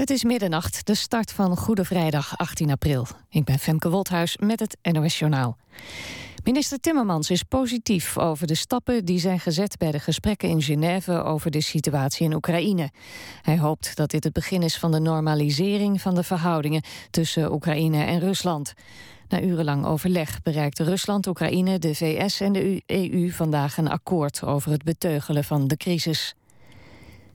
Het is middernacht, de start van Goede Vrijdag 18 april. Ik ben Femke Wolthuis met het NOS Journaal. Minister Timmermans is positief over de stappen die zijn gezet bij de gesprekken in Genève over de situatie in Oekraïne. Hij hoopt dat dit het begin is van de normalisering van de verhoudingen tussen Oekraïne en Rusland. Na urenlang overleg bereikten Rusland, Oekraïne, de VS en de EU vandaag een akkoord over het beteugelen van de crisis.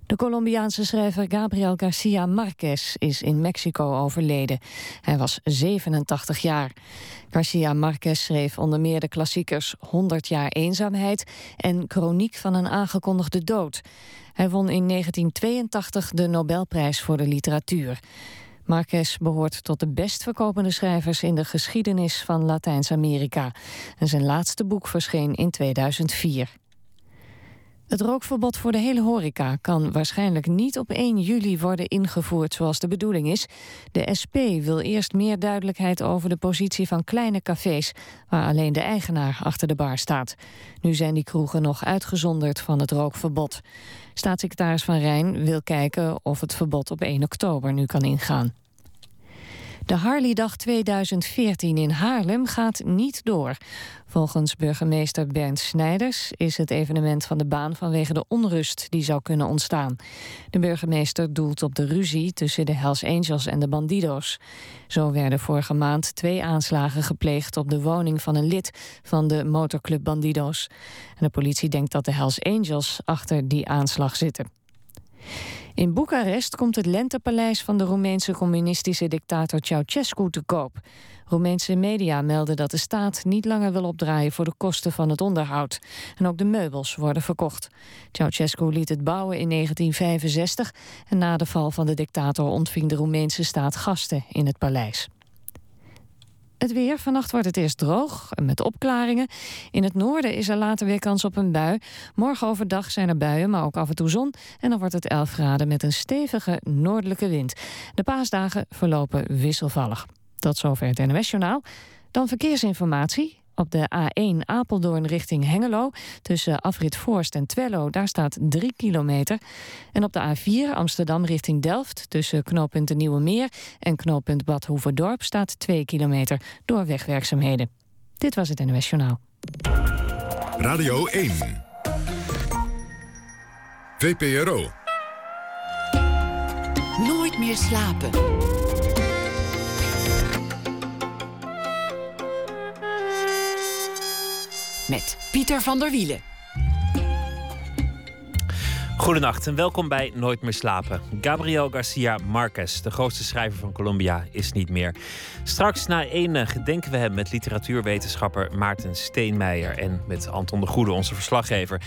De Colombiaanse schrijver Gabriel Garcia Marquez is in Mexico overleden. Hij was 87 jaar. Garcia Marquez schreef onder meer de klassiekers 100 jaar eenzaamheid en Chroniek van een aangekondigde dood. Hij won in 1982 de Nobelprijs voor de literatuur. Marquez behoort tot de best verkopende schrijvers in de geschiedenis van Latijns-Amerika. En zijn laatste boek verscheen in 2004. Het rookverbod voor de hele horeca kan waarschijnlijk niet op 1 juli worden ingevoerd zoals de bedoeling is. De SP wil eerst meer duidelijkheid over de positie van kleine cafés, waar alleen de eigenaar achter de bar staat. Nu zijn die kroegen nog uitgezonderd van het rookverbod. Staatssecretaris Van Rijn wil kijken of het verbod op 1 oktober nu kan ingaan. De Harleydag 2014 in Haarlem gaat niet door. Volgens burgemeester Bernd Snijders is het evenement van de baan vanwege de onrust die zou kunnen ontstaan. De burgemeester doelt op de ruzie tussen de Hells Angels en de Bandido's. Zo werden vorige maand twee aanslagen gepleegd op de woning van een lid van de motorclub Bandido's. En de politie denkt dat de Hells Angels achter die aanslag zitten. In Boekarest komt het lentepaleis van de Roemeense communistische dictator Ceausescu te koop. Roemeense media melden dat de staat niet langer wil opdraaien voor de kosten van het onderhoud. En ook de meubels worden verkocht. Ceausescu liet het bouwen in 1965 en na de val van de dictator ontving de Roemeense staat gasten in het paleis. Het weer. Vannacht wordt het eerst droog met opklaringen. In het noorden is er later weer kans op een bui. Morgen overdag zijn er buien, maar ook af en toe zon. En dan wordt het 11 graden met een stevige noordelijke wind. De paasdagen verlopen wisselvallig. Tot zover het NOS-journaal. Dan verkeersinformatie. Op de A1 Apeldoorn richting Hengelo, tussen Afrit Voorst en Twello, daar staat 3 kilometer. En op de A4 Amsterdam richting Delft, tussen knooppunt de Nieuwe Meer en knooppunt Bad Hoeverdorp, staat 2 kilometer door wegwerkzaamheden. Dit was het NOS Journaal. Radio 1. VPRO. Nooit meer slapen. Met Pieter van der Wielen. Goedenacht en welkom bij Nooit meer slapen. Gabriel Garcia Marquez, de grootste schrijver van Colombia, is niet meer. Straks na één gedenken we hem met literatuurwetenschapper Maarten Steenmeijer en met Anton de Goede, onze verslaggever.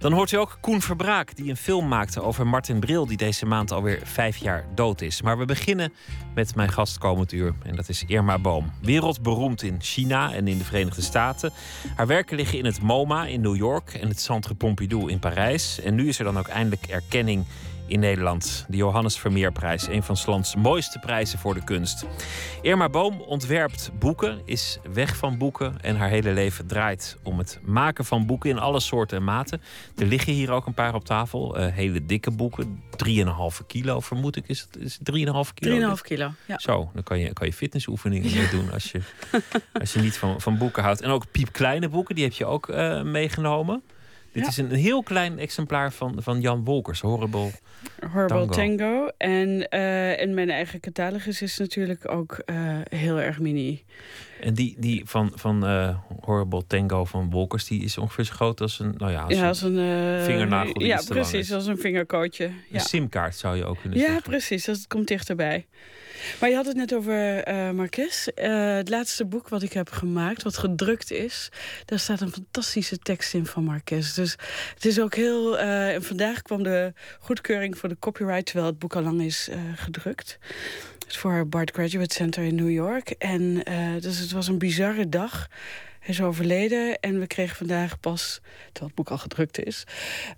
Dan hoort u ook Koen Verbraak, die een film maakte over Martin Bril, die deze maand alweer vijf jaar dood is. Maar we beginnen met mijn gast komend uur, en dat is Irma Boom. Wereldberoemd in China en in de Verenigde Staten. Haar werken liggen in het MoMA in New York en het Centre Pompidou in Parijs. En nu is er dan ook eindelijk erkenning in Nederland. De Johannes Vermeerprijs, een van lands mooiste prijzen voor de kunst. Irma Boom ontwerpt boeken, is weg van boeken en haar hele leven draait om het maken van boeken in alle soorten en maten. Er liggen hier ook een paar op tafel, uh, hele dikke boeken, 3,5 kilo vermoed ik. Is het is 3,5 kilo? 3,5 kilo, ja. Zo, dan kan je, kan je fitnessoefeningen ja. doen als je, als je niet van, van boeken houdt. En ook piepkleine boeken, die heb je ook uh, meegenomen. Dit is een heel klein exemplaar van, van Jan Wolkers, Horrible Horrible Tango. Tango. En uh, in mijn eigen catalogus is natuurlijk ook uh, heel erg mini. En die, die van, van uh, Horrible Tango van Wolkers, die is ongeveer zo groot als een, nou ja, als ja, als een, een vingernagel. Ja, precies, als een vingerkootje. Een ja. simkaart zou je ook kunnen ja, zeggen. Ja, precies, dat komt dichterbij. Maar je had het net over uh, Marquez. Uh, het laatste boek wat ik heb gemaakt, wat gedrukt is, daar staat een fantastische tekst in van Marquez. Dus het is ook heel. Uh, en vandaag kwam de goedkeuring voor de copyright, terwijl het boek al lang is gedrukt. Het is voor Bard Graduate Center in New York. En dus het was een bizarre dag. Hij is overleden en we kregen vandaag pas, terwijl het boek al gedrukt is,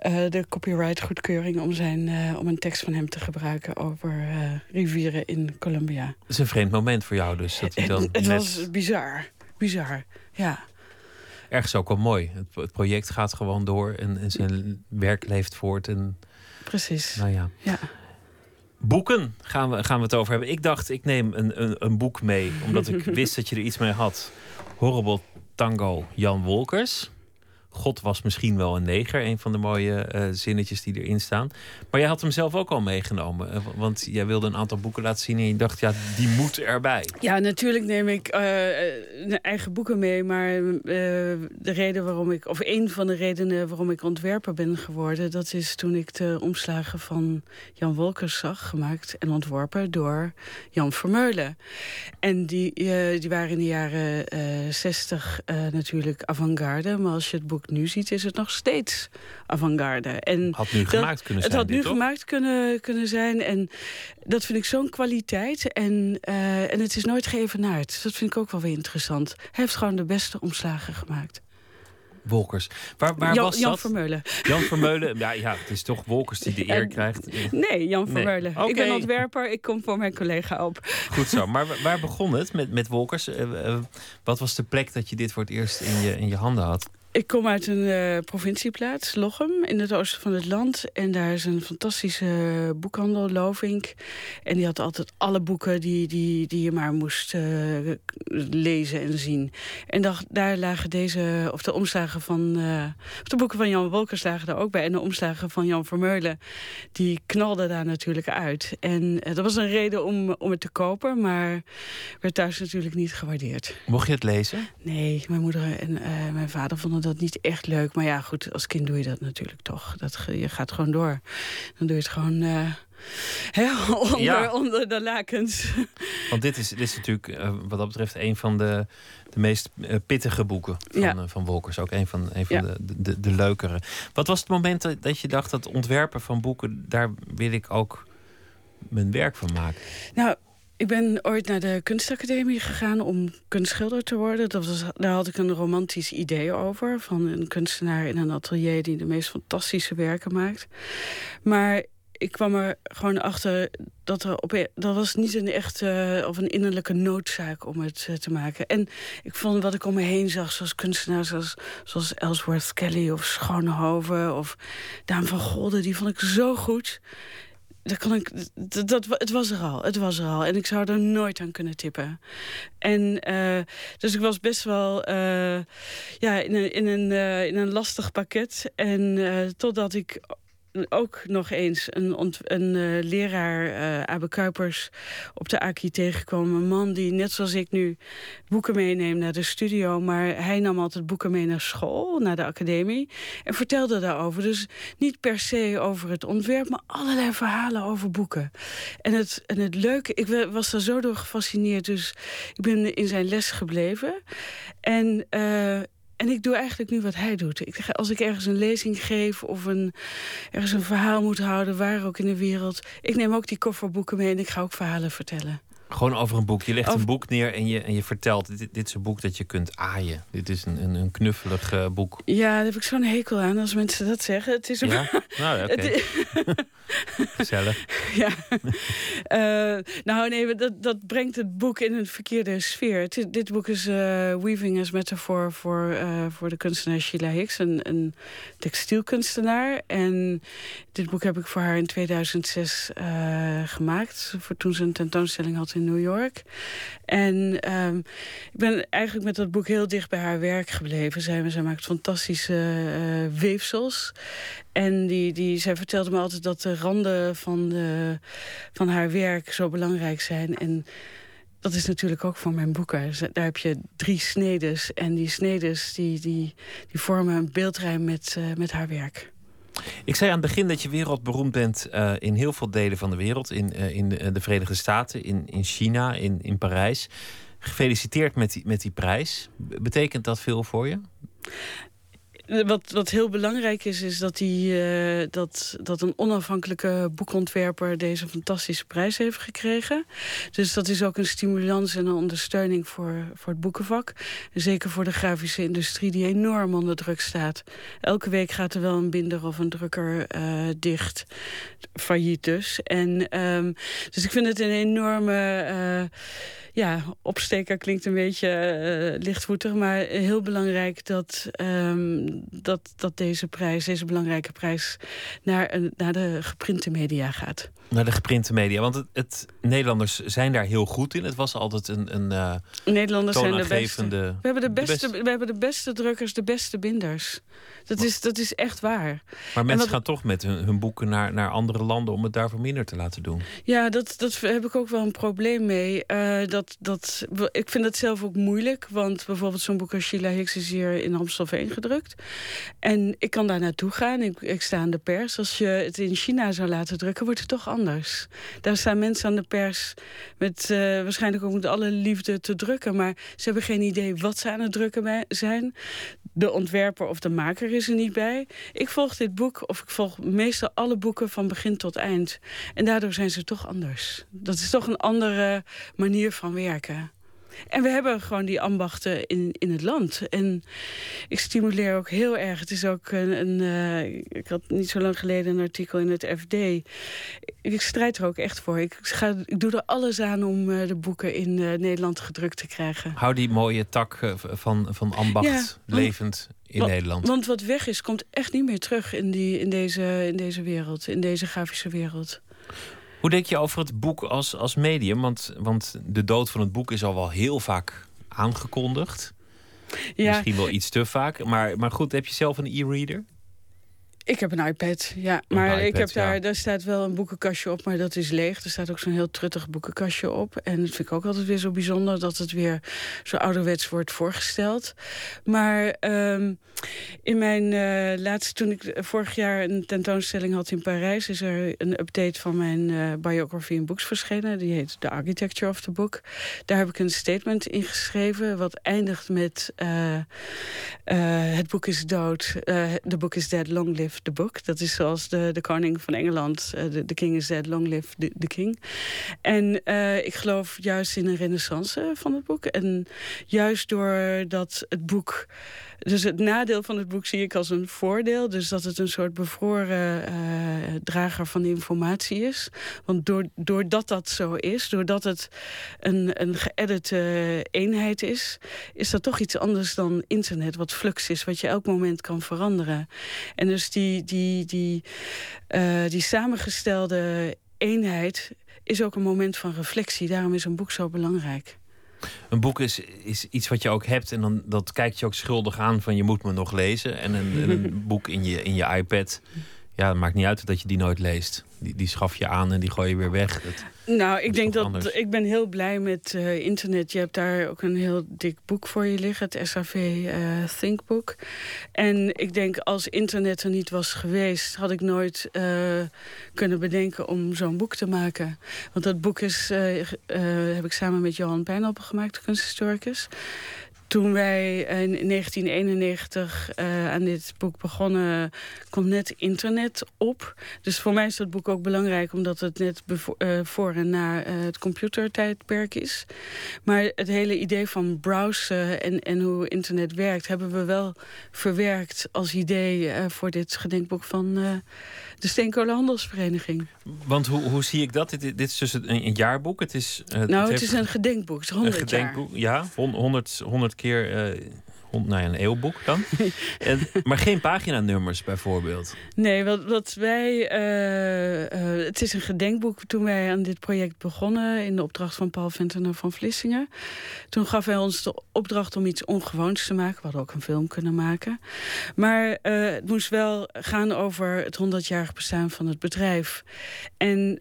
uh, de copyright goedkeuring om, zijn, uh, om een tekst van hem te gebruiken over uh, rivieren in Colombia. Dat is een vreemd moment voor jou dus. Dat hij dan het het net... was bizar, bizar, ja. Ergens ook wel mooi. Het, het project gaat gewoon door en, en, zijn werk leeft voort. En, Precies. Nou ja. ja. Boeken gaan we, gaan we het over hebben. Ik dacht, ik neem een, een, een boek mee, omdat ik wist dat je er iets mee had. Horrible Tango Jan Wolkers. God was misschien wel een neger. Een van de mooie uh, zinnetjes die erin staan. Maar jij had hem zelf ook al meegenomen. Uh, want jij wilde een aantal boeken laten zien en je dacht, ja, die moet erbij. Ja, natuurlijk neem ik uh, eigen boeken mee. Maar de reden waarom ik, of een van de redenen waarom ik ontwerper ben geworden, dat is toen ik de omslagen van Jan Wolkers zag, gemaakt en ontworpen door Jan Vermeulen. En die, die waren in de jaren zestig natuurlijk avant-garde. Maar als je het boek nu ziet, is het nog steeds avant-garde. En had nu gemaakt kunnen zijn. Het had nu toch? gemaakt kunnen, kunnen zijn. En dat vind ik zo'n kwaliteit. En, uh, en het is nooit geëvenaard. Dat vind ik ook wel weer interessant. Hij heeft gewoon de beste omslagen gemaakt. Wolkers. Waar, waar Jan, was Jan dat? Vermeulen. Jan Vermeulen. Ja, ja, het is toch Wolkers die de eer krijgt. Nee, Jan Vermeulen. Nee. Ik ben ontwerper, ik kom voor mijn collega op. Goed zo. Maar wa- waar begon het met, met Wolkers? Eh, eh, wat was de plek dat je dit voor het eerst in je, in je handen had? Ik kom uit een eh, provincieplaats, Lochem, in het oosten van het land. En daar is een fantastische boekhandel, Lovink. En die had altijd alle boeken die, die, die je maar moest eh, lezen en zien. En dacht, daar lagen deze, of de omslagen van... eh, of de boeken van Jan Wolkers lagen daar ook bij. En de omslagen van Jan Vermeulen, die knalden daar natuurlijk uit. En eh, dat was een reden om, om het te kopen, maar werd thuis natuurlijk niet gewaardeerd. Mocht je het lezen? Nee, mijn moeder en eh, mijn vader vonden dat niet echt leuk. Maar ja, goed, als kind doe je dat natuurlijk toch. Dat, je gaat gewoon door. Dan doe je het gewoon eh, onder, Ja. onder de lakens. Want dit is, dit is natuurlijk eh, wat dat betreft een van de, de meest eh, pittige boeken van, Ja. van Wolkers. Ook een van, een van Ja. de, de, de leukere. Wat was het moment dat, dat je dacht dat ontwerpen van boeken, daar wil ik ook mijn werk van maken? Nou, ik ben ooit naar de kunstacademie gegaan om kunstschilder te worden. Dat was, daar had ik een romantisch idee over. Van een kunstenaar in een atelier die de meest fantastische werken maakt. Maar ik kwam er gewoon achter dat er op dat was niet een echte of een innerlijke noodzaak om het eh, te maken. En ik vond wat ik om me heen zag, zoals kunstenaars zoals, zoals Ellsworth Kelly of Schoonhoven of Daan van Golde, die vond ik zo goed. Dat kan ik, dat, het was er al, het was er al. En ik zou er nooit aan kunnen tippen. En eh, dus ik was best wel eh, ja, in, een, in, een, eh, in een lastig pakket. En totdat ik ook nog eens een, een eh, leraar, eh Abe Kuipers, op de Aki tegenkwam. Een man die, net zoals ik nu, boeken meeneemt naar de studio. Maar hij nam altijd boeken mee naar school, naar de academie. En vertelde daarover. Dus niet per se over het ontwerp, maar allerlei verhalen over boeken. En het, en het leuke, ik wa- was daar zo door gefascineerd. Dus ik ben in zijn les gebleven. En... eh, en ik doe eigenlijk nu wat hij doet. Ik, als ik ergens een lezing geef of een, ergens een verhaal moet houden, waar ook in de wereld. Ik neem ook die kofferboeken mee en ik ga ook verhalen vertellen. Gewoon over een boek. Je legt Over- een boek neer en je, en je vertelt: dit, dit is een boek dat je kunt aaien. Dit is een, een, een knuffelig eh, boek. Ja, daar heb ik zo'n hekel aan als mensen dat zeggen. Het is ook- Ja? Nou, ja, oké. Gezellig. ja. Eh, nou, nee, dat, dat brengt het boek in een verkeerde sfeer. Het dit boek is eh, Weaving as Metaphor voor, voor de kunstenaar Sheila Hicks, een, een textielkunstenaar. En dit boek heb ik voor haar in 2006 eh, gemaakt, voor toen ze een tentoonstelling had in New York. En ehm, ik ben eigenlijk met dat boek heel dicht bij haar werk gebleven. Zij, zij maakt fantastische eh, weefsels. En die, die, zij vertelde me altijd dat de randen van, de, van haar werk zo belangrijk zijn. En dat is natuurlijk ook voor mijn boeken. Ze- Daar heb je drie snedes. En die snedes die, die, die vormen een beeldrijm met, eh, met haar werk. Ik zei aan het begin dat je wereldberoemd bent eh, in heel veel delen van de wereld. In, eh, in de, de Verenigde Staten, in, in China, in, in Parijs. Gefeliciteerd met die, met die prijs. Betekent dat veel voor je? Wat, wat heel belangrijk is, is dat, die, eh, dat, dat een onafhankelijke boekontwerper deze fantastische prijs heeft gekregen. Dus dat is ook een stimulans en een ondersteuning voor, voor het boekenvak. En zeker voor de grafische industrie die enorm onder druk staat. Elke week gaat er wel een binder of een drukker eh, dicht. Failliet dus. En, ehm, dus ik vind het een enorme... eh, ja, opsteker klinkt een beetje lichtvoetig, maar heel belangrijk dat, ehm, dat, dat deze prijs, deze belangrijke prijs, naar, naar de geprinte media gaat. Naar de geprinte media. Want het, het Nederlanders zijn daar heel goed in. Het was altijd een. een uh, Nederlanders zijn de beste. We hebben de beste, we hebben de beste drukkers, de beste binders. Dat is, dat is echt waar. Maar mensen gaan toch met hun, hun, boeken naar, naar andere landen om het daarvoor minder te laten doen. Ja, dat, dat heb ik ook wel een probleem mee. Uh, dat, dat, ik vind het zelf ook moeilijk. Want bijvoorbeeld zo'n boek als Sheila Hicks is hier in Amstelveen gedrukt. En ik kan daar naartoe gaan. Ik, ik sta aan de pers. Als je het in China zou laten drukken, wordt het toch anders. Daar staan mensen aan de pers met uh, waarschijnlijk ook met alle liefde te drukken. Maar ze hebben geen idee wat ze aan het drukken zijn. De ontwerper of de maker is er niet bij. Ik volg dit boek, of ik volg meestal alle boeken van begin tot eind. En daardoor zijn ze toch anders. Dat is toch een andere manier van werken. En we hebben gewoon die ambachten in, in het land. En ik stimuleer ook heel erg. Het is ook een. een uh, ik had niet zo lang geleden een artikel in het FD. Ik strijd er ook echt voor. Ik, ga, ik doe er alles aan om uh, de boeken in uh, Nederland gedrukt te krijgen. Hou die mooie tak van, van ambacht ja, levend in want, Nederland. Want wat weg is, komt echt niet meer terug in, die, in, deze, in deze wereld. In deze grafische wereld. Hoe denk je over het boek als, als medium? Want, want de dood van het boek is al wel heel vaak aangekondigd. Ja. Misschien wel iets te vaak. Maar, maar goed, heb je zelf een e-reader? Ik heb een iPad, ja. Maar ik heb daar, daar staat wel een boekenkastje op, maar dat is leeg. Er staat ook zo'n heel truttig boekenkastje op. En dat vind ik ook altijd weer zo bijzonder dat het weer zo ouderwets wordt voorgesteld. Maar um, in mijn uh, laatste, toen ik vorig jaar een tentoonstelling had in Parijs, is er een update van mijn uh, biography in books verschenen. Die heet The Architecture of the Book. Daar heb ik een statement in geschreven, wat eindigt met uh, het boek is dood, the book is dead, long live the book. Dat is zoals de, de koning van Engeland. De, the king is dead, long live the, king. En uh, ik geloof juist in een renaissance van het boek. En juist doordat het boek dus het nadeel van het boek zie ik als een voordeel. Dus dat het een soort bevroren uh, drager van informatie is. Want door, doordat dat zo is, doordat het een, een geëdite eenheid is... is dat toch iets anders dan internet, wat flux is... wat je elk moment kan veranderen. En dus die, die, die, uh, die samengestelde eenheid is ook een moment van reflectie. Daarom is een boek zo belangrijk. Een boek is, is iets wat je ook hebt en dan dat kijkt je ook schuldig aan van je moet me nog lezen. En een, een boek in je, in je iPad, ja, het maakt niet uit dat je die nooit leest. Die, die schaf je aan en die gooi je weer weg. Dat, nou, ik denk dat ik ben heel blij met uh, internet. Je hebt daar ook een heel dik boek voor je liggen, het SAV uh, Thinkbook. En ik denk als internet er niet was geweest, had ik nooit uh, kunnen bedenken om zo'n boek te maken. Want dat boek is, heb ik samen met Johan Pijnappel gemaakt, kunsthistoricus. Toen wij in 1991 uh, aan dit boek begonnen, kwam net internet op. Dus voor mij is dat boek ook belangrijk, omdat het net uh, voor en na uh, het computertijdperk is. Maar het hele idee van browsen en, en hoe internet werkt, hebben we wel verwerkt als idee voor dit gedenkboek van de Steenkolenhandelsvereniging. Want hoe, hoe zie ik dat? Dit, dit is dus een, een jaarboek. Het is, uh, nou, het, het is een gedenkboek. Het is 100 een gedenkboek, jaar. ja. 100, 100 keer uh, nou ja, een eeuwboek dan. en, maar geen paginanummers bijvoorbeeld. Nee, wat, wat wij. Uh, uh, het is een gedenkboek toen wij aan dit project begonnen. in de opdracht van Paul Ventener van Vlissingen. Toen gaf hij ons de opdracht om iets ongewoons te maken. We hadden ook een film kunnen maken. Maar uh, het moest wel gaan over het 100-jarig bestaan van het bedrijf. En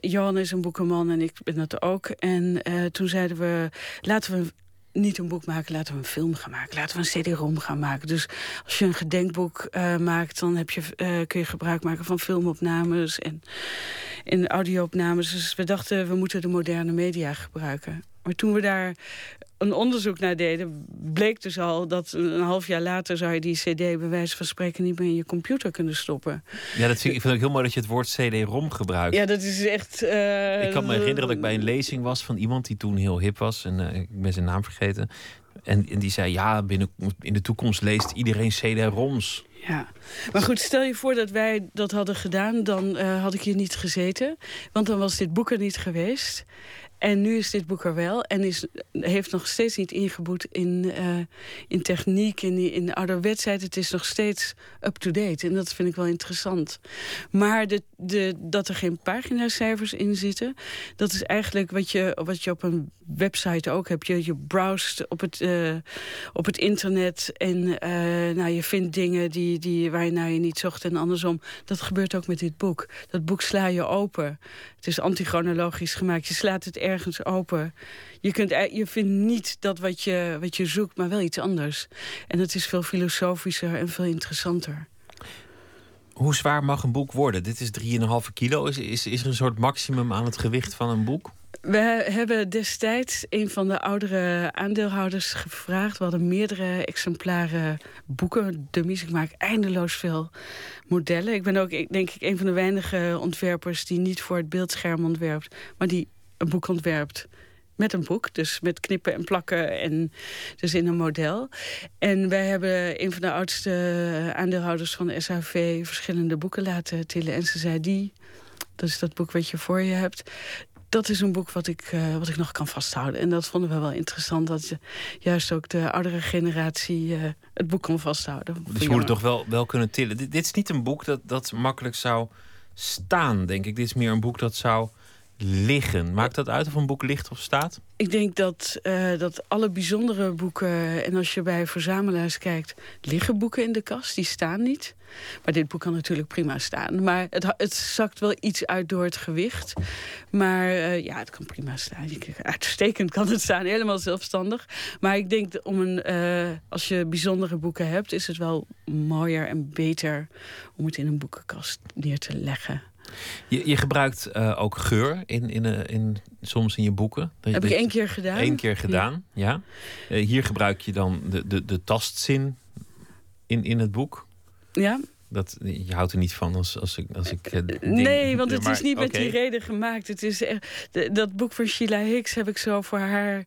Johan is een boekenman en ik ben dat ook. En uh, toen zeiden we, laten we niet een boek maken, laten we een film gaan maken. Laten we een CD-ROM gaan maken. Dus als je een gedenkboek uh, maakt, dan heb je, uh, kun je gebruik maken van filmopnames en, en audio-opnames. Dus we dachten, we moeten de moderne media gebruiken. Maar toen we daar een onderzoek naar deden, bleek dus al dat een half jaar later zou je die CD bij wijze van spreken niet meer in je computer kunnen stoppen. Ja, dat vind ik, ik vind ook heel mooi dat je het woord CD-ROM gebruikt. Ja, dat is echt. Uh, ik kan me herinneren dat ik bij een lezing was van iemand die toen heel hip was en uh, ik ben zijn naam vergeten. En, en die zei: Ja, binnen, in de toekomst leest iedereen CD-ROMs. Ja, maar goed, stel je voor dat wij dat hadden gedaan, dan uh, had ik hier niet gezeten. Want dan was dit boek er niet geweest. En nu is dit boek er wel en is, heeft nog steeds niet ingeboet in, uh, in techniek, in, in de ouderwetsheid. Het is nog steeds up-to-date en dat vind ik wel interessant. Maar de, de, dat er geen paginacijfers in zitten, dat is eigenlijk wat je, wat je op een website ook hebt. Je, je browst op het, uh, op het internet en uh, nou, je vindt dingen die, die, waar je naar je niet zocht en andersom. Dat gebeurt ook met dit boek. Dat boek sla je open. Het is antichronologisch gemaakt. Je slaat het ergens open. Je, kunt, je vindt niet dat wat je, wat je zoekt, maar wel iets anders. En het is veel filosofischer en veel interessanter. Hoe zwaar mag een boek worden? Dit is 3,5 kilo. Is, is, is er een soort maximum aan het gewicht van een boek? We hebben destijds een van de oudere aandeelhouders gevraagd. We hadden meerdere exemplaren boeken, dummies. Ik maak eindeloos veel modellen. Ik ben ook, denk ik, een van de weinige ontwerpers... die niet voor het beeldscherm ontwerpt, maar die een boek ontwerpt met een boek. Dus met knippen en plakken en dus in een model. En wij hebben een van de oudste aandeelhouders van de SHV... verschillende boeken laten tillen. En ze zei, die, dat is dat boek wat je voor je hebt dat is een boek wat ik, uh, wat ik nog kan vasthouden. En dat vonden we wel interessant. Dat je, juist ook de oudere generatie uh, het boek kan vasthouden. Dus je moet het toch wel, wel kunnen tillen. Dit, dit, is niet een boek dat, dat makkelijk zou staan, denk ik. Dit is meer een boek dat zou liggen. Maakt dat uit of een boek ligt of staat? Ik denk dat, uh, dat alle bijzondere boeken... en als je bij verzamelaars kijkt... liggen boeken in de kast, die staan niet. Maar dit boek kan natuurlijk prima staan. Maar het, het zakt wel iets uit door het gewicht. Maar uh, ja, het kan prima staan. Uitstekend kan het staan, helemaal zelfstandig. Maar ik denk om een, uh, als je bijzondere boeken hebt... is het wel mooier en beter om het in een boekenkast neer te leggen. Je, je gebruikt uh, ook geur in, in, uh, in, soms in je boeken. Dat, Heb ik één keer gedaan. Eén keer gedaan, ja. ja. Uh, hier gebruik je dan de, de, de tastzin in, in het boek. Ja. Dat, je houdt er niet van als, als ik. Als ik uh, nee, want het maar, is niet met die reden gemaakt. Het is, de, dat boek van Sheila Hicks heb ik zo voor haar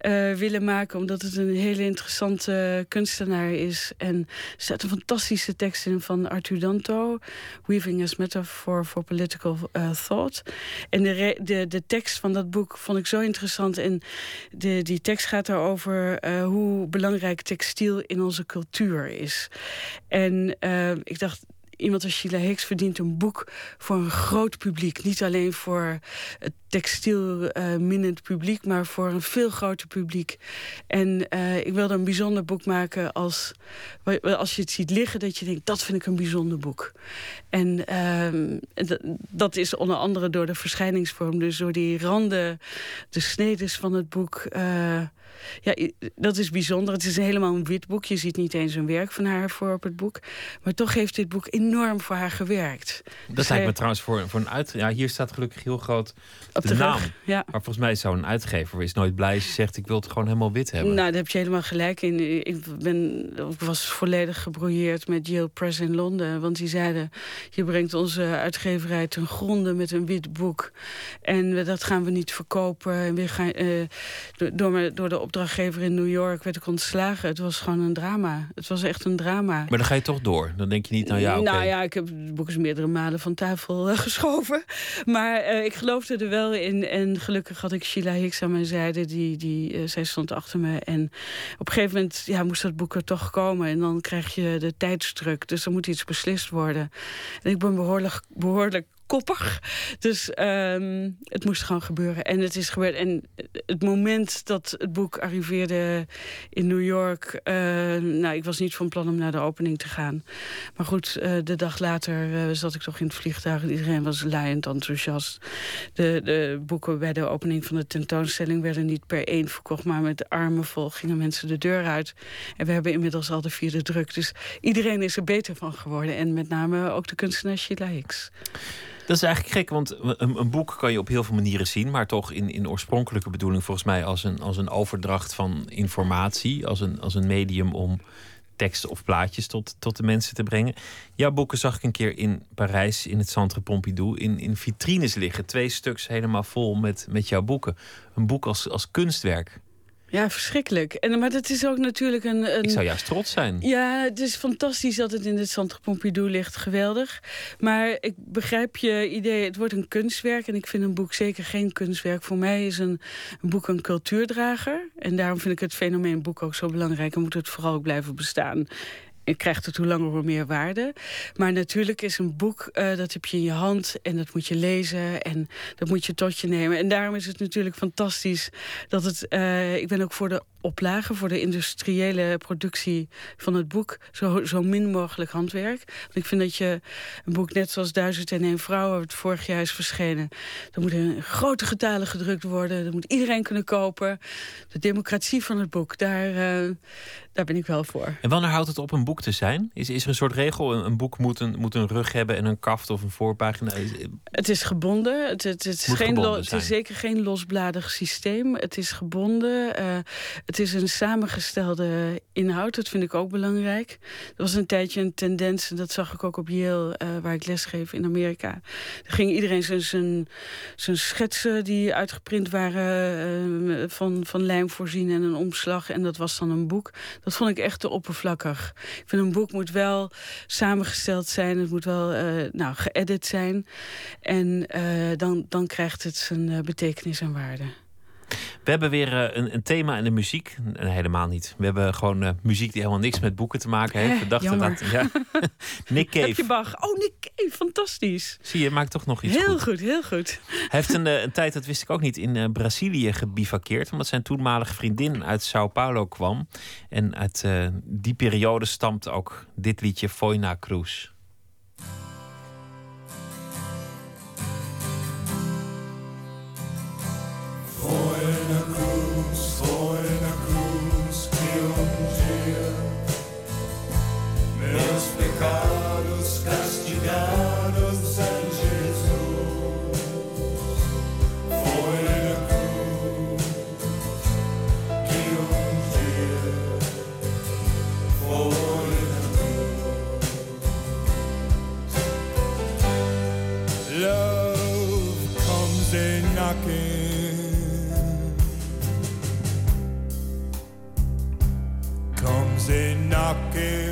uh, willen maken, omdat het een hele interessante kunstenaar is. En er staat een fantastische tekst in van Arthur Danto, Weaving as Metaphor for Political Thought. En de, de, de tekst van dat boek vond ik zo interessant. En de, die tekst gaat erover hoe belangrijk textiel in onze cultuur is. En ik dacht, iemand als Sheila Hicks verdient een boek voor een groot publiek. Niet alleen voor het textielminnend uh, publiek, maar voor een veel groter publiek. En uh, ik wilde een bijzonder boek maken als, als je het ziet liggen, dat je denkt, dat vind ik een bijzonder boek. En uh, dat is onder andere door de verschijningsvorm, dus door die randen, de snedes van het boek. Eh, ja, dat is bijzonder. Het is helemaal een wit boek. Je ziet niet eens een werk van haar voor op het boek. Maar toch heeft dit boek enorm voor haar gewerkt. Dat dus lijkt me trouwens voor, voor een uit... Ja, hier staat gelukkig heel groot op de, de naam. Ja. Maar volgens mij zou een uitgever is nooit blij als je zegt... ik wil het gewoon helemaal wit hebben. Nou, daar heb je helemaal gelijk in. Ik, ben, ik was volledig gebrouilleerd met Yale Press in Londen. Want die zeiden, je brengt onze uitgeverij ten gronde met een wit boek. En dat gaan we niet verkopen. En we gaan, uh, door, door de opdrachtgever in New York werd ik ontslagen. Het was gewoon een drama. Het was echt een drama. Maar dan ga je toch door? Dan denk je niet, nou ja, okay. Nou ja, ik heb het boek eens meerdere malen van tafel uh, geschoven. Maar uh, ik geloofde er wel in. En gelukkig had ik Sheila Hicks aan mijn zijde. Die, die, zij stond achter me. En op een gegeven moment ja, moest dat boek er toch komen. En dan krijg je de tijdsdruk. Dus er moet iets beslist worden. En ik ben behoorlijk, behoorlijk koppig. Dus um, het moest gewoon gebeuren. En het is gebeurd. En het moment dat het boek arriveerde in New York... Uh, nou, ik was niet van plan om naar de opening te gaan. Maar goed, uh, de dag later uh, zat ik toch in het vliegtuig. Iedereen was laaiend enthousiast. De, de boeken bij de opening van de tentoonstelling... werden niet per één verkocht, maar met de armen vol gingen mensen de deur uit. En we hebben inmiddels al de vierde druk. Dus iedereen is er beter van geworden. En met name ook de kunstenaar Sheila. Dat is eigenlijk gek, want een, een, boek kan je op heel veel manieren zien, maar toch in, in oorspronkelijke bedoeling volgens mij als een, als een overdracht van informatie, als een, als een medium om teksten of plaatjes tot, tot de mensen te brengen. Jouw boeken zag ik een keer in Parijs, in het Centre Pompidou, in, in vitrines liggen. Twee stuks helemaal vol met, met jouw boeken. Een boek als, als kunstwerk. Ja, verschrikkelijk. En, maar het is ook natuurlijk een, een... Ik zou juist trots zijn. Ja, het is fantastisch dat het in het Centre Pompidou ligt. Geweldig. Maar ik begrijp je idee, het wordt een kunstwerk. En ik vind een boek zeker geen kunstwerk. Voor mij is een, een boek een cultuurdrager. En daarom vind ik het fenomeen boek ook zo belangrijk. En moet het vooral ook blijven bestaan krijgt het hoe langer hoe meer waarde. Maar natuurlijk is een boek, uh, dat heb je in je hand en dat moet je lezen en dat moet je tot je nemen. En daarom is het natuurlijk fantastisch dat het. Uh, ik ben ook voor de oplagen voor de industriële productie van het boek zo, zo min mogelijk handwerk. Want ik vind dat je een boek net zoals Duizend en één vrouwen, het vorig jaar is verschenen, er moet in grote getalen gedrukt worden, dat moet iedereen kunnen kopen. De democratie van het boek, daar, uh, daar ben ik wel voor. En wanneer houdt het op een boek te zijn? Is, is er een soort regel? Een, een boek moet een, moet een rug hebben en een kaft of een voorpagina? Het is gebonden. Het, het, het is, geen het is zeker geen losbladig systeem. Het is gebonden. Uh, het is een samengestelde inhoud, dat vind ik ook belangrijk. Er was een tijdje een tendens, en dat zag ik ook op Yale, uh, waar ik lesgeef in Amerika. Er ging iedereen zijn, zijn, schetsen die uitgeprint waren uh, van, van lijm voorzien en een omslag. En dat was dan een boek. Dat vond ik echt te oppervlakkig. Ik vind een boek moet wel samengesteld zijn. Het moet wel uh, nou, geëdit zijn. En dan, dan krijgt het zijn betekenis en waarde. We hebben weer eh, een, een, thema in de muziek. helemaal niet. We hebben gewoon uh, muziek die helemaal niks met boeken te maken heeft. We dachten dat. Ja. Nick Cave. Heb je Bach? Oh, Nick Cave, fantastisch. Zie je, maakt toch nog iets heel goed. Heel goed, Hij heeft een, eh, een tijd, dat wist ik ook niet, in Brazilië gebivakkeerd. Omdat zijn toenmalige vriendin uit Sao Paulo kwam. En uit die periode stamt ook dit liedje Foina Cruz. foil. A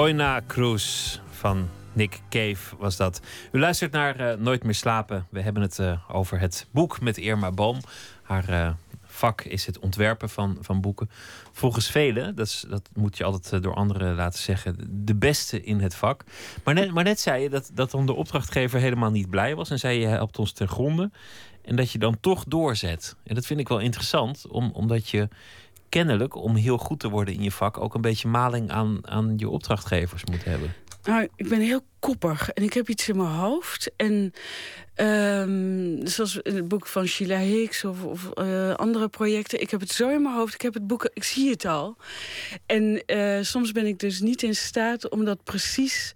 Foina Cruz van Nick Cave was dat. U luistert naar eh, Nooit meer slapen. We hebben het eh, over het boek met Irma Boom. Haar eh, vak is het ontwerpen van, van boeken. Volgens velen, dat, is, dat moet je altijd door anderen laten zeggen, de beste in het vak. Maar net, maar net zei je dat, dat dan de opdrachtgever helemaal niet blij was. En zei je helpt ons ten gronde. En dat je dan toch doorzet. En dat vind ik wel interessant, om, omdat je kennelijk, om heel goed te worden in je vak, ook een beetje maling aan, aan je opdrachtgevers moet hebben. Nou, ik ben heel koppig en ik heb iets in mijn hoofd. En ehm, zoals in het boek van Sheila Hicks of, of eh, andere projecten. Ik heb het zo in mijn hoofd. Ik heb het boek, ik zie het al. En eh, soms ben ik dus niet in staat om dat precies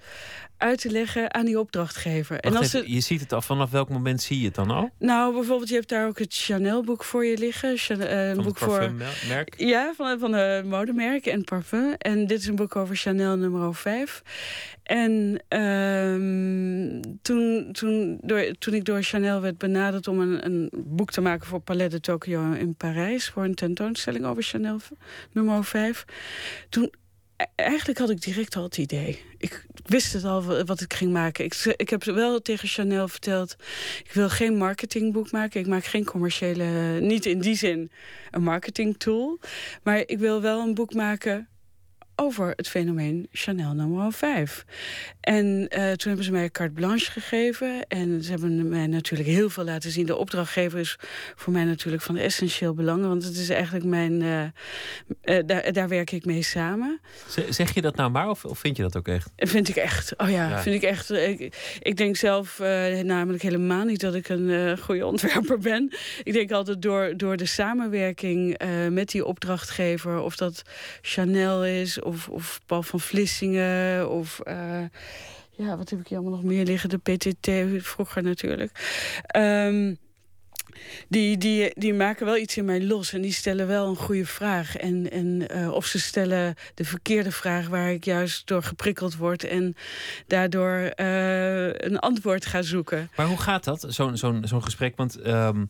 uit te leggen aan die opdrachtgever. En als even, je ziet het al, vanaf welk moment zie je het dan al? Nou, bijvoorbeeld, je hebt daar ook het Chanel-boek voor je liggen. Chanel, uh, een boek voor. parfummerk? Ja, van, van de modemerk en parfum. En dit is een boek over Chanel nummer 5. En ehm, toen, toen, door, toen ik door Chanel werd benaderd om een, een boek te maken voor Palais de Tokyo in Parijs, voor een tentoonstelling over Chanel nummer 5, toen eigenlijk had ik direct al het idee. Ik wist het al wa- wat ik ging maken. Ik, ik heb wel tegen Chanel verteld: ik wil geen marketingboek maken. Ik maak geen commerciële, niet in die zin een marketingtool. Maar ik wil wel een boek maken over het fenomeen Chanel nummer 5. En eh, toen hebben ze mij carte blanche gegeven. En ze hebben mij natuurlijk heel veel laten zien. De opdrachtgever is voor mij natuurlijk van essentieel belang. Want het is eigenlijk mijn... eh, eh, daar, daar werk ik mee samen. Zeg je dat nou maar of, of vind je dat ook echt? Vind ik echt. Oh ja, Ja. vind ik echt. Ik, ik denk zelf namelijk helemaal niet dat ik een goede ontwerper ben. Ik denk altijd door, door de samenwerking met die opdrachtgever, of dat Chanel is, of, of Paul van Vlissingen, of. eh, ja, wat heb ik hier allemaal nog meer liggen? De PTT vroeger natuurlijk. Ehm, die, die, die maken wel iets in mij los en die stellen wel een goede vraag. En, en, eh, of ze stellen de verkeerde vraag waar ik juist door geprikkeld word en daardoor eh, een antwoord ga zoeken. Maar hoe gaat dat, zo'n zo'n zo'n gesprek? Want ehm,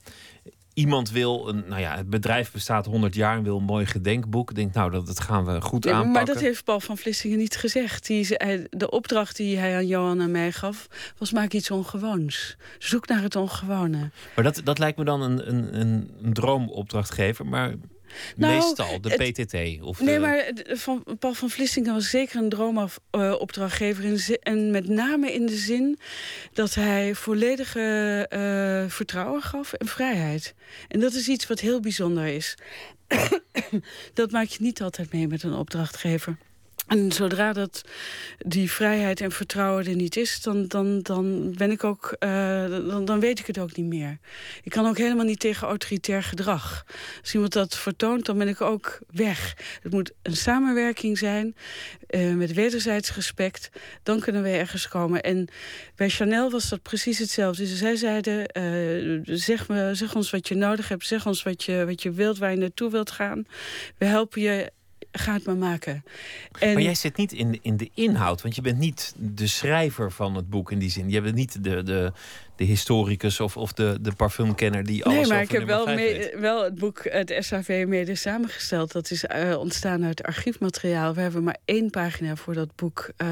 iemand wil, een, nou ja, het bedrijf bestaat 100 jaar en wil een mooi gedenkboek. Denkt, nou, dat, dat gaan we goed Nee, aanpakken. maar dat heeft Paul van Vlissingen niet gezegd. Die, de opdracht die hij aan Johan en mij gaf, was maak iets ongewoons. Zoek naar het ongewone. Maar dat, dat lijkt me dan een, een, een, een droomopdrachtgever. Maar Nou, meestal de het- PTT. Of Nee, maar van, Paul van Vlissingen was zeker een droomopdrachtgever. zi- en met name in de zin dat hij volledige eh, vertrouwen gaf en vrijheid. En dat is iets wat heel bijzonder is. dat maak je niet altijd mee met een opdrachtgever. En zodra dat die vrijheid en vertrouwen er niet is, dan, dan, dan ben ik ook, eh, dan, dan weet ik het ook niet meer. Ik kan ook helemaal niet tegen autoritair gedrag. Als iemand dat vertoont, dan ben ik ook weg. Het moet een samenwerking zijn eh, met wederzijds respect. Dan kunnen we ergens komen. En bij Chanel was dat precies hetzelfde. Dus zij zeiden: eh, zeg, me, zeg ons wat je nodig hebt, zeg ons wat je, wat je wilt, waar je naartoe wilt gaan. We helpen je. Ga het maar maken. En, Maar jij zit niet in, in de inhoud, want je bent niet de schrijver van het boek in die zin. Je bent niet de, de, de historicus of, of de, de parfumkenner die alles Nee, maar over ik heb wel, mee- wel het boek, het SAV, mede samengesteld. Dat is eh, ontstaan uit archiefmateriaal. We hebben maar één pagina voor dat boek eh,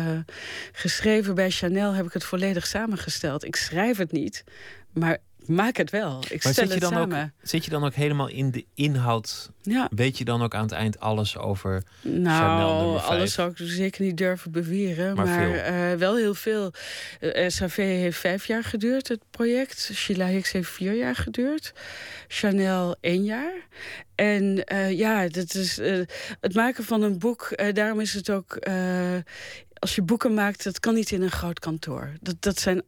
geschreven. Bij Chanel heb ik het volledig samengesteld. Ik schrijf het niet, maar maak het wel. Ik Maar stel zit je, het dan ook, samen. zit je dan ook helemaal in de inhoud? Ja. Weet je dan ook aan het eind alles over Chanel Nou, alles zou ik zeker niet durven beweren. Maar Maar, veel. eh, wel heel veel. Eh, SAV heeft vijf jaar geduurd, het project. Sheila Hicks heeft vier jaar geduurd. Chanel één jaar. En eh, ja, dat is, het maken van een boek... daarom is het ook... eh, als je boeken maakt, dat kan niet in een groot kantoor. Dat, dat zijn,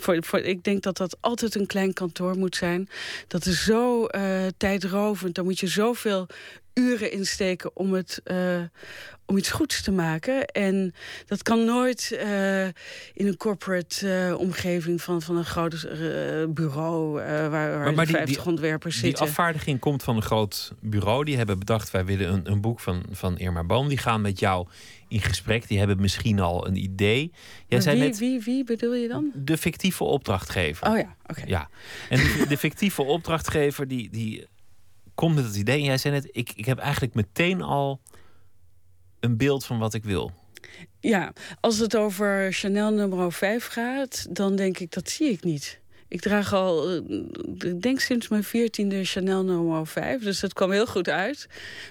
voor, voor, ik denk dat dat altijd een klein kantoor moet zijn. Dat is zo eh, tijdrovend. Dan moet je zoveel uren insteken om, het, uh, om iets goeds te maken. En dat kan nooit uh, in een corporate omgeving van, van een groot bureau waar, waar maar, maar 50 die, ontwerpers die zitten. Die afvaardiging komt van een groot bureau. Die hebben bedacht, wij willen een, een boek van, van Irma Boom. Die gaan met jou in gesprek. Die hebben misschien al een idee. Jij zei wie, net, wie, wie bedoel je dan? De fictieve opdrachtgever. Oh ja, oké. Ja. En de, de fictieve opdrachtgever die, die komt met het idee. En jij zei net, ik, ik heb eigenlijk meteen al een beeld van wat ik wil. Ja, als het over Chanel nummer 5 gaat, dan denk ik dat zie ik niet. Ik draag al, eh, ik denk sinds mijn veertiende Chanel nummer 5. Dus dat kwam heel goed uit.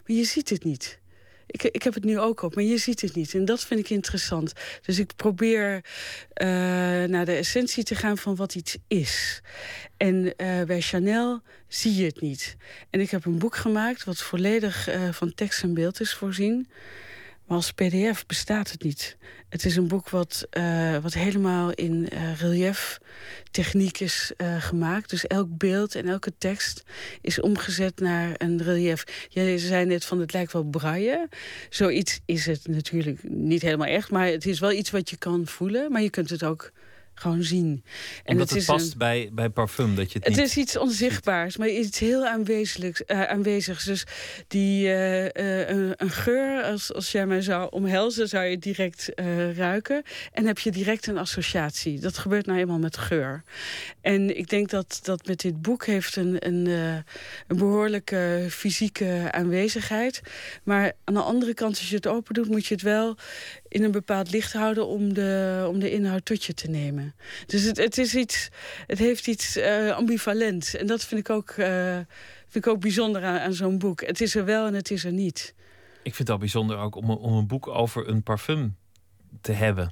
Maar je ziet het niet. Ik, ik heb het nu ook op, maar je ziet het niet. En dat vind ik interessant. Dus ik probeer uh, naar de essentie te gaan van wat iets is. En uh, bij Chanel zie je het niet. En ik heb een boek gemaakt wat volledig uh, van tekst en beeld is voorzien. Maar als pdf bestaat het niet. Het is een boek wat, uh, wat helemaal in uh, relief techniek is uh, gemaakt. Dus elk beeld en elke tekst is omgezet naar een relief. Jij zei net van het lijkt wel braille. Zoiets is het natuurlijk niet helemaal echt. Maar het is wel iets wat je kan voelen. Maar je kunt het ook gewoon zien. En Omdat het, het past een, bij, bij parfum, dat je het, het niet is iets onzichtbaars, maar iets heel aanwezigs. Uh, aanwezigs. Dus die, uh, uh, een, een, geur, als, als jij mij zou omhelzen, zou je direct ruiken. En heb je direct een associatie. Dat gebeurt nou eenmaal met geur. En ik denk dat, dat met dit boek heeft een, een, een behoorlijke fysieke aanwezigheid. Maar aan de andere kant, als je het open doet, moet je het wel in een bepaald licht houden om de, om de inhoud tot je te nemen. Dus het, het, is iets, het heeft iets uh, ambivalents. En dat vind ik ook, uh, vind ik ook bijzonder aan, aan zo'n boek. Het is er wel en het is er niet. Ik vind het al bijzonder ook om, om een boek over een parfum te hebben.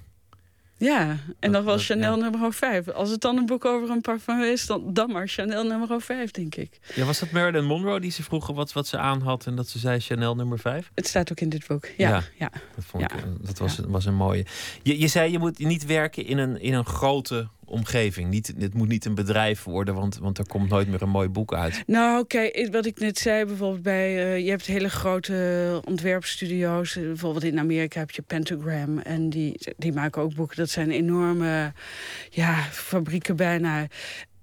Ja, en dan was Chanel ja. nummer 5. Als het dan een boek over een parfum is, dan, dan maar Chanel nummer 5, denk ik. Ja, was dat Marilyn Monroe die ze vroegen wat, wat ze aan had en dat ze zei Chanel nummer 5? Het staat ook in dit boek, ja. ja, ja. Dat, vond Ik, dat was, was een mooie. Je, je zei je moet niet werken in een, in een grote omgeving. Niet, het moet niet een bedrijf worden, want, want er komt nooit meer een mooi boek uit. Nou, kijk, wat ik net zei, bijvoorbeeld bij... Uh, je hebt hele grote ontwerpstudio's. Bijvoorbeeld in Amerika heb je Pentagram. En die, die maken ook boeken. Dat zijn enorme ja, fabrieken bijna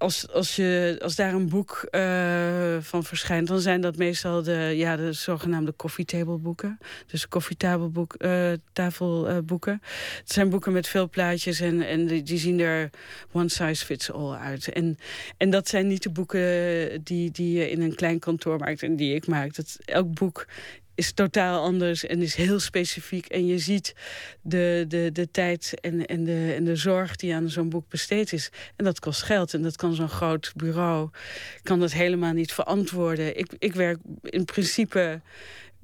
als, als, je, als daar een boek uh, van verschijnt, dan zijn dat meestal de, ja, de zogenaamde koffietableboeken. Dus koffietafelboeken. Uh, tafelboeken. het zijn boeken met veel plaatjes en, en die, die, zien er one size fits all uit. En, en dat zijn niet de boeken die, die je in een klein kantoor maakt en die ik maak. Dat, elk boek is totaal anders en is heel specifiek. En je ziet de, de, de tijd en, en, de, en de zorg die aan zo'n boek besteed is. En dat kost geld. En dat kan zo'n groot bureau kan dat helemaal niet verantwoorden. Ik, ik werk in principe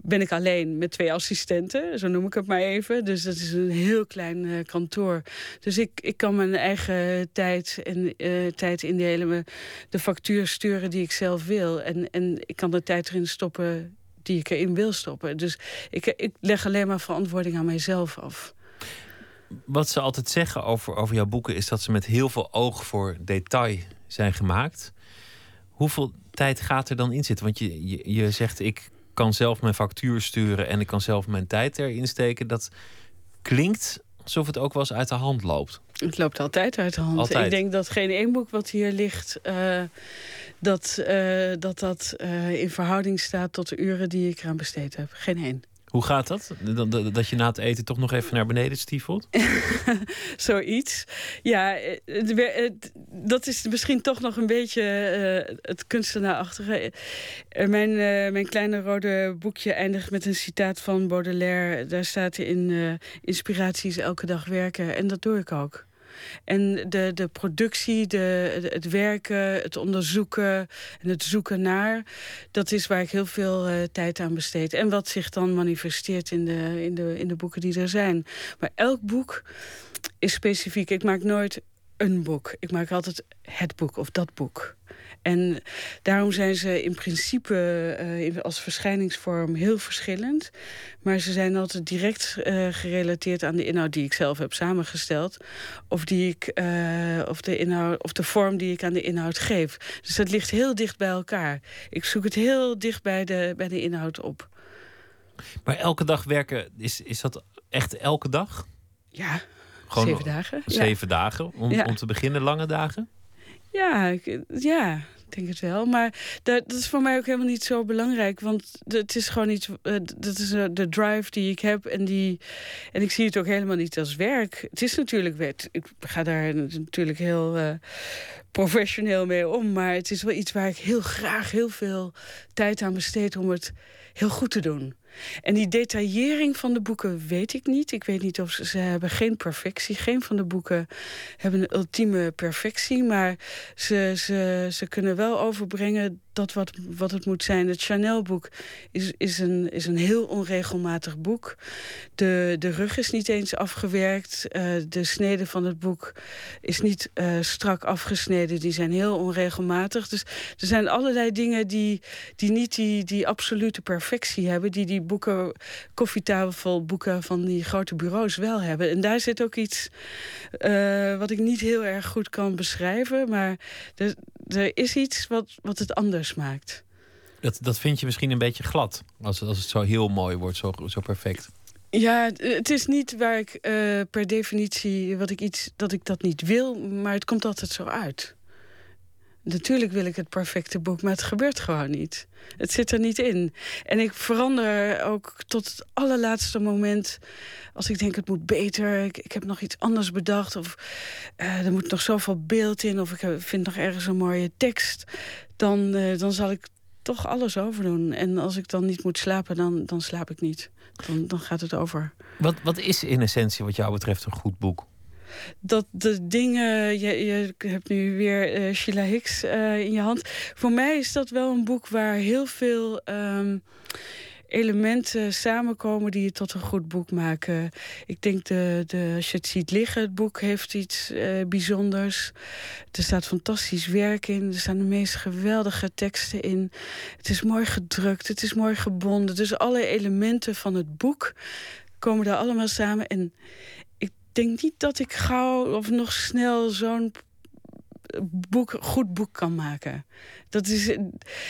ben ik alleen met twee assistenten, zo noem ik het maar even. Dus dat is een heel klein uh, kantoor. Dus ik, ik kan mijn eigen tijd en uh, tijd indelen, de factuur sturen die ik zelf wil. En, en ik kan de tijd erin stoppen die ik erin wil stoppen. Dus ik, ik leg alleen maar verantwoording aan mijzelf af. Wat ze altijd zeggen over, over jouw boeken is dat ze met heel veel oog voor detail zijn gemaakt. Hoeveel tijd gaat er dan in zitten? Want je, je, je zegt ik kan zelf mijn factuur sturen en ik kan zelf mijn tijd erin steken. Dat klinkt alsof het ook wel eens uit de hand loopt. Het loopt altijd uit de hand. Altijd. Ik denk dat geen één boek wat hier ligt... Uh, dat uh, dat, dat uh, in verhouding staat tot de uren die ik eraan besteed heb. Geen één. Hoe gaat dat? Dat je na het eten toch nog even naar beneden stiefelt? Zoiets. Ja, het, het, dat is misschien toch nog een beetje uh, het kunstenaarachtige. Uh, mijn, uh, mijn kleine rode boekje eindigt met een citaat van Baudelaire. Daar staat in inspiraties elke dag werken. En dat doe ik ook. En de, de productie, de, het werken, het onderzoeken en het zoeken naar... dat is waar ik heel veel uh, tijd aan besteed. En wat zich dan manifesteert in de, in, de, in de boeken die er zijn. Maar elk boek is specifiek. Ik maak nooit een boek. Ik maak altijd het boek of dat boek. En daarom zijn ze in principe uh, als verschijningsvorm heel verschillend. Maar ze zijn altijd direct uh, gerelateerd aan de inhoud die ik zelf heb samengesteld. Of, die ik, uh, of, de inhoud, of de vorm die ik aan de inhoud geef. Dus dat ligt heel dicht bij elkaar. Ik zoek het heel dicht bij de, bij de inhoud op. Maar elke dag werken, is, is dat echt elke dag? Ja, Gewoon zeven dagen. Ja. Zeven dagen om, Ja. om te beginnen, lange dagen? Ja, ik, ja, denk het wel. Maar dat, dat is voor mij ook helemaal niet zo belangrijk. Want het is gewoon iets. eh, dat is eh, de drive die ik heb. En, die, en ik zie het ook helemaal niet als werk. Het is natuurlijk werk. Ik ga daar natuurlijk heel eh, professioneel mee om. Maar het is wel iets waar ik heel graag heel veel tijd aan besteed om het heel goed te doen. En die detaillering van de boeken weet ik niet. Ik weet niet of ze, ze hebben geen perfectie. Geen van de boeken hebben een ultieme perfectie. Maar ze, ze, ze kunnen wel overbrengen dat wat, wat het moet zijn. Het Chanel-boek is, is, een, is een heel onregelmatig boek. De, de rug is niet eens afgewerkt. Eh, de snede van het boek is niet eh, strak afgesneden. Die zijn heel onregelmatig. Dus er zijn allerlei dingen die, die niet die, die absolute perfectie hebben. Die die boeken, koffietafelboeken van die grote bureaus wel hebben. En daar zit ook iets eh, wat ik niet heel erg goed kan beschrijven. Maar er is iets wat, wat het anders maakt. Dat, dat vind je misschien een beetje glad. Als, als het zo heel mooi wordt, zo, zo perfect. Ja, het- is niet waar ik eh, per definitie wat ik iets dat ik dat niet wil, maar het komt altijd zo uit. Natuurlijk wil ik het perfecte boek, maar het gebeurt gewoon niet. Het zit er niet in. En ik verander ook tot het allerlaatste moment. Als ik denk het moet beter, ik, heb nog iets anders bedacht. Of eh, er moet nog zoveel beeld in. Of ik vind nog ergens een mooie tekst. Dan, eh, dan zal ik toch alles overdoen. En als ik dan niet moet slapen, dan, dan slaap ik niet. Dan, dan gaat het over. Wat, wat is in essentie wat jou betreft een goed boek? Dat de dingen. Je, je hebt nu weer eh, Sheila Hicks eh, in je hand. Voor mij is dat wel een boek waar heel veel. ehm, elementen samenkomen die het tot een goed boek maken. Ik denk, de, de, als je het ziet liggen, het boek heeft iets eh, bijzonders. Er staat fantastisch werk in. Er staan de meest geweldige teksten in. Het is mooi gedrukt, het is mooi gebonden. Dus alle elementen van het boek komen daar allemaal samen. En denk niet dat ik gauw of nog snel zo'n boek, goed boek kan maken. Dat is,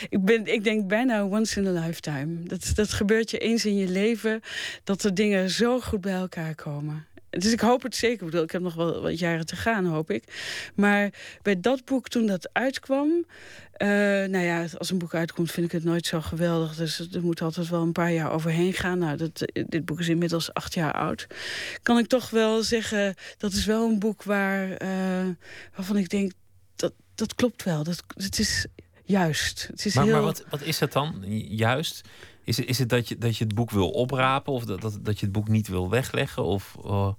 ik, ben, ik denk bijna once in a lifetime. Dat, dat gebeurt je eens in je leven, dat er dingen zo goed bij elkaar komen. Dus ik hoop het zeker. Ik bedoel, ik heb nog wel wat jaren te gaan, hoop ik. Maar bij dat boek, toen dat uitkwam... eh, nou ja, als een boek uitkomt, vind ik het nooit zo geweldig. Dus er moet altijd wel een paar jaar overheen gaan. Nou, dat, dit boek is inmiddels acht jaar oud. Kan ik toch wel zeggen, dat is wel een boek waar, eh, waarvan ik denk... Dat, dat klopt wel. Dat, het is juist. Het is Maar, heel... maar wat, wat is het dan juist? Is is het dat, je, dat je het boek wil oprapen of dat, dat, dat je het boek niet wil wegleggen? Of, oh,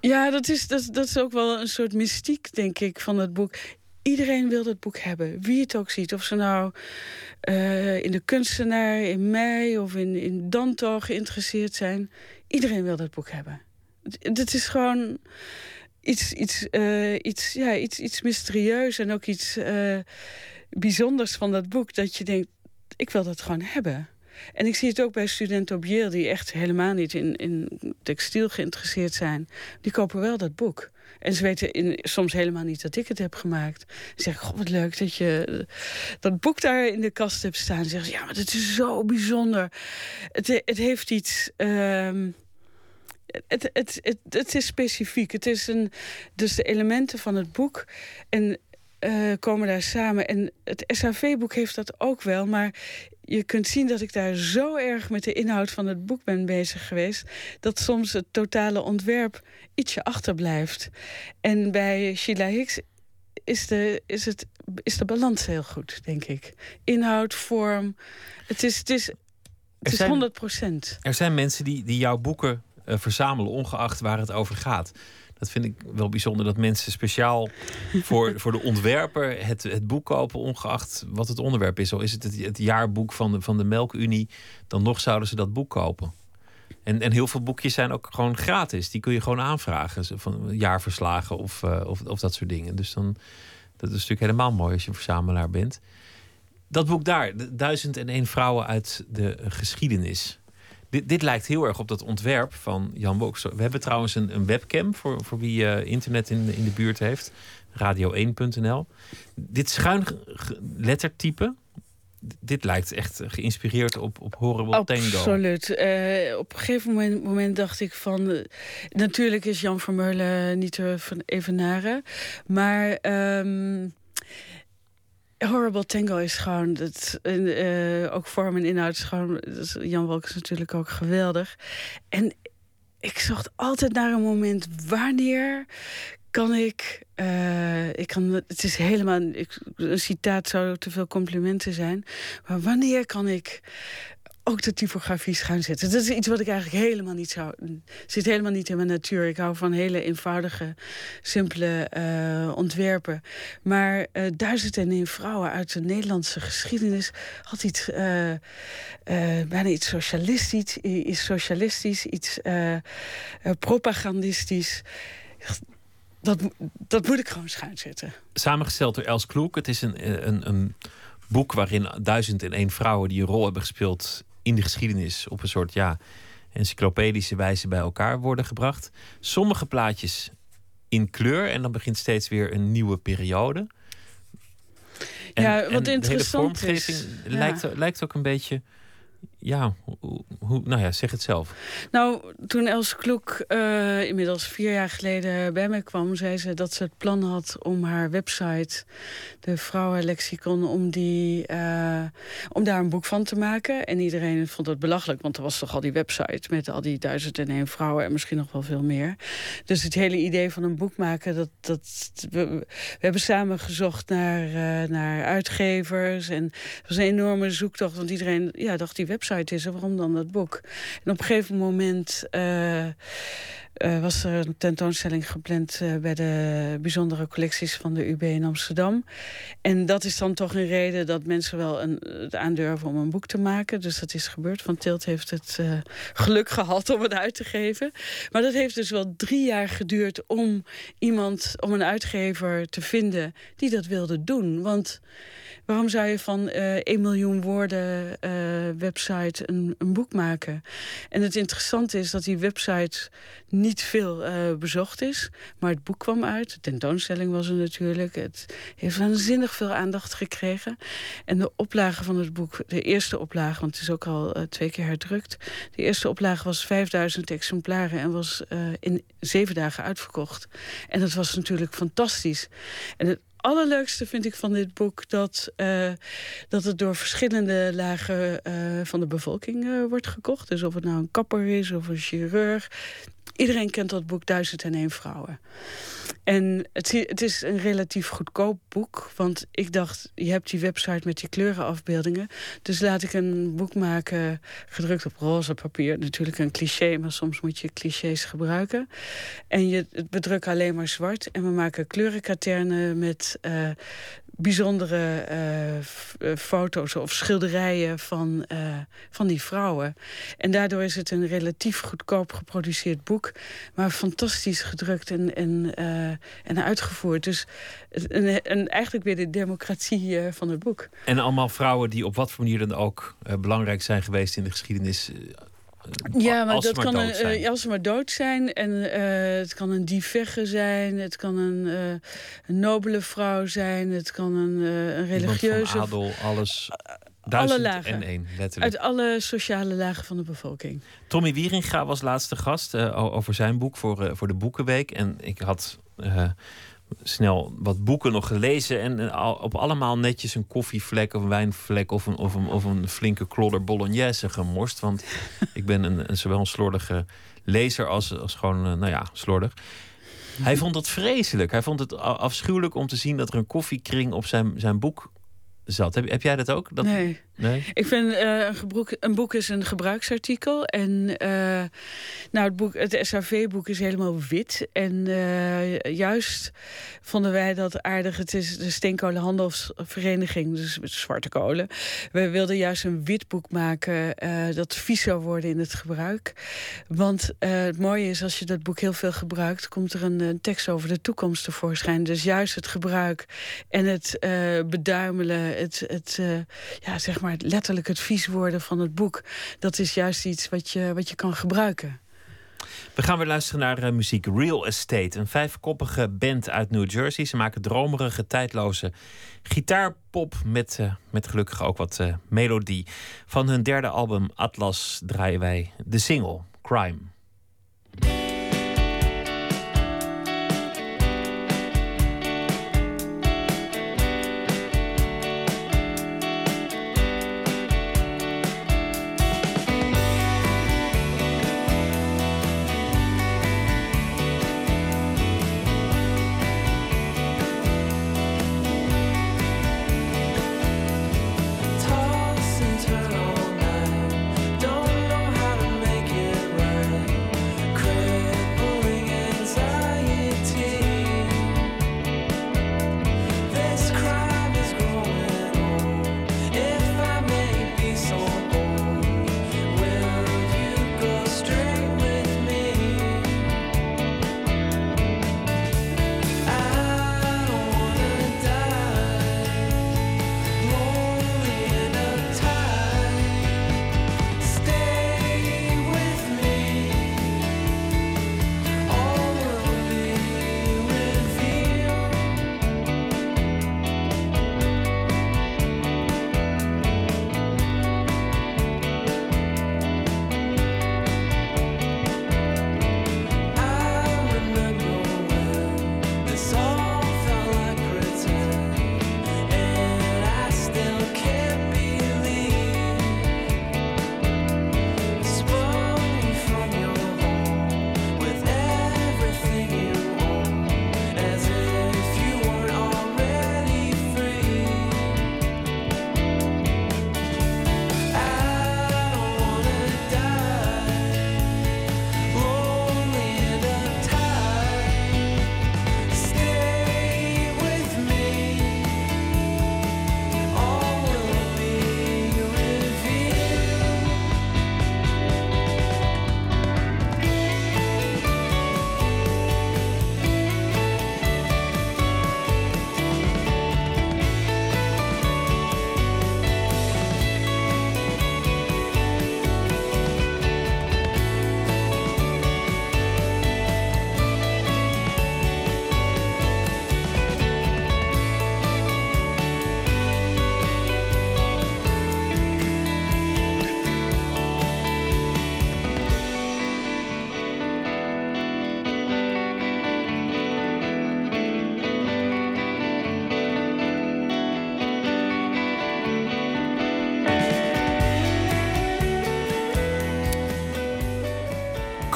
Ja, dat is, dat, dat is ook wel een soort mystiek, denk ik, van het boek. Iedereen wil dat boek hebben, wie het ook ziet. Of ze nou eh, in de kunstenaar, in mij of in, in Danto geïnteresseerd zijn. Iedereen wil dat boek hebben. Het is gewoon iets, iets, eh, iets, ja, iets, iets mysterieus en ook iets eh, bijzonders van dat boek. Dat je denkt, ik wil dat gewoon hebben. En ik zie het ook bij studenten op Yale... die echt helemaal niet in, in textiel geïnteresseerd zijn. Die kopen wel dat boek. En ze weten in, soms helemaal niet dat ik het heb gemaakt. Dan zeg ik, god, wat leuk dat je eh, dat boek daar in de kast hebt staan. Dan zeggen ze, ja, maar het is zo bijzonder. Het, het heeft iets... ehm, het, het, het, het is specifiek. Het is een, dus de elementen van het boek en, eh, komen daar samen. En het SAV-boek heeft dat ook wel. Maar je kunt zien dat ik daar zo erg met de inhoud van het boek ben bezig geweest... dat soms het totale ontwerp ietsje achterblijft. En bij Sheila Hicks is de, is het, is de balans heel goed, denk ik. Inhoud, vorm. Het is, het is, het Er is zijn- 100 procent. Er zijn mensen die, die jouw boeken eh, verzamelen, ongeacht waar het over gaat. Dat vind ik wel bijzonder dat mensen speciaal voor, voor de ontwerper het, het boek kopen, ongeacht wat het onderwerp is. Al is het het, jaarboek van de, van de Melkunie, dan nog zouden ze dat boek kopen. En, en heel veel boekjes zijn ook gewoon gratis. Die kun je gewoon aanvragen. Van jaarverslagen of, eh, of, of dat soort dingen. Dus dan, dat is natuurlijk helemaal mooi als je verzamelaar bent. Dat boek daar, de 1001 vrouwen uit de geschiedenis. Dit, dit lijkt heel erg op dat ontwerp van Jan Woks. We hebben trouwens een, een webcam voor, voor wie eh, internet in, in de buurt heeft. Radio1.nl. Dit schuin lettertype, dit lijkt echt geïnspireerd op, op Horrible Tango. Absoluut. Uh, op een gegeven moment, dacht ik van... Uh, natuurlijk is Jan Vermeulen niet te evenaren. Maar... Um, Horrible Tango is gewoon, dat, uh, ook vorm en inhoud is gewoon, Jan Wolk is natuurlijk ook geweldig. En ik zocht altijd naar een moment wanneer kan ik. Uh, ik kan, het is helemaal. Ik, een citaat zou te veel complimenten zijn. Maar wanneer kan ik ook de typografie gaan zetten. Dat is iets wat ik eigenlijk helemaal niet zou... zit helemaal niet in mijn natuur. Ik hou van hele eenvoudige, simpele uh, ontwerpen. Maar uh, duizend en één vrouwen uit de Nederlandse geschiedenis... had iets, uh, bijna iets socialistisch, iets, socialistisch, iets propagandistisch dat, dat moet ik gewoon schuin zetten. Samengesteld door Els Kloek. Het is een, een, een boek waarin duizend en één vrouwen die een rol hebben gespeeld in de geschiedenis op een soort ja, encyclopedische wijze bij elkaar worden gebracht. Sommige plaatjes in kleur en dan begint steeds weer een nieuwe periode. En, ja, wat interessant de hele vormgeving is, lijkt, lijkt ook een beetje ja, hoe, nou ja, zeg het zelf. Nou, toen Els Kloek uh, inmiddels vier jaar geleden bij mij kwam, zei ze dat ze het plan had om haar website, de Vrouwenlexicon, om, die, uh, om daar een boek van te maken. En iedereen vond het belachelijk, want er was toch al die website met al die duizend en één vrouwen en misschien nog wel veel meer. Dus het hele idee van een boek maken, dat, dat, we, we hebben samen gezocht naar, uh, naar uitgevers. En het was een enorme zoektocht, want iedereen ja, dacht die website is. Waarom dan dat boek? En op een gegeven moment uh, uh, was er een tentoonstelling gepland uh, bij de bijzondere collecties van de UB in Amsterdam. En dat is dan toch een reden dat mensen wel een, het aandurven om een boek te maken. Dus dat is gebeurd. Van Tilt heeft het geluk gehad om het uit te geven. Maar dat heeft dus wel drie jaar geduurd om iemand, om een uitgever te vinden die dat wilde doen. Want Waarom zou je van uh, 1 miljoen woorden website een, een, boek maken? En het interessante is dat die website niet veel uh, bezocht is. Maar het boek kwam uit. De tentoonstelling was er natuurlijk. Het heeft waanzinnig veel aandacht gekregen. En de oplage van het boek, de eerste oplage... want het is ook al uh, twee keer herdrukt... de eerste oplage was 5000 exemplaren... en was in zeven dagen uitverkocht. En dat was natuurlijk fantastisch. En het allerleukste vind ik van dit boek dat, dat het door verschillende lagen van de bevolking wordt gekocht. Dus of het nou een kapper is of een chirurg. Iedereen kent dat boek Duizend en één vrouwen. En het, het, is een relatief goedkoop boek. Want ik dacht, je hebt die website met die kleurenafbeeldingen. Dus laat ik een boek maken, gedrukt op roze papier. Natuurlijk een cliché, maar soms moet je clichés gebruiken. En je bedrukt alleen maar zwart. En we maken kleurenkaternen met uh, bijzondere uh, foto's of schilderijen van, uh, van die vrouwen. En daardoor is het een relatief goedkoop geproduceerd boek, maar fantastisch gedrukt en, en, en uitgevoerd. Dus een, een, eigenlijk weer de democratie van het boek. En allemaal vrouwen die op wat voor manier dan ook belangrijk zijn geweest in de geschiedenis ja, maar dat kan een, uh, als ze maar dood zijn. En uh, het kan een divegge zijn. Het kan een, uh, een nobele vrouw zijn. Het kan een, een religieuze... adel, alles... Duizend alle lagen. en één, letterlijk. Uit alle sociale lagen van de bevolking. Tommy Wieringa was laatste gast over zijn boek voor, voor de Boekenweek. En ik had snel wat boeken nog gelezen. En op allemaal netjes een koffievlek of een wijnvlek of een, of een, of een flinke klodder bolognese gemorst. Want ik ben een, een, zowel een slordige lezer als, als gewoon, uh, nou ja, slordig. Hij vond het vreselijk. Hij vond het afschuwelijk om te zien dat er een koffiekring op zijn, zijn boek zat. Heb, heb jij dat ook? Dat, nee. Nee. Ik vind uh, een, een, boek is een gebruiksartikel. En uh, nou, het, boek, het SAV-boek is helemaal wit. En uh, juist vonden wij dat aardig. Het is de Steenkolenhandelsvereniging, dus zwarte kolen. We wilden juist een wit boek maken dat vies zou worden in het gebruik. Want het mooie is, als je dat boek heel veel gebruikt... komt er een, tekst over de toekomst tevoorschijn. Dus juist het gebruik en het beduimelen het, het, ja, zeg maar letterlijk het vies worden van het boek. Dat is juist iets wat je, wat je kan gebruiken. We gaan weer luisteren naar uh, muziek Real Estate. Een vijfkoppige band uit New Jersey. Ze maken dromerige, tijdloze gitaarpop met, uh, met gelukkig ook wat uh, melodie. Van hun derde album Atlas draaien wij de single Crime.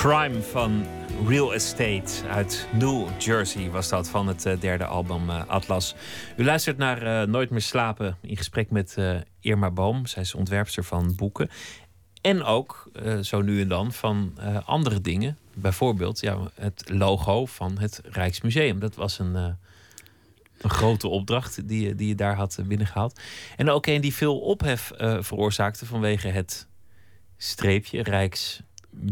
Crime van Real Estate uit New Jersey was dat van het uh, derde album uh, Atlas. U luistert naar uh, Nooit meer slapen in gesprek met Irma Boom. Zij is ontwerpster van boeken. En ook, zo nu en dan, van andere dingen. Bijvoorbeeld ja, het logo van het Rijksmuseum. Dat was een, een grote opdracht die, die je daar had binnengehaald. En ook een die veel ophef veroorzaakte vanwege het streepje Rijks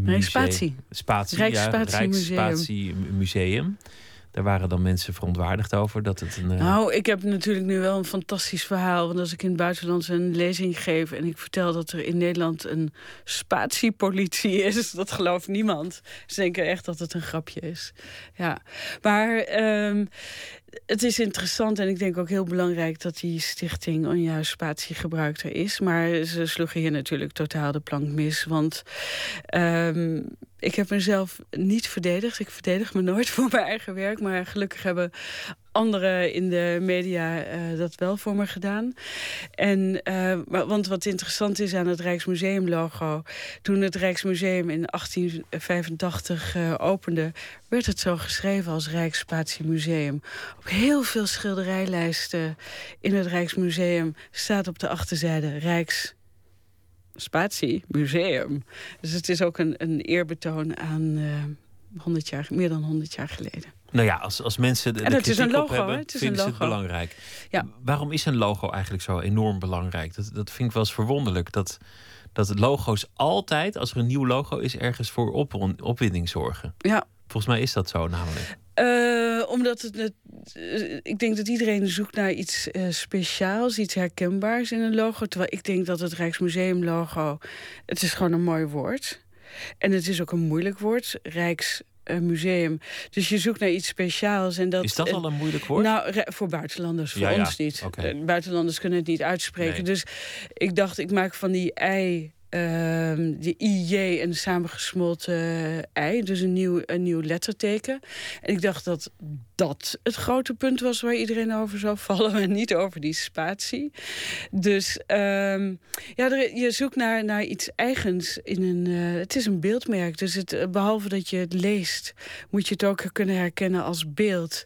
Rijksspatie. Spatie, Museum. Daar waren dan mensen verontwaardigd over dat het een. Uh... Nou, ik heb natuurlijk nu wel een fantastisch verhaal. Want als ik in het buitenland een lezing geef en ik vertel dat er in Nederland een spatiepolitie is, dat gelooft niemand. Ze denken echt dat het een grapje is. Ja, maar um, het is interessant en ik denk ook heel belangrijk dat die stichting onjuist spatiegebruik er is. Maar ze sloegen hier natuurlijk totaal de plank mis. Want um, ik heb mezelf niet verdedigd. Ik verdedig me nooit voor mijn eigen werk. Maar gelukkig hebben anderen in de media uh, dat wel voor me gedaan. En, uh, want wat interessant is aan het Rijksmuseum-logo... toen het Rijksmuseum in 1885 uh, eh, opende... werd het zo geschreven als Rijksspatiemuseum. Op heel veel schilderijlijsten in het Rijksmuseum... staat op de achterzijde Rijks Spatie Museum. Dus het is ook een, een eerbetoon aan uh, 100 jaar, meer dan 100 jaar geleden. Nou ja, als, als mensen de, en het is een logo, hebben, het is vinden een ze het belangrijk. Ja. Waarom is een logo eigenlijk zo enorm belangrijk? Dat, dat vind ik wel eens verwonderlijk. Dat, dat logo's altijd, als er een nieuw logo is, ergens voor op, opwinding zorgen. Ja. Volgens mij is dat zo namelijk. Uh, omdat het, uh, ik denk dat iedereen zoekt naar iets uh, speciaals, iets herkenbaars in een logo. Terwijl ik denk dat het Rijksmuseum logo, het is gewoon een mooi woord. En het is ook een moeilijk woord, Rijksmuseum. dus je zoekt naar iets speciaals. En dat, is dat al een moeilijk woord? Nou, voor buitenlanders, voor Ja, ja. ons niet. Eh, Buitenlanders kunnen het niet uitspreken. Nee. Dus ik dacht, ik maak van die ei, ehm de IJ, een samengesmolten eh, ei. Dus een nieuw, een nieuw letterteken. En ik dacht dat dat het grote punt was waar iedereen over zou vallen. En niet over die spatie. Dus ehm, ja, je zoekt naar, naar iets eigens in een. eh, het is een beeldmerk. Dus het, eh, behalve dat je het leest, moet je het ook kunnen herkennen als beeld.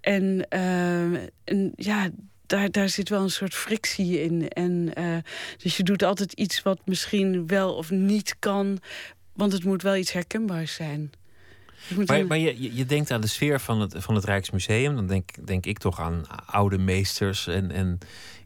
En, ehm, en ja. Daar, daar zit wel een soort frictie in. En, eh, dus je doet altijd iets wat misschien wel of niet kan. Want het moet wel iets herkenbaars zijn. Maar, een- maar je, je- je denkt aan de sfeer van het, van het Rijksmuseum. Dan denk, denk ik toch aan oude meesters. En, en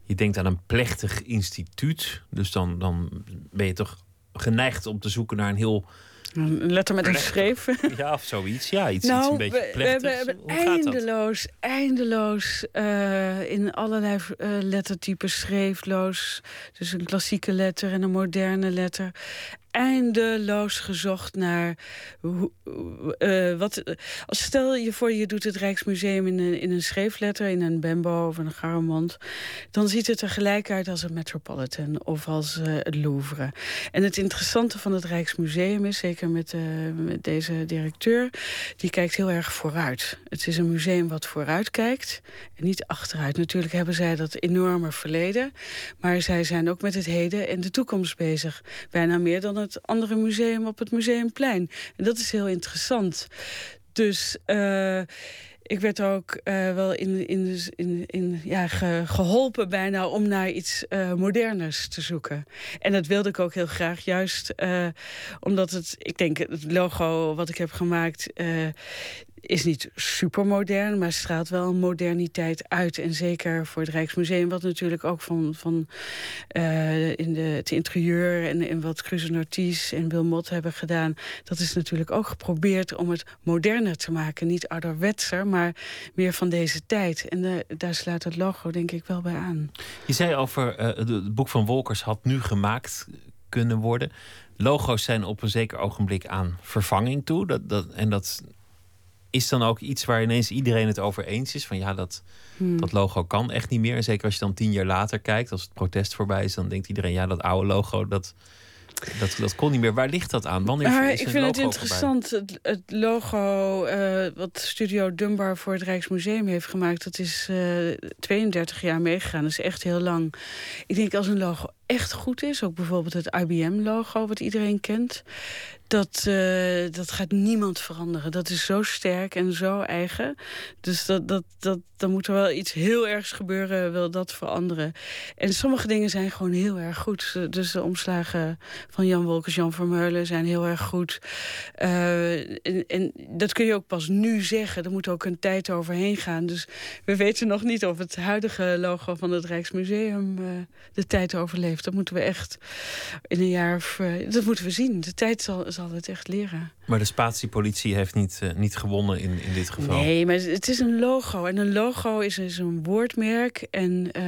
je denkt aan een plechtig instituut. Dus dan, dan ben je toch geneigd om te zoeken naar een heel... een letter met een schreef. Ja, of zoiets. Ja, iets, nou, iets een beetje we, we plechtigs. hebben, eindeloos, eindeloos eh, in allerlei eh, lettertypes schreefloos. Dus een klassieke letter en een moderne letter. Eindeloos gezocht naar eh, wat. Als stel je voor, je doet het Rijksmuseum in een, in een schreefletter, in een Bembo of een Garamond. Dan ziet het er gelijk uit als een Metropolitan of als eh, het Louvre. En het interessante van het Rijksmuseum is, zeker met, eh, met deze directeur, die kijkt heel erg vooruit. Het is een museum wat vooruit kijkt en niet achteruit. Natuurlijk hebben zij dat enorme verleden, maar zij zijn ook met het heden en de toekomst bezig. Bijna meer dan het andere museum op het Museumplein. En dat is heel interessant. Dus eh, ik werd ook eh, wel in, in, in, in, ja, ge- geholpen bijna om naar iets eh, moderners te zoeken. En dat wilde ik ook heel graag, juist omdat het, ik denk, het logo wat ik heb gemaakt. Is niet super modern, maar straalt wel een moderniteit uit. En zeker voor het Rijksmuseum, wat natuurlijk ook van, van eh, in de, het interieur en, en wat Cruze Nortis en Wilmot hebben gedaan. Dat is natuurlijk ook geprobeerd om het moderner te maken. Niet ouderwetser, maar meer van deze tijd. En eh, daar sluit het logo denk ik wel bij aan. Je zei over eh, het boek van Wolkers had nu gemaakt kunnen worden. Logo's zijn op een zeker ogenblik aan vervanging toe. Dat, dat, en dat is dan ook iets waar ineens iedereen het over eens is. Van ja, dat, Hmm. dat logo kan echt niet meer. En zeker als je dan tien jaar later kijkt, als het protest voorbij is, dan denkt iedereen, ja, dat oude logo, dat, dat, dat kon niet meer. Waar ligt dat aan? Wanneer Maar is ik vind het interessant, het, het logo eh, wat Studio Dunbar voor het Rijksmuseum heeft gemaakt, dat is eh 32 jaar meegegaan. Dat is echt heel lang. Ik denk als een logo echt goed is, ook bijvoorbeeld het IBM-logo wat iedereen kent, dat, eh, dat gaat niemand veranderen. Dat is zo sterk en zo eigen. Dus dat, dat, dat, dan moet er wel iets heel ergs gebeuren, wil dat veranderen. En sommige dingen zijn gewoon heel erg goed. Dus de omslagen van Jan Wolkers, Jan Vermeulen zijn heel erg goed. Eh, en, en dat kun je ook pas nu zeggen. Er moet ook een tijd overheen gaan. Dus we weten nog niet of het huidige logo van het Rijksmuseum eh, de tijd overleeft. Dat moeten we echt in een jaar of... eh, dat moeten we zien. De tijd zal, zal het echt leren. Maar de spatiepolitie heeft niet, eh, niet gewonnen in, in dit geval. Nee, maar het is een logo. En een logo is, is een woordmerk. En eh,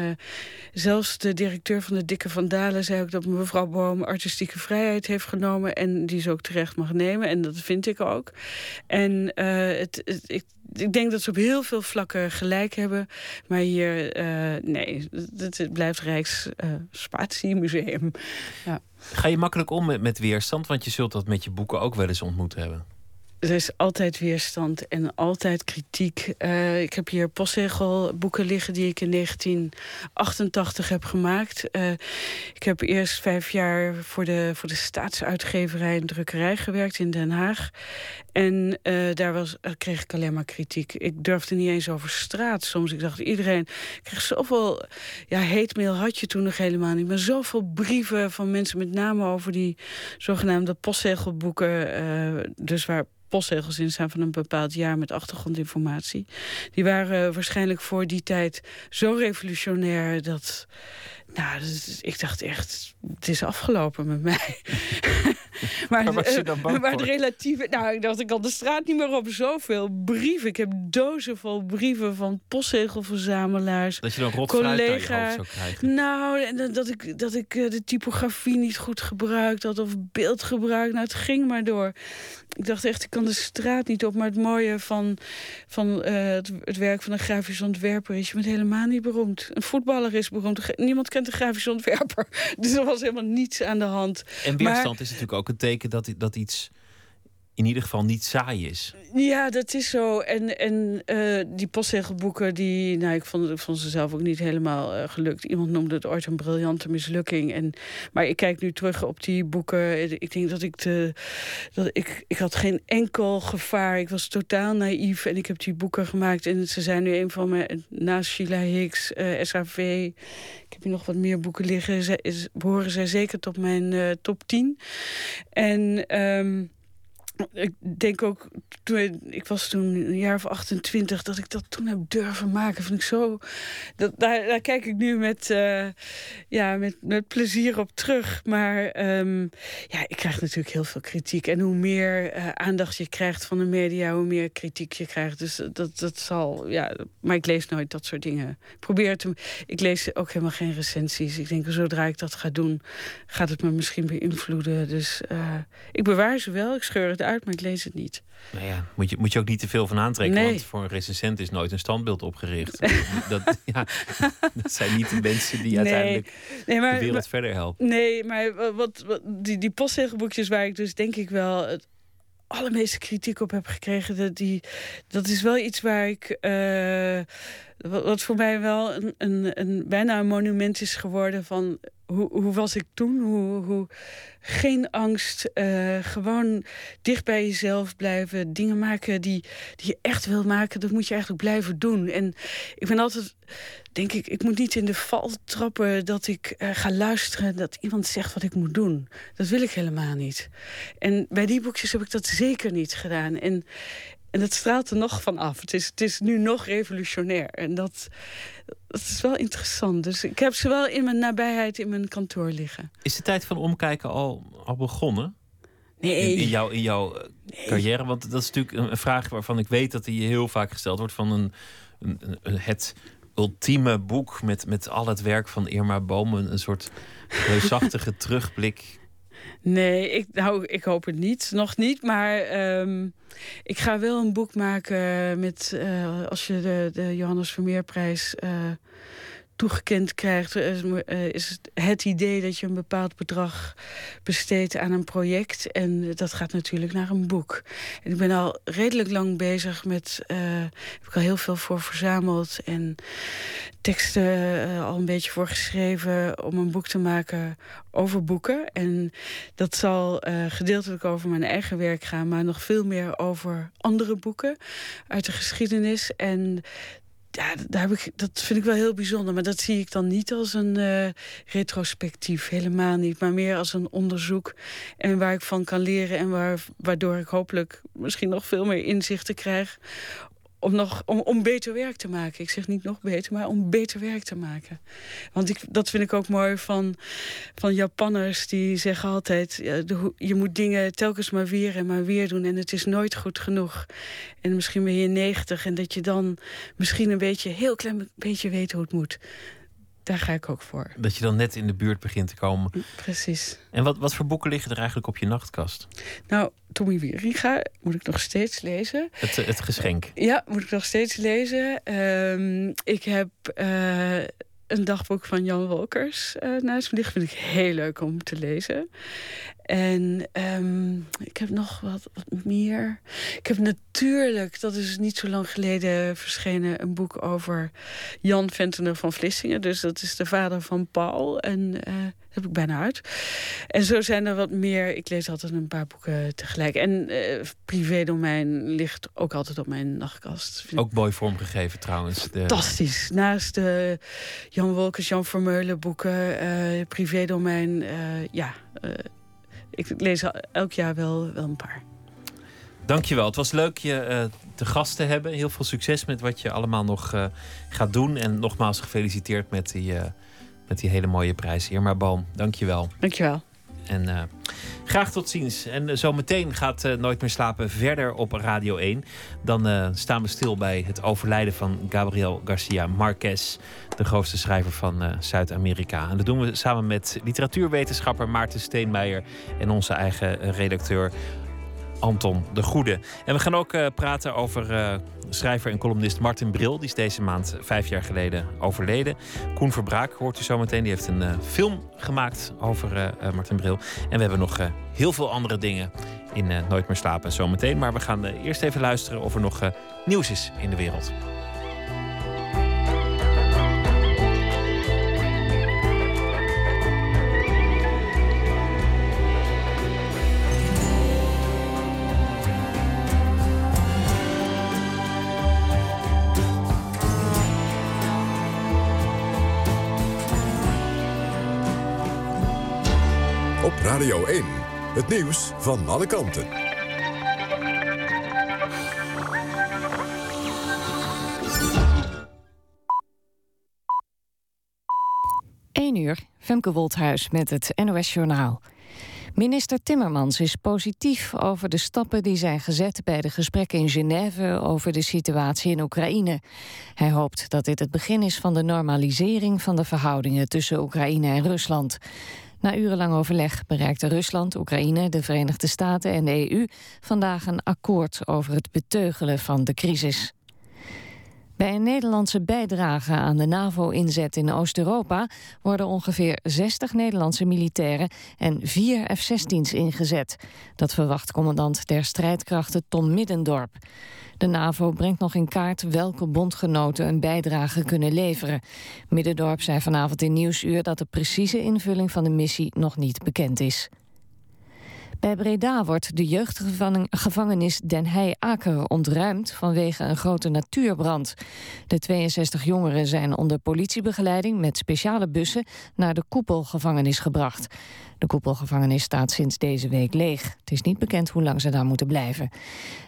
zelfs de directeur van de Dikke Van Dalen zei ook dat mevrouw Boom artistieke vrijheid heeft genomen. En die ze ook terecht mag nemen. En dat vind ik ook. En het, het- ik, ik denk dat ze op heel veel vlakken gelijk hebben. Maar hier, eh, nee, het, blijft Rijks eh, Spatiemuseum. Ga je makkelijk om met, met weerstand? Want je zult dat met je boeken ook wel eens ontmoet hebben. Er is altijd weerstand en altijd kritiek. Eh, ik heb hier postzegelboeken liggen die ik in 1988 heb gemaakt. Eh, ik heb eerst vijf jaar voor de, voor de staatsuitgeverij en drukkerij gewerkt in Den Haag. En eh, daar was, kreeg ik alleen maar kritiek. Ik durfde niet eens over straat soms. Ik dacht, iedereen kreeg zoveel... Ja, heetmail had je toen nog helemaal niet. Maar zoveel brieven van mensen met name over die zogenaamde postzegelboeken. dus waar postzegels in staan van een bepaald jaar met achtergrondinformatie. Die waren waarschijnlijk voor die tijd zo revolutionair dat. Nou, ik dacht echt, het is afgelopen met mij. Maar, was je dan eh, bang maar relatieve... Nou, ik dacht, ik kan de straat niet meer op. Zoveel brieven. Ik heb dozen vol brieven van postzegelverzamelaars. Dat je dan rot collega- zou krijgen. Nou, en dat- ik, dat ik eh, de typografie niet goed gebruikt had of beeldgebruik. Nou, het ging maar door. Ik dacht echt, ik kan de straat niet op. Maar het mooie van, van eh, het, het werk van een grafisch ontwerper is... je bent helemaal niet beroemd. Een voetballer is beroemd. Niemand kent een grafisch ontwerper. Dus er was helemaal niets aan de hand. En weerstand is natuurlijk ook een teken dat, dat iets in ieder geval niet saai is. Ja, dat is zo. En, en eh, die postzegelboeken, die, nou, ik, vond, ze zelf ook niet helemaal eh, gelukt. Iemand noemde het ooit een briljante mislukking. En, maar ik kijk nu terug op die boeken. Ik denk dat ik de. Dat ik, ik had geen enkel gevaar. Ik was totaal naïef. En ik heb die boeken gemaakt. En ze zijn nu een van mijn. Naast Sheila Hicks, eh, SAV. Ik heb hier nog wat meer boeken liggen. Ze, behoren zij zeker tot mijn top 10. En. ehm, ik denk ook, toen, ik was toen een jaar of 28, dat ik dat toen heb durven maken. Vind ik zo. Dat, daar, daar kijk ik nu met, eh, ja, met, met plezier op terug. Maar ehm, ja, ik krijg natuurlijk heel veel kritiek. En hoe meer eh, aandacht je krijgt van de media, hoe meer kritiek je krijgt. Dus dat, dat zal. Ja, maar ik lees nooit dat soort dingen. Ik probeer te. Ik lees ook helemaal geen recensies. Ik denk, zodra ik dat ga doen, gaat het me misschien beïnvloeden. Dus eh, ik bewaar ze wel. Ik scheur het uit, maar ik lees het niet. Nou ja, moet je, moet je ook niet te veel van aantrekken. Nee. Want voor een recensent is nooit een standbeeld opgericht. dat, ja, dat zijn niet de mensen die Nee. uiteindelijk Nee, maar, de wereld maar- verder helpen. Nee, maar wa- wat, wat, die, die postzegelboekjes waar ik dus denk ik wel het allermeeste kritiek op heb gekregen, dat, die, dat is wel iets waar ik. eh, wat, voor mij wel een, een, een, bijna een monument is geworden van hoe, hoe was ik toen? Hoe, hoe, geen angst, eh, gewoon dicht bij jezelf blijven. Dingen maken die, die je echt wil maken, dat moet je eigenlijk blijven doen. En ik ben altijd, denk ik, ik moet niet in de val trappen dat ik eh, ga luisteren dat iemand zegt wat ik moet doen. Dat wil ik helemaal niet. En bij die boekjes heb ik dat zeker niet gedaan. En, en dat straalt er nog van af. Het is, het is nu nog revolutionair. En dat, dat is wel interessant. Dus ik heb ze wel in mijn nabijheid in mijn kantoor liggen. Is de tijd van omkijken al, al begonnen? Nee. In, in jouw, in jouw eh, carrière? Want dat is natuurlijk een, vraag waarvan ik weet dat die je heel vaak gesteld wordt. Van een, een, een- het ultieme boek met, met al het werk van Irma Boom. Een, een soort reusachtige terugblik. Nee, ik, nou, ik hoop het niet. Nog niet. Maar ehm, ik ga wel een boek maken met... eh, als je de, de Johannes Vermeerprijs eh, toegekend krijgt... eh, is het, het idee dat je een bepaald bedrag besteedt aan een project. En dat gaat natuurlijk naar een boek. En ik ben al redelijk lang bezig met... eh, heb ik al heel veel voor verzameld. En teksten eh, al een beetje voor geschreven... om een boek te maken over boeken. En dat zal eh, gedeeltelijk over mijn eigen werk gaan... maar nog veel meer over andere boeken uit de geschiedenis. En ja, daar heb ik, dat vind ik wel heel bijzonder. Maar dat zie ik dan niet als een eh, retrospectief. Helemaal niet. Maar meer als een onderzoek. En waar ik van kan leren. En waar, waardoor ik hopelijk misschien nog veel meer inzichten krijg. Om, nog, om, om beter werk te maken. Ik zeg niet nog beter, maar om beter werk te maken. Want ik, dat vind ik ook mooi van, van Japanners. Die zeggen altijd, je moet dingen telkens maar weer en maar weer doen. En het is nooit goed genoeg. En misschien ben je 90 en dat je dan misschien een beetje, heel klein beetje weet hoe het moet. Daar ga ik ook voor. Dat je dan net in de buurt begint te komen. Precies. En wat, wat voor boeken liggen er eigenlijk op je nachtkast? Nou, Tommy Wieringa moet ik nog steeds lezen. Het, eh, het geschenk. Ja, moet ik nog steeds lezen. Ehm, ik heb eh, een dagboek van Jan Wolkers eh naast me liggen. Vind ik heel leuk om te lezen. En ehm, ik heb nog wat, wat meer. Ik heb natuurlijk, dat is niet zo lang geleden verschenen, een boek over Jan Ventener van Vlissingen. Dus dat is de vader van Paul. En eh, heb ik bijna uit. En zo zijn er wat meer. Ik lees altijd een paar boeken tegelijk. En eh privédomein ligt ook altijd op mijn nachtkast. Ook mooi vormgegeven trouwens. De, Fantastisch. Naast de Jan Wolkers, Jan Vermeulen boeken, eh privédomein. eh ja, eh, ik lees elk jaar wel, wel een paar. Dankjewel. Het was leuk je eh, te gast te hebben. Heel veel succes met wat je allemaal nog eh, gaat doen. En nogmaals gefeliciteerd met die, eh, met die hele mooie prijs. Irma Boom, dankjewel. Dankjewel. En eh, Graag tot ziens. En zometeen gaat Nooit meer slapen verder op Radio 1. Dan staan we stil bij het overlijden van Gabriel Garcia Marquez, de grootste schrijver van Zuid-Amerika. En dat doen we samen met literatuurwetenschapper Maarten Steenmeijer en onze eigen redacteur Anton de Goede. En we gaan ook uh, praten over uh, schrijver en columnist Martin Bril. Die is deze maand vijf jaar geleden overleden. Koen Verbraak hoort u zometeen. Die heeft een uh, film gemaakt over Martin Bril. En we hebben nog heel veel andere dingen in Nooit meer slapen zometeen. Maar we gaan eerst even luisteren of er nog nieuws is in de wereld. Radio 1. Het nieuws van alle kanten. 1 uur, Femke Wolthuis met het NOS Journaal. Minister Timmermans is positief over de stappen die zijn gezet bij de gesprekken in Genève over de situatie in Oekraïne. Hij hoopt dat dit het begin is van de normalisering van de verhoudingen tussen Oekraïne en Rusland. Na urenlang overleg bereikten Rusland, Oekraïne, de Verenigde Staten en de EU vandaag een akkoord over het beteugelen van de crisis. Bij een Nederlandse bijdrage aan de NAVO-inzet in Oost-Europa worden ongeveer 60 Nederlandse militairen en vier F-16's ingezet. Dat verwacht commandant der strijdkrachten Tom Middendorp. De NAVO brengt nog in kaart welke bondgenoten een bijdrage kunnen leveren. Middendorp zei vanavond in Nieuwsuur dat de precieze invulling van de missie nog niet bekend is. Bij Breda wordt de jeugdgevangenis Den Heij-Aker ontruimd vanwege een grote natuurbrand. De 62 jongeren zijn onder politiebegeleiding met speciale bussen naar de koepelgevangenis gebracht. De koepelgevangenis staat sinds deze week leeg. Het is niet bekend hoe lang ze daar moeten blijven.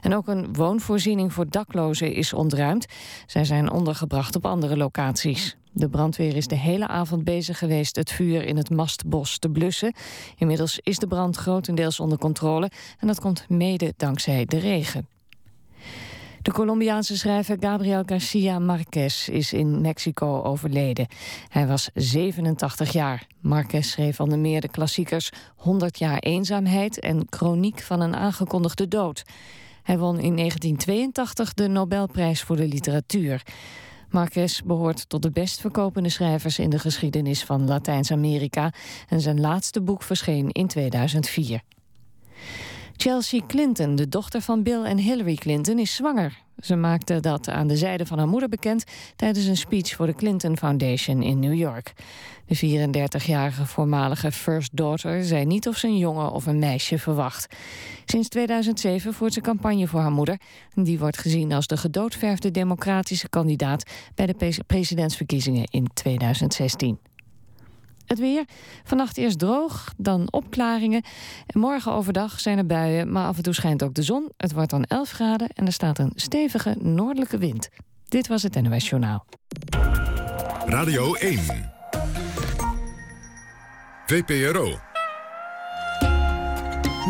En ook een woonvoorziening voor daklozen is ontruimd. Zij zijn ondergebracht op andere locaties. De brandweer is de hele avond bezig geweest het vuur in het mastbos te blussen. Inmiddels is de brand grotendeels onder controle en dat komt mede dankzij de regen. De Colombiaanse schrijver Gabriel Garcia Marquez is in Mexico overleden. Hij was 87 jaar. Marquez schreef onder meer de klassiekers 100 jaar eenzaamheid en Chroniek van een aangekondigde dood. Hij won in 1982 de Nobelprijs voor de literatuur. Marquez behoort tot de best verkopende schrijvers in de geschiedenis van Latijns-Amerika en zijn laatste boek verscheen in 2004. Chelsea Clinton, de dochter van Bill en Hillary Clinton, is zwanger. Ze maakte dat aan de zijde van haar moeder bekend tijdens een speech voor de Clinton Foundation in New York. De 34-jarige voormalige first daughter zei niet of ze een jongen of een meisje verwacht. Sinds 2007 voert ze campagne voor haar moeder. Die wordt gezien als de gedoodverfde democratische kandidaat bij de presidentsverkiezingen in 2016. Het weer. Vannacht eerst droog, dan opklaringen. En morgen overdag zijn er buien, maar af en toe schijnt ook de zon. Het wordt dan 11 graden en er staat een stevige noordelijke wind. Dit was het NOS Journaal. Radio 1. VPRO.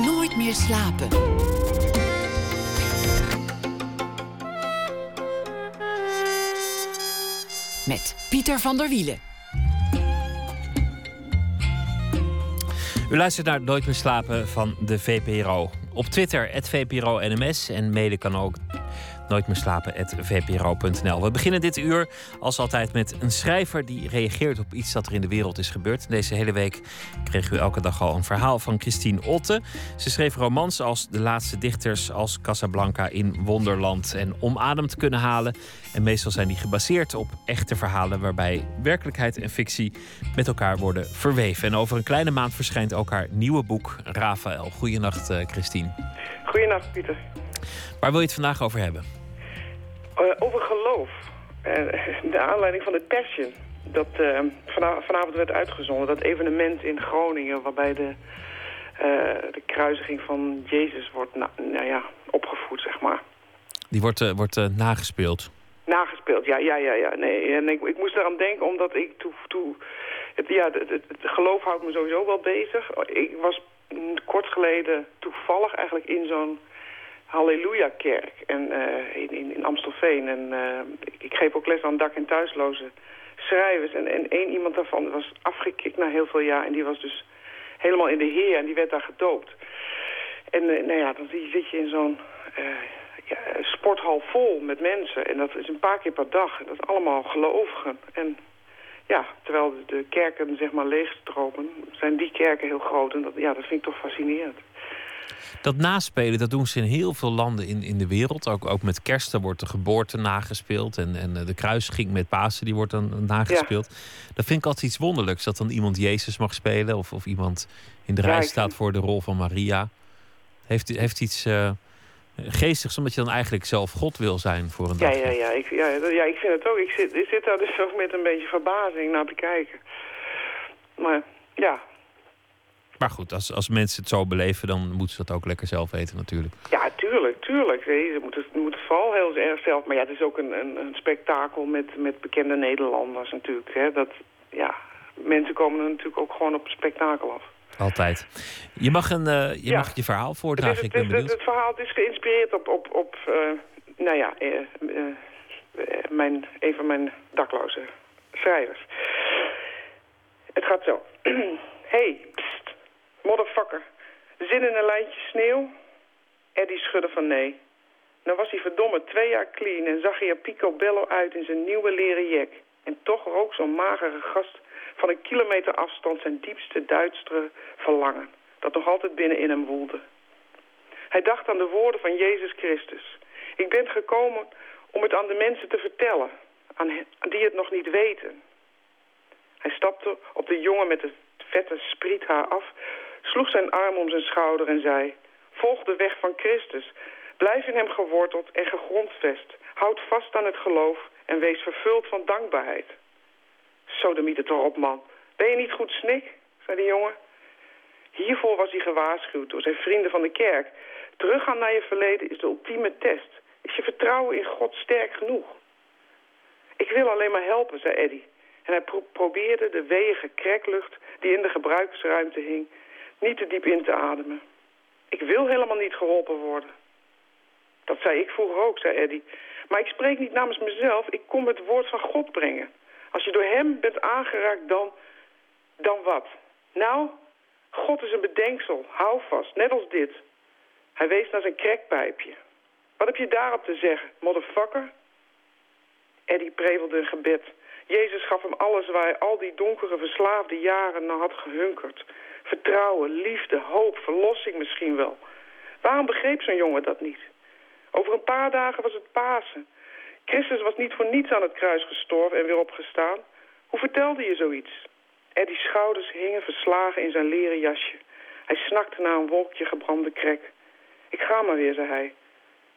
Nooit meer slapen. Met Pieter van der Wielen. U luistert naar Nooit meer slapen van de VPRO. Op Twitter, VPRO-NMS. En mede kan ook nooit meer slapen.vpro.nl. We beginnen dit uur als altijd met een schrijver die reageert op iets dat er in de wereld is gebeurd. Deze hele week kreeg u elke dag al een verhaal van Christine Otte. Ze schreef romans als De Laatste Dichters, als Casablanca in Wonderland en Om adem te kunnen halen. En meestal zijn die gebaseerd op echte verhalen waarbij werkelijkheid en fictie met elkaar worden verweven. En over een kleine maand verschijnt ook haar nieuwe boek Rafael. Goedenacht, uh, Christine. Goedenacht, Pieter. Waar wil je het vandaag over hebben? Uh, over geloof. Uh, de aanleiding van de Passion. Dat uh, vanavond werd uitgezonden. Dat evenement in Groningen waarbij de, de kruisiging van Jezus wordt nou, nou ja, opgevoed, zeg maar. Die wordt, wordt nagespeeld? Nagespeeld, ja, ja, ja. ja. Nee, en ik, ik moest eraan denken omdat ik toe... toe het, ja, het, het, geloof houdt me sowieso wel bezig. Ik was mm, kort geleden toevallig eigenlijk in zo'n Halleluja-kerk en, eh, in, in, Amstelveen. En eh, ik, geef ook les aan dak- en thuisloze schrijvers. En, en één iemand daarvan was afgekikt na heel veel jaar. En die was dus helemaal in de Heer en die werd daar gedoopt. En eh, nou ja, dan zit je in zo'n ja, sporthal vol met mensen. En dat is een paar keer per dag. En dat is allemaal gelovigen. En ja, terwijl de kerken zeg maar leegstromen, zijn die kerken heel groot. En dat, ja, dat vind ik toch fascinerend. Dat naspelen, dat doen ze in heel veel landen in, in de wereld. Ook, ook met kersten wordt de geboorte nagespeeld. En, en eh, de kruising met Pasen, die wordt dan nagespeeld. Dat vind ik altijd iets wonderlijks. Dat dan iemand Jezus mag spelen. Of, of iemand in de Ja, rij staat voor de rol van Maria. Heeft, heeft iets eh, geestigs, omdat je dan eigenlijk zelf God wil zijn voor een Ja, dag. ja, ja, ik, ja, ja, ik vind het ook. Ik zit, ik zit daar dus ook met een beetje verbazing naar te kijken. Maar ja, Maar goed, als, als mensen het zo beleven, dan moeten ze dat ook lekker zelf weten natuurlijk. ja, tuurlijk, tuurlijk. Ze moeten, ze moeten vooral heel erg zelf... Maar ja, het is ook een, een, een spektakel met, met bekende Nederlanders natuurlijk. Hè. Dat, ja, mensen komen er natuurlijk ook gewoon op spektakel af. Altijd. Je mag, een, eh, je, Ja. mag je verhaal Het, is, voordragen, het, ik ben het, het verhaal het is geïnspireerd op, op, op eh, nou ja, eh, mijn, een van mijn dakloze schrijvers. Het gaat zo. hey, pst, motherfucker. Zin in een lijntje sneeuw? Eddie schudde van nee. Nou was hij verdomme twee jaar clean en zag hij er picobello uit in zijn nieuwe leren jack. En toch rook zo'n magere gast van een kilometer afstand zijn diepste, duistere verlangen. Dat nog altijd binnenin hem woelde. Hij dacht aan de woorden van Jezus Christus. Ik ben gekomen om het aan de mensen te vertellen, aan die het nog niet weten. Hij stapte op de jongen met het vette spriethaar af, sloeg zijn arm om zijn schouder en zei... Volg de weg van Christus. Blijf in hem geworteld en gegrondvest. Houd vast aan het geloof en wees vervuld van dankbaarheid. Sodemiet het erop, man. Ben je niet goed snik? zei de jongen. Hiervoor was hij gewaarschuwd door zijn vrienden van de kerk. Teruggaan naar je verleden is de ultieme test. Is je vertrouwen in God sterk genoeg? Ik wil alleen maar helpen, zei Eddie. En hij pro- probeerde de weeige kreklucht die in de gebruikersruimte hing... niet te diep in te ademen. Ik wil helemaal niet geholpen worden. Dat zei ik vroeger ook, zei Eddie. Maar ik spreek niet namens mezelf, ik kom het woord van God brengen. Als je door hem bent aangeraakt, dan... Dan wat? Nou, God is een bedenksel. Hou vast, net als dit. Hij wees naar zijn krekpijpje. Wat heb je daarop te zeggen, motherfucker? Eddie prevelde een gebed. Jezus gaf hem alles waar hij al die donkere, verslaafde jaren naar had gehunkerd. Vertrouwen, liefde, hoop, verlossing misschien wel. Waarom begreep zo'n jongen dat niet? Over een paar dagen was het Pasen. Christus was niet voor niets aan het kruis gestorven en weer opgestaan. Hoe vertelde je zoiets? Eddie's schouders hingen verslagen in zijn leren jasje. Hij snakte naar een wolkje gebrande krek. Ik ga maar weer, zei hij.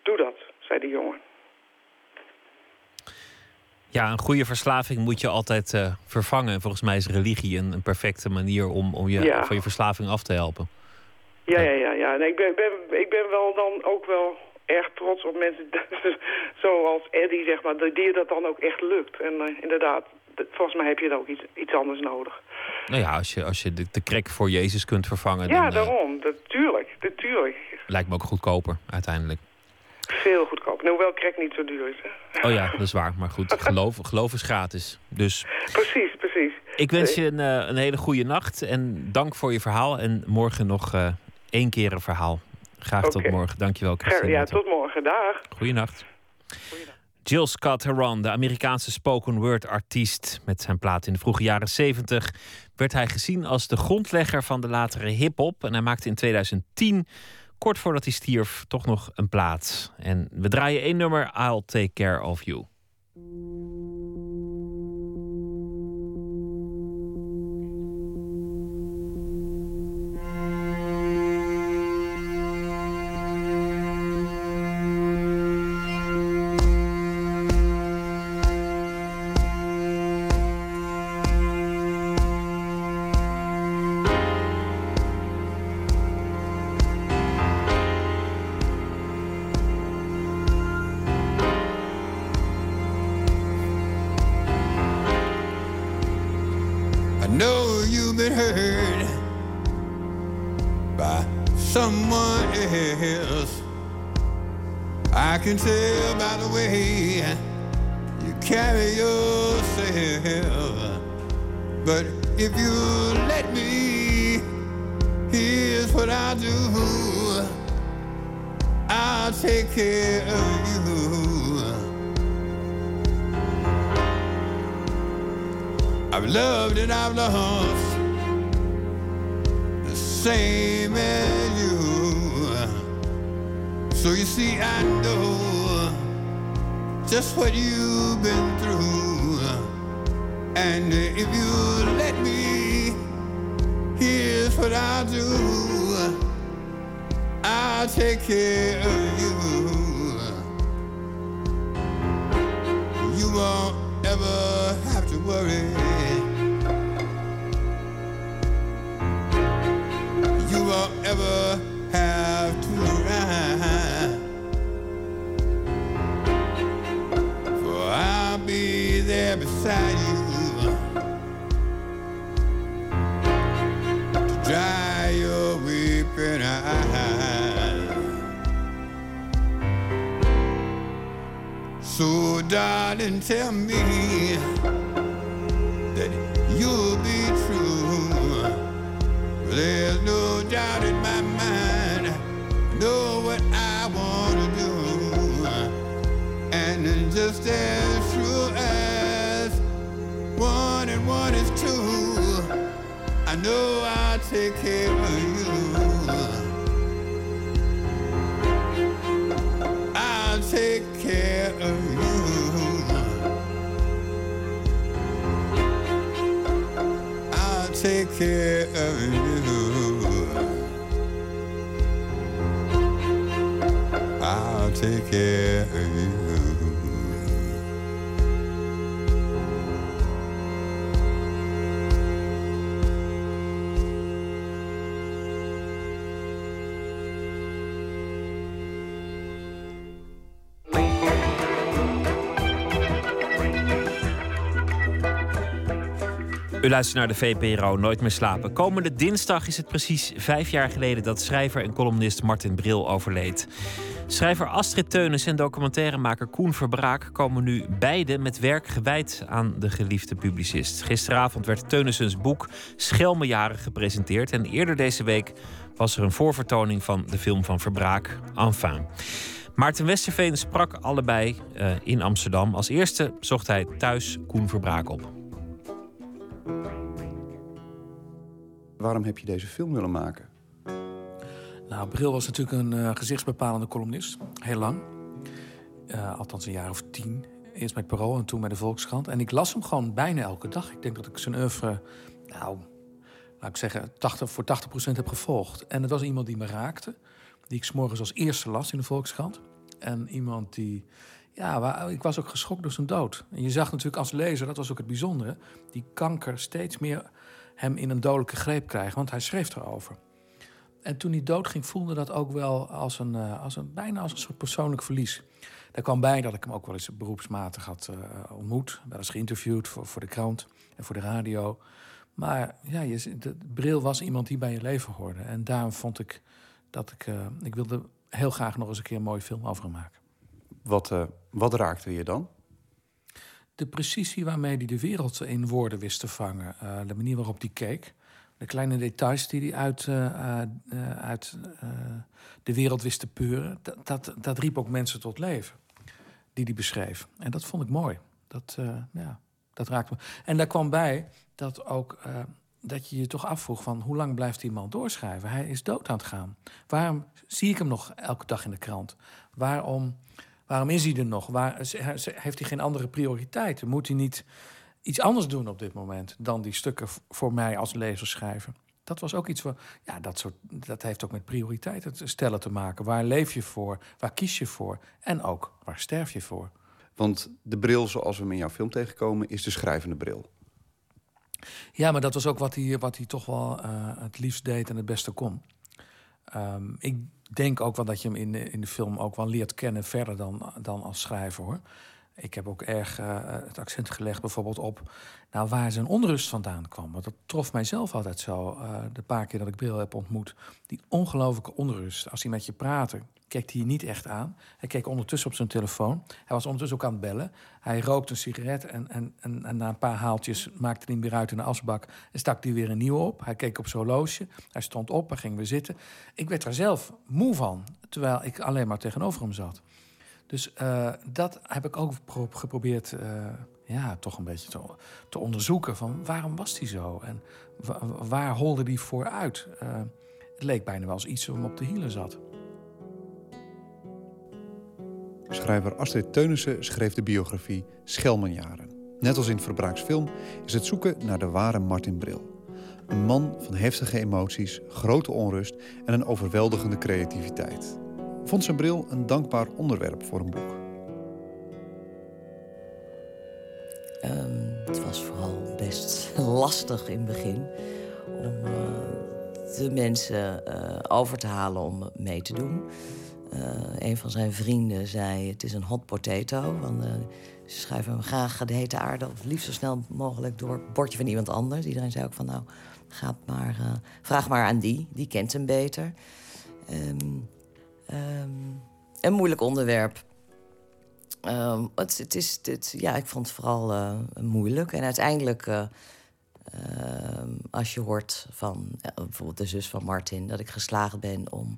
Doe dat, zei de jongen. Ja, een goede verslaving moet je altijd eh, vervangen. Volgens mij is religie een, een perfecte manier om, om je Ja. van je verslaving af te helpen. Ja, ja, ja. ja. Nee, ik, ben, ben, ik ben wel dan ook wel erg trots op mensen zoals Eddie, zeg maar, die dat dan ook echt lukt. En eh, inderdaad, volgens mij heb je dan ook iets, iets anders nodig. Nou ja, als je, als je de, de krek voor Jezus kunt vervangen, Ja, dan eh, daarom. Dat, tuurlijk, natuurlijk. lijkt me ook goedkoper uiteindelijk. Veel goedkoper. Nou, hoewel crack niet zo duur is. Hè? Oh ja, dat is waar. Maar goed, geloof, geloof is gratis. Dus Precies, precies. ik wens je een, eh, een hele goede nacht. En dank voor je verhaal. En morgen nog eh, één keer een verhaal. Graag tot morgen. Dankjewel, Christine. Ja, tot morgen. Dag. Goeienacht. Jill Scott Heron, de Amerikaanse spoken word artiest. Met zijn plaat in de vroege jaren 70 werd hij gezien als de grondlegger van de latere hip-hop. En hij maakte in 2010, kort voordat hij stierf, toch nog een plaat. En we draaien één nummer, I'll Take Care of You. U luistert naar de VPRO Nooit meer slapen. Komende dinsdag is het precies vijf jaar geleden dat schrijver en columnist Martin Bril overleed. Schrijver Astrid Teunis en documentairemaker Koen Verbraak komen nu beide met werk gewijd aan de geliefde publicist. Gisteravond werd Teunissens boek Schelmenjaren gepresenteerd en eerder deze week was er een voorvertoning van de film van Verbraak, Enfin. Maarten Westerveen sprak allebei eh, in Amsterdam. Als eerste zocht hij thuis Koen Verbraak op. Waarom heb je deze film willen maken? Nou, Bril was natuurlijk een eh, gezichtsbepalende columnist. Heel lang. Eh, althans een jaar of tien. Eerst bij Parool en toen bij de Volkskrant. En ik las hem gewoon bijna elke dag. Ik denk dat ik zijn oeuvre, nou, laat ik zeggen, 80, voor 80% heb gevolgd. En het was iemand die me raakte. Die ik s'morgens als eerste las in de Volkskrant. En iemand die... Ja, waar, ik was ook geschokt door zijn dood. En je zag natuurlijk als lezer, dat was ook het bijzondere... die kanker steeds meer hem in een dodelijke greep krijgen. Want hij schreef erover. En toen hij doodging, voelde dat ook wel als een, eh, als een, bijna als een soort persoonlijk verlies. Daar kwam bij dat ik hem ook wel eens beroepsmatig had uh, ontmoet. Wel eens geïnterviewd voor, voor de krant en voor de radio. Maar ja, je, de, Bril was iemand die bij je leven hoorde. En daarom vond ik dat ik... Uh, ik wilde heel graag nog eens een keer een mooie film over hem maken. Wat, wat raakte je dan? De precisie waarmee hij de wereld in woorden wist te vangen. de manier waarop hij keek de kleine details die hij uit, uh, uh, uit de wereld wist te peuren, dat, dat, dat, riep ook mensen tot leven. Die hij beschreef. En dat vond ik mooi. Dat, ja, dat raakte me. En daar kwam bij dat ook dat je je toch afvroeg van hoe lang blijft die man doorschrijven? Hij is dood aan het gaan. Waarom zie ik hem nog elke dag in de krant? Waarom, waarom is hij er nog? Waar, heeft hij geen andere prioriteiten? Moet hij niet iets anders doen op dit moment dan die stukken voor mij als lezer schrijven. Dat was ook iets voor. Ja, dat, soort, dat heeft ook met prioriteiten stellen te maken. Waar leef je voor? Waar kies je voor? En ook waar sterf je voor? Want de bril zoals we hem in jouw film tegenkomen, is de schrijvende bril. Ja, maar dat was ook wat hij, wat hij toch wel uh, het liefst deed en het beste kon. Um, ik denk ook wel dat je hem in in de film ook wel leert kennen verder dan, dan als schrijver hoor. Ik heb ook erg eh, het accent gelegd bijvoorbeeld op nou, waar zijn onrust vandaan kwam. Want dat trof mij zelf altijd zo. eh, de paar keer dat ik Bril heb ontmoet. Die ongelooflijke onrust. Als hij met je praatte, keek hij niet echt aan. Hij keek ondertussen op zijn telefoon. Hij was ondertussen ook aan het bellen. Hij rookte een sigaret en, en, en, en na een paar haaltjes maakte hij hem weer uit in de asbak. En stak hij weer een nieuwe op. Hij keek op zijn horloge. Hij stond op, hij ging weer zitten. Ik werd er zelf moe van, terwijl ik alleen maar tegenover hem zat. Dus eh, dat heb ik ook pro- geprobeerd eh, ja, toch een beetje te, te onderzoeken. Van waarom was hij zo? En wa- waar holde hij vooruit? Eh het leek bijna wel als iets hem op de hielen zat. Schrijver Astrid Teunissen schreef de biografie Schelmenjaren. Net als in Verbraaks film is het zoeken naar de ware Martin Bril. Een man van heftige emoties, grote onrust en een overweldigende creativiteit. Vond zijn bril een dankbaar onderwerp voor een boek. Ehm, het was vooral best lastig in het begin om eh, de mensen eh, over te halen om mee te doen. Eh, een van zijn vrienden zei: Het is een hot potato. Want, ze schuiven hem graag de hete aarde, of liefst zo snel mogelijk door het bordje van iemand anders. Iedereen zei ook van: Nou, ga maar, vraag maar aan die, die kent hem beter. Ehm, ehm, een moeilijk onderwerp. Ehm, het, het is, het, ja, ik vond het vooral eh, moeilijk. En uiteindelijk, eh, ehm, als je hoort van ja, bijvoorbeeld de zus van Martin, dat ik geslaagd ben om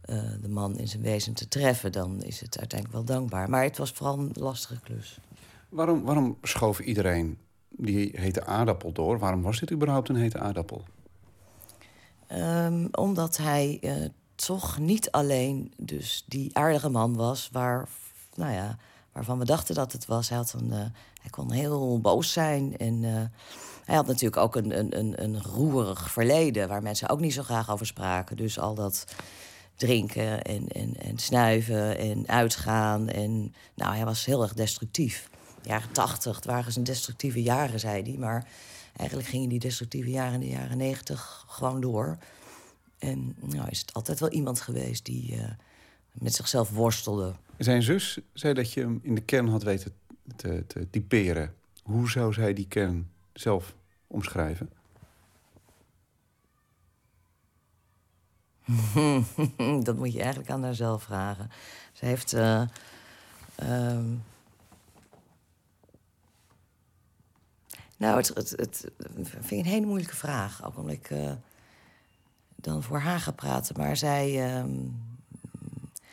eh, de man in zijn wezen te treffen, dan is het uiteindelijk wel dankbaar. Maar het was vooral een lastige klus. Waarom, waarom schoof iedereen die hete aardappel door? Waarom was dit überhaupt een hete aardappel? Omdat hij eh, toch niet alleen dus die aardige man was waar, nou ja, waarvan we dachten dat het was. Hij, had een, eh, hij kon heel boos zijn en eh, hij had natuurlijk ook een, een, een, een roerig verleden... waar mensen ook niet zo graag over spraken. Dus al dat drinken en, en, en snuiven en uitgaan. En, nou, hij was heel erg destructief. Jaren tachtig, het waren zijn destructieve jaren, zei hij. Maar eigenlijk gingen die destructieve jaren in de jaren negentig gewoon door. En nou is het altijd wel iemand geweest die eh, met zichzelf worstelde. Zijn zus zei dat je hem in de kern had weten te, te typeren. Hoe zou zij die kern zelf omschrijven? dat moet je eigenlijk aan haarzelf vragen. Ze heeft. eh, ehm, Nou, het, het, het vind ik een hele moeilijke vraag. Ook omdat ik eh, dan voor haar ga praten. Maar zij. ehm,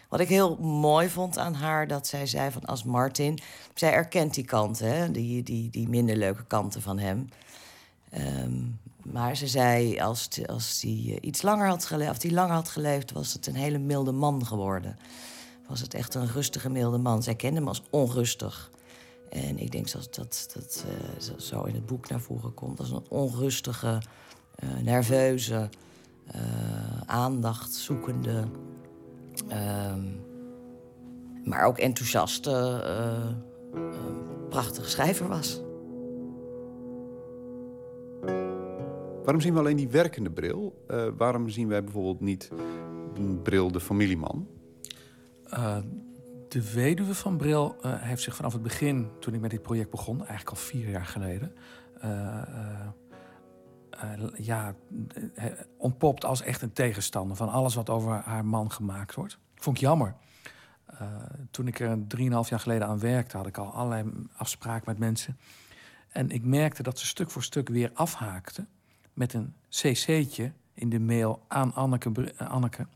wat ik heel mooi vond aan haar, dat zij zei van als Martin. Zij erkent die kanten, die, die, die minder leuke kanten van hem. Ehm, maar ze zei, als, als die eh, iets langer had geleefd, of die langer had geleefd, was het een hele milde man geworden. Was het echt een rustige, milde man. Zij kende hem als onrustig. En ik denk dat dat, dat eh, zo- zo in het boek naar voren komt. Als een onrustige, eh, nerveuze, eh, aandacht zoekende, ehm, maar ook enthousiaste, eh, eh, prachtige schrijver was. Waarom zien we alleen die werkende bril? Eh, waarom zien wij bijvoorbeeld niet een bril de familieman? Eh, de weduwe van Bril eh, heeft zich vanaf het begin, toen ik met dit project begon, eigenlijk al vier jaar geleden, eh, eh, eh, ja, eh, ontpopt als echt een tegenstander van alles wat over haar man gemaakt wordt. Vond ik jammer. Eh, toen ik er drieënhalf jaar geleden aan werkte, had ik al allerlei afspraken met mensen. En ik merkte dat ze stuk voor stuk weer afhaakten met een cc'tje in de mail aan Anneke. Eh, Anneke.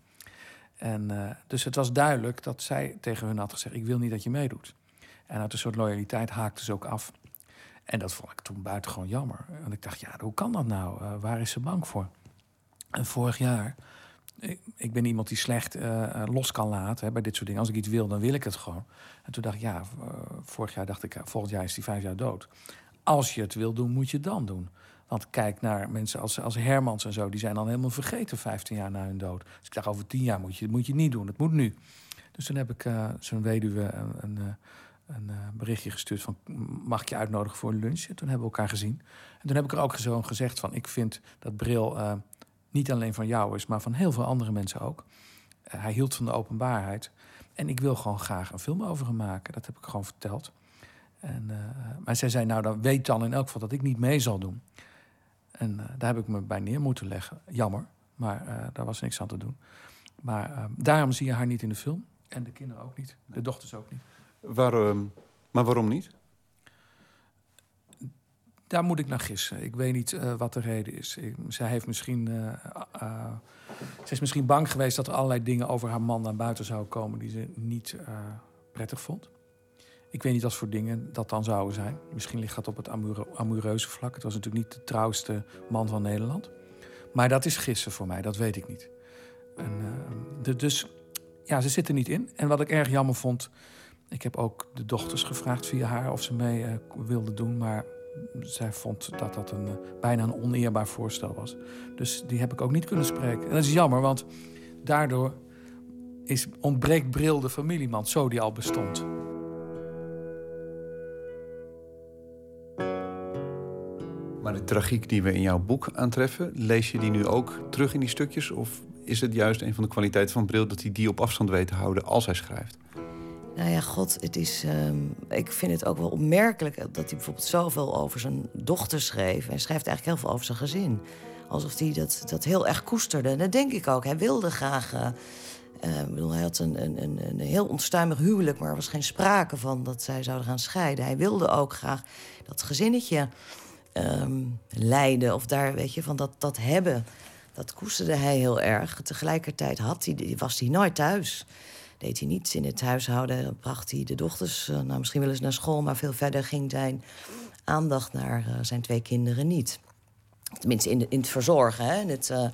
En, eh, dus het was duidelijk dat zij tegen hun had gezegd: Ik wil niet dat je meedoet. En uit een soort loyaliteit haakte ze ook af. En dat vond ik toen buitengewoon jammer. En ik dacht: Ja, hoe kan dat nou? Eh, waar is ze bang voor? En vorig jaar. Ik, ben iemand die slecht eh, eh, los kan laten hè, bij dit soort dingen. Als ik iets wil, dan wil ik het gewoon. En toen dacht ik: Ja, vorig jaar dacht ik: Volgend jaar is die vijf jaar dood. Als je het wil doen, moet je het dan doen. Want kijk naar mensen als, als Hermans en zo, die zijn dan helemaal vergeten 15 jaar na hun dood. Dus ik dacht, over 10 jaar moet je moet je niet doen, het moet nu. Dus toen heb ik zo'n weduwe een, een eh, berichtje gestuurd van, mag ik je uitnodigen voor een lunch? En toen hebben we elkaar gezien. En toen heb ik er ook zo gezegd van, ik vind dat Bril eh, niet alleen van jou is, maar van heel veel andere mensen ook. Eh, hij hield van de openbaarheid. En ik wil gewoon graag een film over hem maken. Dat heb ik gewoon verteld. En, maar zij zei, nou dan weet dan in elk geval dat ik niet mee zal doen. En daar heb ik me bij neer moeten leggen. Jammer, maar daar was niks aan te doen. Maar eh, daarom zie je haar niet in de film. En de kinderen ook niet. De dochters ook niet. Waarom, maar waarom niet? Daar moet ik naar gissen. Ik weet niet eh, wat de reden is. Zij heeft misschien, eh, eh, ze is misschien bang geweest dat er allerlei dingen over haar man naar buiten zouden komen die ze niet prettig vond. Ik weet niet wat voor dingen dat dan zouden zijn. Misschien ligt dat op het amoure- amoureuze vlak. Het was natuurlijk niet de trouwste man van Nederland. Maar dat is gissen voor mij, dat weet ik niet. Dus ja, ze zit er niet in. En wat ik erg jammer vond, ik heb ook de dochters gevraagd via haar of ze mee eh, wilden doen. Maar zij vond dat dat een, eh, bijna een oneerbaar voorstel was. Dus die heb ik ook niet kunnen spreken. En dat is jammer, want daardoor is, ontbreekt Bril de familieman, zo die al bestond. Maar de tragiek die we in jouw boek aantreffen, lees je die nu ook terug in die stukjes? Of is het juist een van de kwaliteiten van Bril dat hij die op afstand weet te houden als hij schrijft? Nou ja, god, het is. ehm, ik vind het ook wel opmerkelijk dat hij bijvoorbeeld zoveel over zijn dochter schreef. Hij schrijft eigenlijk heel veel over zijn gezin. Alsof hij dat, dat heel erg koesterde. En dat denk ik ook. Hij wilde graag. ik bedoel, hij had een, een, een, een heel onstuimig huwelijk, maar er was geen sprake van dat zij zouden gaan scheiden. Hij wilde ook graag dat gezinnetje ehm, leiden of daar, weet je, van dat, dat hebben. Dat koesterde hij heel erg. Tegelijkertijd had hij, was hij nooit thuis deed hij niets in het huishouden. Bracht hij de dochters, eh, nou, misschien wel eens naar school... maar veel verder ging zijn aandacht naar eh, zijn twee kinderen niet. Tenminste, in, in het verzorgen. Hè? eh,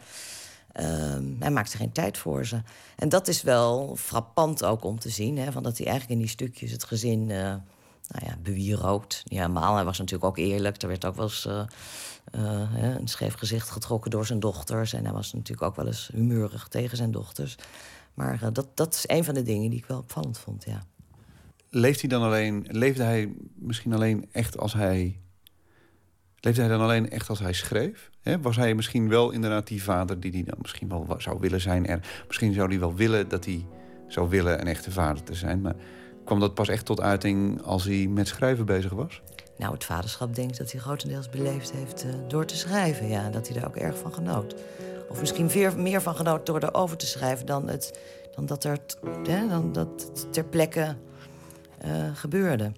ehm, hij maakte geen tijd voor ze. En dat is wel frappant ook om te zien. Hè? Van dat hij eigenlijk in die stukjes het gezin eh nou ja, bewierookt. Ja, helemaal. Hij was natuurlijk ook eerlijk. Er werd ook wel eens... een scheef gezicht getrokken door zijn dochters. En hij was natuurlijk ook wel eens humeurig tegen zijn dochters. Maar eh, dat, dat is een van de dingen die ik wel opvallend vond, ja. Leeft hij dan alleen, leefde hij misschien alleen echt als hij. Leefde hij dan alleen echt als hij schreef? Was hij misschien wel inderdaad die vader die hij dan misschien wel zou willen zijn? Er, misschien zou hij wel willen dat hij zou willen een echte vader te zijn. Maar kwam dat pas echt tot uiting als hij met schrijven bezig was? Nou, het vaderschap denk ik dat hij grotendeels beleefd heeft eh, door te schrijven. Ja, dat hij daar ook erg van genoot. Of misschien meer, meer van genoot door erover te schrijven dan, het, dan dat er hè, dan dat het ter plekke eh, gebeurde.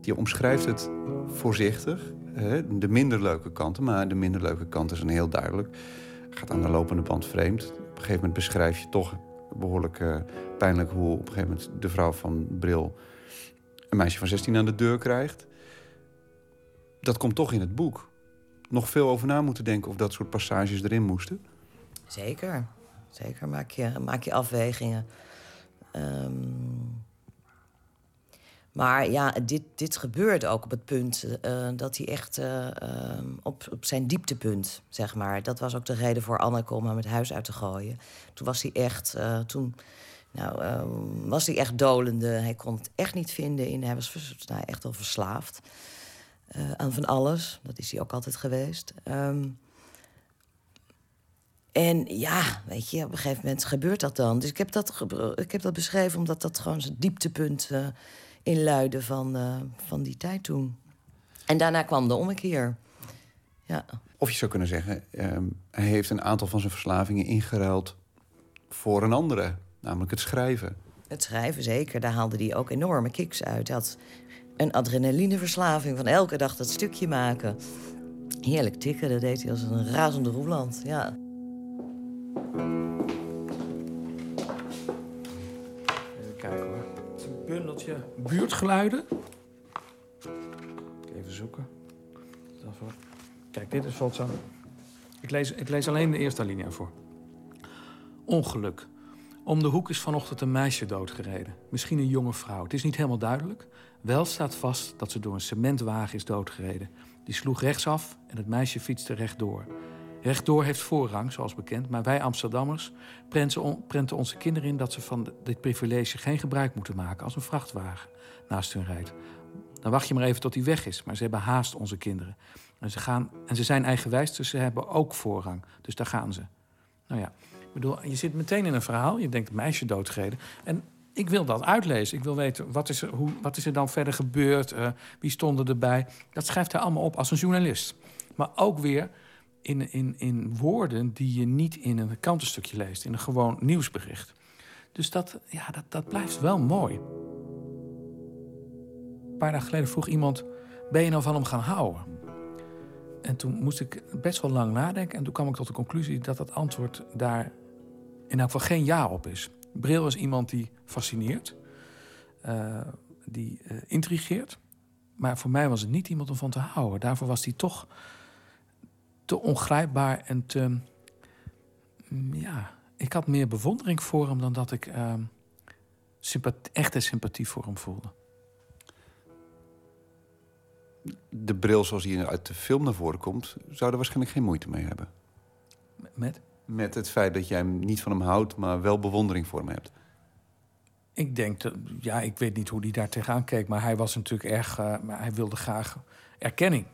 Je omschrijft het voorzichtig. Hè? De minder leuke kanten, maar de minder leuke kanten zijn heel duidelijk. Gaat aan de lopende band vreemd. Op een gegeven moment beschrijf je toch behoorlijk eh, pijnlijk hoe op een gegeven moment de vrouw van Bril een meisje van 16 aan de deur krijgt. Dat komt toch in het boek. Nog veel over na moeten denken of dat soort passages erin moesten. Zeker. Zeker maak je, maak je afwegingen. Ehm, maar ja, dit, dit gebeurde ook op het punt eh, dat hij echt eh, ehm, op, op zijn dieptepunt, zeg maar. Dat was ook de reden voor Anneke om hem het huis uit te gooien. Toen was hij echt, eh, toen, nou, ehm, was hij echt dolende. Hij kon het echt niet vinden in, hij was nou, echt wel verslaafd eh, aan van alles. Dat is hij ook altijd geweest. Ehm, en ja, weet je, op een gegeven moment gebeurt dat dan. Dus ik heb dat, ik heb dat beschreven omdat dat gewoon zijn dieptepunt eh inluidde van, eh, van die tijd toen. En daarna kwam de ommekeer. Ja. Of je zou kunnen zeggen, ehm, hij heeft een aantal van zijn verslavingen ingeruild voor een andere. Namelijk het schrijven. Het schrijven zeker, daar haalde hij ook enorme kicks uit. Hij had een adrenalineverslaving van elke dag dat stukje maken. Heerlijk tikken, dat deed hij als een razende roeland. Ja. Even kijken hoor. Het is een bundeltje buurtgeluiden. Even zoeken. Kijk, dit is valt zo. Ik lees, ik lees alleen de eerste alinea voor. Ongeluk. Om de hoek is vanochtend een meisje doodgereden. Misschien een jonge vrouw. Het is niet helemaal duidelijk. Wel staat vast dat ze door een cementwagen is doodgereden. Die sloeg rechtsaf en het meisje fietste rechtdoor. Rechtdoor heeft voorrang, zoals bekend, maar wij Amsterdammers prenten, on- prenten onze kinderen in dat ze van dit privilege geen gebruik moeten maken als een vrachtwagen naast hun rijdt. Dan wacht je maar even tot hij weg is, maar ze hebben haast, onze kinderen. En ze, gaan, en ze zijn eigenwijs, dus ze hebben ook voorrang. Dus daar gaan ze. Nou ja, bedoel, je zit meteen in een verhaal. Je denkt, meisje doodgereden. En Ik wil dat uitlezen. Ik wil weten wat is er, hoe, wat is er dan verder gebeurd. Uh, wie stonden erbij. Dat schrijft hij allemaal op als een journalist. Maar ook weer in, in, in woorden die je niet in een kantenstukje leest. In een gewoon nieuwsbericht. Dus dat, ja, dat, dat blijft wel mooi. Een paar dagen geleden vroeg iemand... ben je nou van hem gaan houden? En toen moest ik best wel lang nadenken. En toen kwam ik tot de conclusie dat het antwoord daar in elk geval geen ja op is. Bril is iemand die fascineert, uh, die uh, intrigeert. Maar voor mij was het niet iemand om van te houden. Daarvoor was hij toch te ongrijpbaar en te. Mm, ja, ik had meer bewondering voor hem dan dat ik uh, sympathie, echte sympathie voor hem voelde. De bril zoals hij uit de film naar voren komt, zou er waarschijnlijk geen moeite mee hebben. Met? Met het feit dat jij hem niet van hem houdt, maar wel bewondering voor hem hebt. Ik denk, dat, ja, ik weet niet hoe hij daar tegenaan keek, maar hij was natuurlijk erg, uh, hij wilde graag erkenning.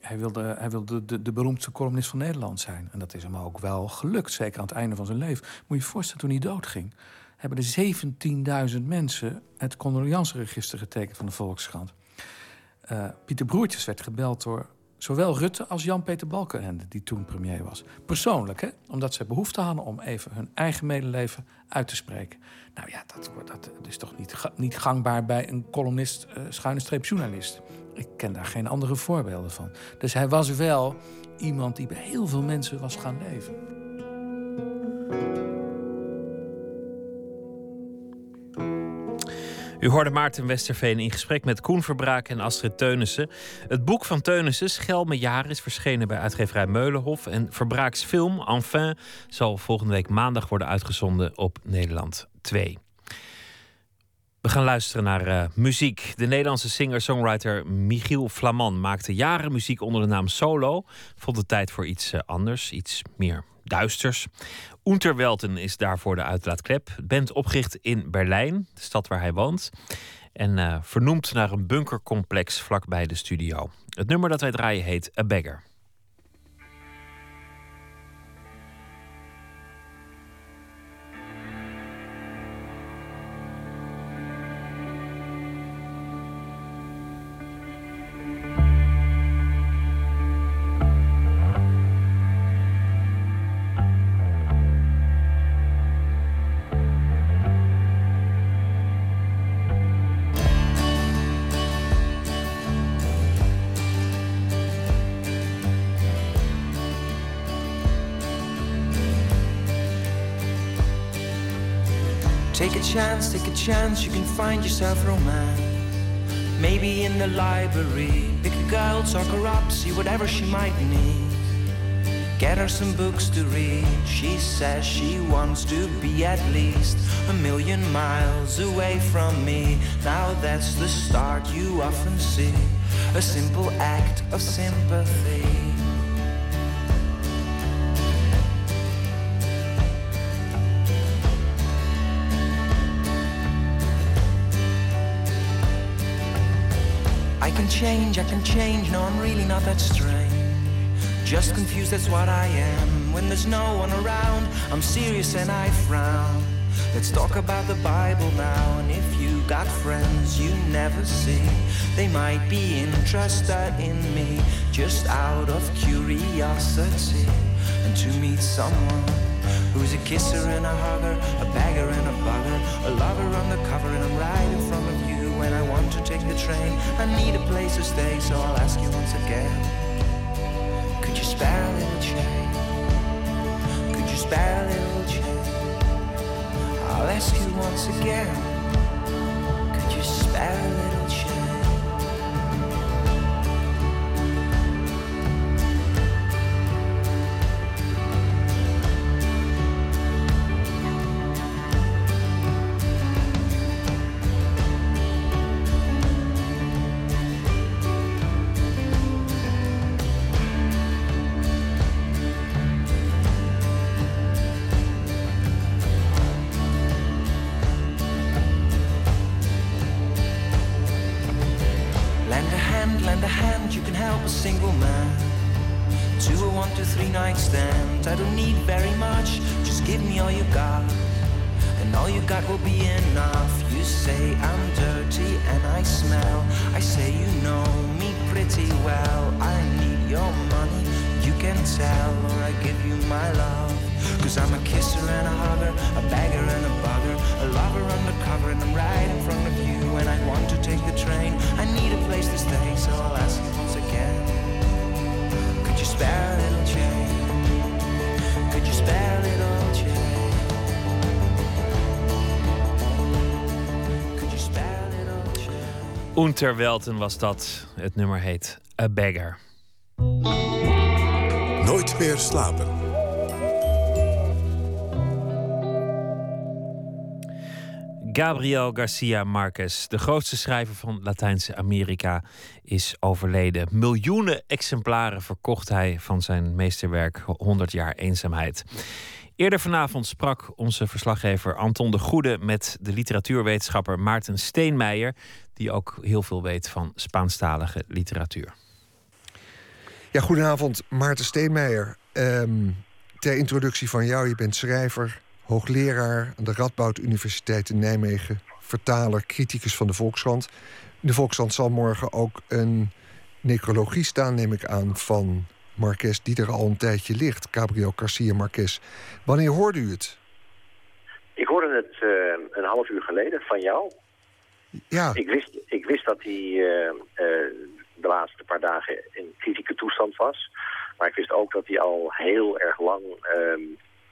Hij wilde, hij wilde de, de, beroemdste columnist van Nederland zijn. En dat is hem ook wel gelukt, zeker aan het einde van zijn leven. Moet je je voorstellen, toen hij doodging, hebben er 17.000 mensen het condoleanceregister getekend van de Volkskrant. Uh, Pieter Broertjes werd gebeld door Zowel Rutte als Jan-Peter Balkenende, die toen premier was. Persoonlijk, hè? omdat ze behoefte hadden om even hun eigen medeleven uit te spreken. Nou ja, dat, dat is toch niet, niet gangbaar bij een columnist, uh, schuine streep journalist. Ik ken daar geen andere voorbeelden van. Dus hij was wel iemand die bij heel veel mensen was gaan leven. U hoorde Maarten Westerveen in gesprek met Koen Verbraak en Astrid Teunissen. Het boek van Teunissen, Schelme Jaar, is verschenen bij uitgeverij Meulenhof. En Verbraaks film, Enfin, zal volgende week maandag worden uitgezonden op Nederland 2. We gaan luisteren naar uh, muziek. De Nederlandse singer-songwriter Michiel Flamand maakte jaren muziek onder de naam Solo. Vond het tijd voor iets uh, anders, iets meer duisters. Unterwelten is daarvoor de uitlaatklep. Band opgericht in Berlijn, de stad waar hij woont. En uh, vernoemd naar een bunkercomplex vlakbij de studio. Het nummer dat wij draaien heet A Beggar. Chance, take a chance, you can find yourself romance. Maybe in the library, pick a girl, talk her up, see whatever she might need. Get her some books to read. She says she wants to be at least a million miles away from me. Now that's the start you often see. A simple act of sympathy. Change, I can change. No, I'm really not that strange. Just confused, that's what I am. When there's no one around, I'm serious and I frown. Let's talk about the Bible now. And if you got friends you never see, they might be interested in me just out of curiosity. And to meet someone who's a kisser and a hugger, a bagger and a bugger, a lover on the cover, and I'm the train. I need a place to stay, so I'll ask you once again. Could you spare a little change? Could you spare a little change? I'll ask you once again. Could you spare a little change? Unterwelten was dat. Het nummer heet A Beggar. Nooit meer slapen. Gabriel Garcia Marquez, de grootste schrijver van Latijns-Amerika, is overleden. Miljoenen exemplaren verkocht hij van zijn meesterwerk 100 jaar eenzaamheid. Eerder vanavond sprak onze verslaggever Anton de Goede met de literatuurwetenschapper Maarten Steenmeijer, die ook heel veel weet van Spaanstalige literatuur. Ja, goedenavond, Maarten Steenmeijer. Ehm, ter introductie van jou, je bent schrijver, hoogleraar aan de Radboud Universiteit in Nijmegen, vertaler, criticus van de Volkskrant. De Volkskrant zal morgen ook een necrologie staan, neem ik aan, van Marquez, die er al een tijdje ligt. Gabriel Garcia Marquez. Wanneer hoorde u het? Ik hoorde het eh, een half uur geleden van jou. Ja. Ik wist, ik wist dat hij eh, eh, de laatste paar dagen in kritieke toestand was. Maar ik wist ook dat hij al heel erg lang ehm,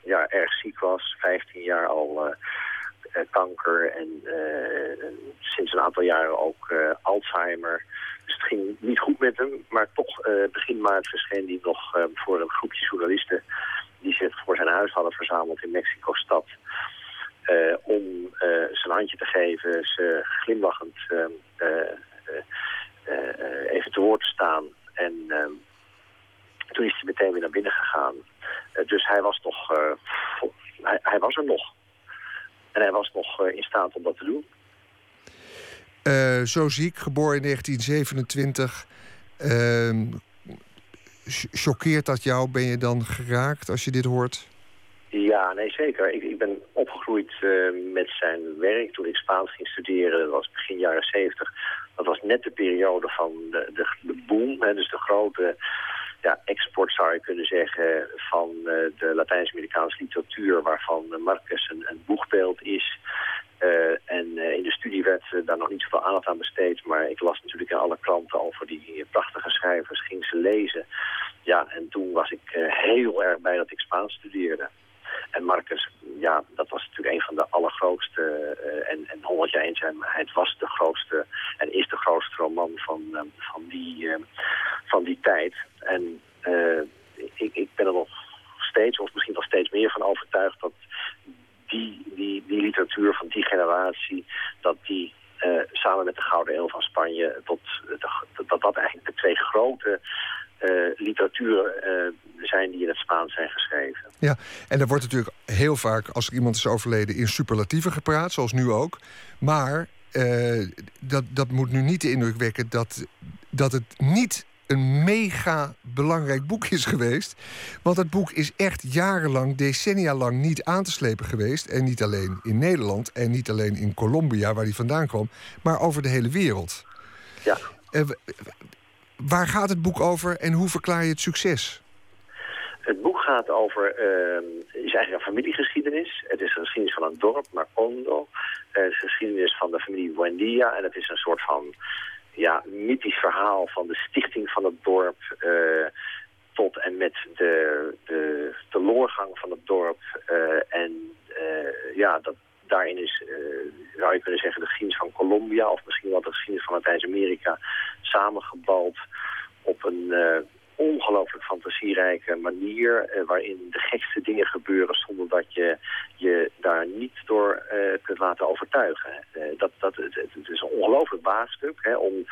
ja, erg ziek was. 15 jaar al eh, kanker en sinds een aantal jaren ook Alzheimer. Dus het ging niet goed met hem. Maar toch, begin maart verscheen hij nog voor een groepje journalisten... die zich voor zijn huis hadden verzameld in Mexico-stad... eh, om eh, zijn handje te geven, ze glimlachend eh, even te woord te staan. En toen is hij meteen weer naar binnen gegaan. Dus hij was toch, hij, hij was er nog. En hij was nog in staat om dat te doen. Zo ziek, geboren in 1927. Ehm, ch- Choqueert dat jou? Ben je dan geraakt als je dit hoort? Ja, nee zeker. Ik, ik ben opgegroeid eh, met zijn werk toen ik Spaans ging studeren. Dat was begin jaren 70. Dat was net de periode van de, de, de boom. Hè, dus de grote ja, export zou je kunnen zeggen van eh, de Latijns-Amerikaanse literatuur. Waarvan Marcus een, boegbeeld is. Eh, en in de studie werd daar nog niet zoveel aandacht aan besteed. Maar ik las natuurlijk in alle kranten over die prachtige schrijvers. Ging ze lezen. Ja, en toen was ik heel erg blij dat ik Spaans studeerde. En Marcus, ja, dat was natuurlijk een van de allergrootste. eh, en, en 100 jaar eenzaamheid was de grootste en is de grootste roman van, eh, van, die, eh, van die tijd. En ik, ik ben er nog steeds, of misschien nog steeds meer van overtuigd... dat die, die, die literatuur van die generatie... dat die samen met de Gouden Eeuw van Spanje... Tot, dat dat eigenlijk de twee grote eh literaturen eh, zijn die in het Spaans zijn geschreven. Ja, en er wordt natuurlijk heel vaak, als er iemand is overleden, in superlatieven gepraat, zoals nu ook. Maar eh, dat, dat moet nu niet de indruk wekken dat, dat het niet een mega belangrijk boek is geweest. Want het boek is echt jarenlang, decennia lang niet aan te slepen geweest. En niet alleen in Nederland en niet alleen in Colombia, waar hij vandaan kwam, maar over de hele wereld. Ja. Waar gaat het boek over en hoe verklaar je het succes? Het boek gaat over, eh, is eigenlijk een familiegeschiedenis. Het is een geschiedenis van een dorp, Macondo. Eh, het is een geschiedenis van de familie Buendia. En het is een soort van ja, mythisch verhaal van de stichting van het dorp... eh, tot en met de, de teloorgang van het dorp. Eh, en ja, dat, daarin is, eh, zou je kunnen zeggen, de geschiedenis van Colombia... of misschien wel de geschiedenis van Latijns-Amerika samengebald op een eh, ongelooflijk fantasierijke manier... eh, waarin de gekste dingen gebeuren zonder dat je je daar niet door eh, kunt laten overtuigen. Eh, dat, dat, het, het- is een ongelooflijk waagstuk om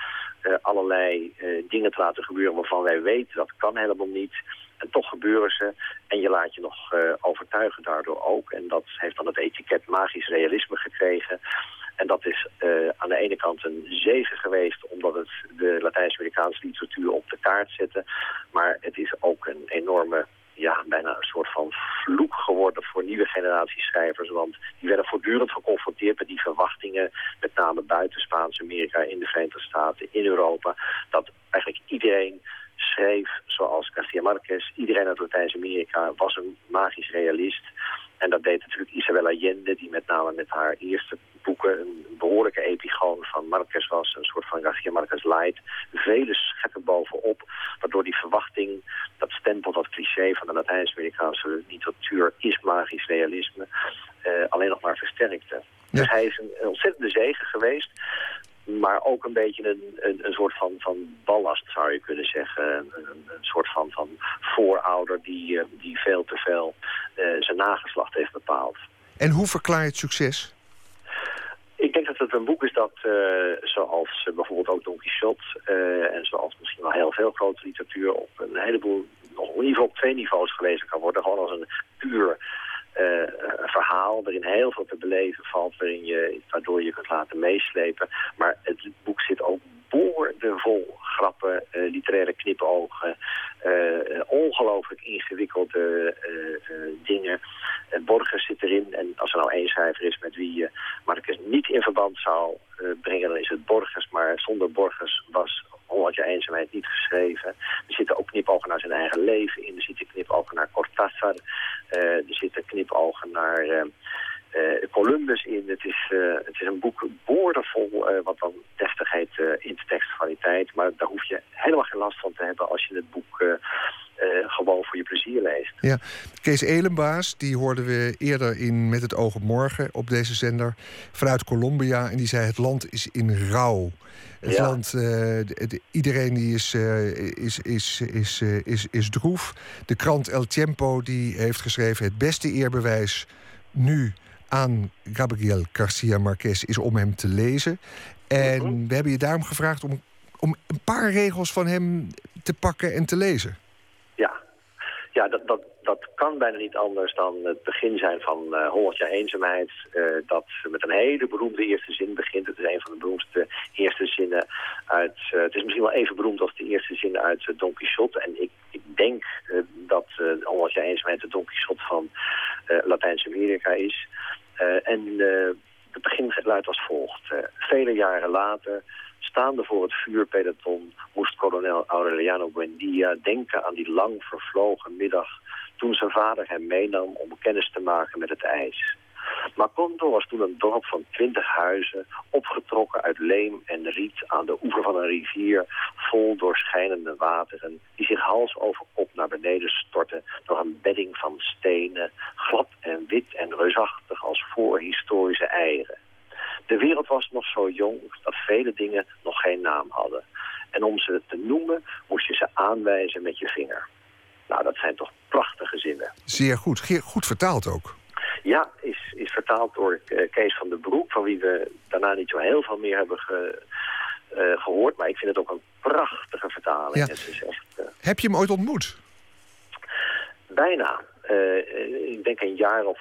allerlei dingen te laten gebeuren waarvan wij weten dat kan helemaal niet... En toch gebeuren ze en je laat je nog eh, overtuigen daardoor ook. En dat heeft dan het etiket magisch realisme gekregen. En dat is eh, aan de ene kant een zegen geweest omdat het de Latijns-Amerikaanse literatuur op de kaart zette. Maar het is ook een enorme ja, bijna een soort van vloek geworden voor nieuwe generaties schrijvers. Want die werden voortdurend geconfronteerd met die verwachtingen, met name buiten Spaans-Amerika, in de Verenigde Staten, in Europa. Dat eigenlijk iedereen schreef zoals Garcia Marquez. Iedereen uit Latijns-Amerika was een magisch realist. En dat deed natuurlijk Isabel Allende, die met name met haar eerste boeken een behoorlijke epigoon van Marquez was. Een soort van Garcia Marquez light. Vele scheppen bovenop, waardoor die verwachting, dat stempel, dat cliché van de Latijns-Amerikaanse literatuur is magisch realisme, eh, alleen nog maar versterkte. Dus hij is een, een ontzettende zegen geweest maar ook een beetje een, een, een, soort van, van ballast, zou je kunnen zeggen. Een, een, soort van, van voorouder die, eh, die veel te veel uh, zijn nageslacht heeft bepaald. En hoe verklaar je het succes? Ik denk dat het een boek is dat, uh, zoals bijvoorbeeld ook Don Quixote... en zoals misschien wel heel veel grote literatuur... op een heleboel, nog in ieder geval op twee niveaus gelezen kan worden. Gewoon als een puur uh, verhaal waarin heel veel te beleven valt, waarin je, waardoor je kunt laten meeslepen. Maar het boek zit ook boordevol grappen, uh, literaire knipogen, uh, ongelooflijk ingewikkelde dingen. Borges zit erin en als er nou één schrijver is met wie je Marcus niet in verband zou brengen, dan is het Borges. Maar zonder Borges was 100 jaar eenzaamheid niet geschreven. Er zitten ook knipogen naar zijn eigen leven in. Er zitten knipogen naar Cortázar. Uh, er zitten knipogen naar uh, uh, Columbus in. Het is, het is een boek boordevol wat dan deftigheid in de tekstkwaliteit. Maar daar hoef je helemaal geen last van te hebben als je het boek gewoon voor je plezier leest. Ja, Kees Elenbaas, die hoorden we eerder in Met het oog op morgen op deze zender vanuit Colombia. En die zei het land is in rouw. Het ja. land, uh, iedereen die is, uh, is, is, is, is, is droef. De krant El Tiempo die heeft geschreven... het beste eerbewijs nu aan Gabriel Garcia Marquez is om hem te lezen. En -huh. we hebben je daarom gevraagd om, om een paar regels van hem te pakken en te lezen. Ja, dat, dat, dat kan bijna niet anders dan het begin zijn van uh, 100 jaar eenzaamheid. Uh, dat met een hele beroemde eerste zin begint. Het is een van de beroemdste eerste zinnen uit... Uh, het is misschien wel even beroemd als de eerste zin uit Don Quixote. En ik, ik denk dat 100 jaar eenzaamheid de Don Quixote van Latijns-Amerika is. en het begin luidt als volgt. vele jaren later staande voor het vuurpeloton moest kolonel Aureliano Buendia denken aan die lang vervlogen middag toen zijn vader hem meenam om kennis te maken met het ijs. Macondo was toen een dorp van twintig huizen, opgetrokken uit leem en riet aan de oever van een rivier, vol doorschijnende wateren, die zich hals over kop naar beneden stortten door een bedding van stenen, glad en wit en reusachtig als voorhistorische eieren. De wereld was nog zo jong dat vele dingen nog geen naam hadden. En om ze te noemen moest je ze aanwijzen met je vinger. Nou, dat zijn toch prachtige zinnen. Zeer goed. Goed vertaald ook. Ja, is, is vertaald door Kees van der Broek... van wie we daarna niet zo heel veel meer hebben ge, uh, gehoord. Maar ik vind het ook een prachtige vertaling. Ja. Het is echt, uh... Heb je hem ooit ontmoet? Bijna. Uh, ik denk een jaar of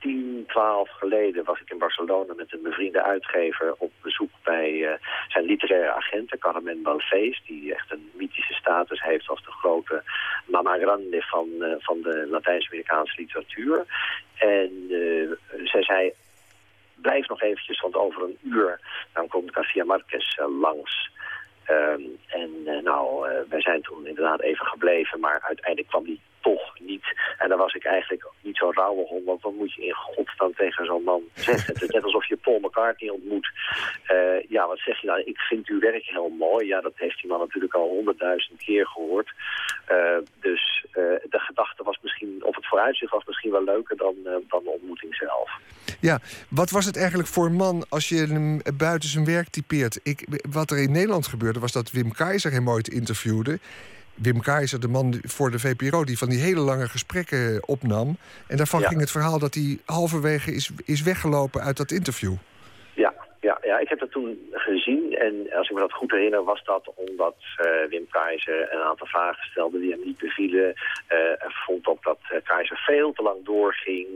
10, 12 geleden was ik in Barcelona met een bevriende uitgever op bezoek bij uh, zijn literaire agenten, Carmen Balfees, die echt een mythische status heeft als de grote mama grande van, uh, van de Latijns-Amerikaanse literatuur. En uh, zij zei, blijf nog eventjes, want over een uur dan komt Garcia Marquez langs. Um, en nou, wij zijn toen inderdaad even gebleven, maar uiteindelijk kwam die toch niet. En dan was ik eigenlijk niet zo rauwe hond, want wat moet je in godsnaam tegen zo'n man zeggen? Het is net alsof je Paul McCartney ontmoet. Uh, ja, wat zeg je nou? Ik vind uw werk heel mooi. Ja, dat heeft die man natuurlijk al honderdduizend keer gehoord. Uh, dus uh, de gedachte was misschien, of het vooruitzicht was misschien wel leuker dan, dan de ontmoeting zelf. Ja, wat was het eigenlijk voor een man als je hem buiten zijn werk typeert? Ik, wat er in Nederland gebeurde was dat Wim Keizer hem ooit interviewde. Wim Keizer, de man voor de VPRO, die van die hele lange gesprekken opnam. En daarvan ja. ging het verhaal dat hij halverwege is, is weggelopen uit dat interview. Ja, ja, ja ik heb dat toen gezien en als ik me dat goed herinner was dat omdat uh, Wim Keizer een aantal vragen stelde die hem niet bevielen. Uh, vond ook dat uh, Keizer veel te lang doorging,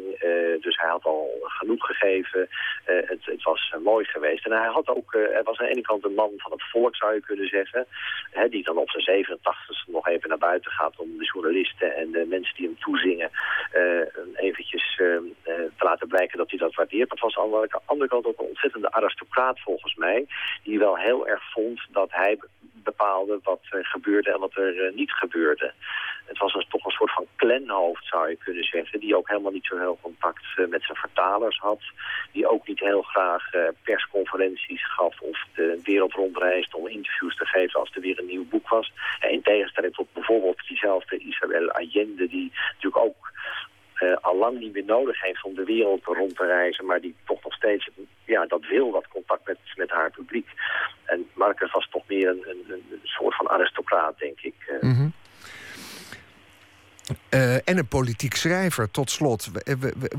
dus hij had al genoeg gegeven. Het, het, was mooi geweest. En hij had ook, hij was aan de ene kant een man van het volk zou je kunnen zeggen, die dan op zijn 87ste nog even naar buiten gaat om de journalisten en de mensen die hem toezingen eventjes te laten blijken dat hij dat waardeert. Maar het was aan de andere kant ook een ontzettende aristocraat volgens mij. Die wel heel erg vond dat hij bepaalde wat er gebeurde en wat er uh, niet gebeurde. Het was toch een soort van clanhoofd, zou je kunnen zeggen. Die ook helemaal niet zo heel contact uh, met zijn vertalers had. Die ook niet heel graag uh, persconferenties gaf of de wereld rondreisde om interviews te geven als er weer een nieuw boek was. En in tegenstelling tot bijvoorbeeld diezelfde Isabel Allende, die natuurlijk ook uh, al lang niet meer nodig heeft om de wereld rond te reizen, maar die toch nog steeds ja, dat wil, dat contact met, met haar publiek. En Marcus was toch meer een, een, een soort van aristocraat, denk ik. Uh, en een politiek schrijver, tot slot.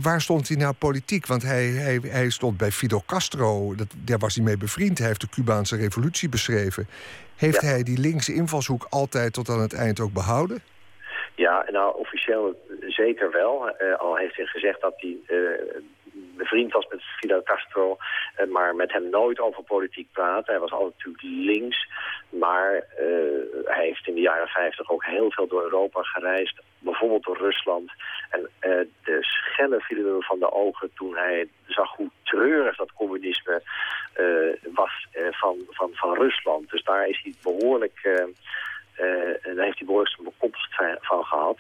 Waar stond hij nou politiek? Want hij, hij, hij stond bij Fidel Castro, dat, daar was hij mee bevriend. Hij heeft de Cubaanse revolutie beschreven. Heeft hij die linkse invalshoek altijd tot aan het eind ook behouden? Ja, nou officieel zeker wel. Uh, al heeft hij gezegd dat hij uh, bevriend was met Fidel Castro, uh, maar met hem nooit over politiek praat. Hij was altijd natuurlijk links, maar hij heeft in de jaren 50 ook heel veel door Europa gereisd, bijvoorbeeld door Rusland. En de schellen vielen hem van de ogen toen hij zag hoe treurig dat communisme was van, van, van Rusland. Dus daar is hij behoorlijk... en daar heeft hij behoorlijk zijn bekommerd van gehad.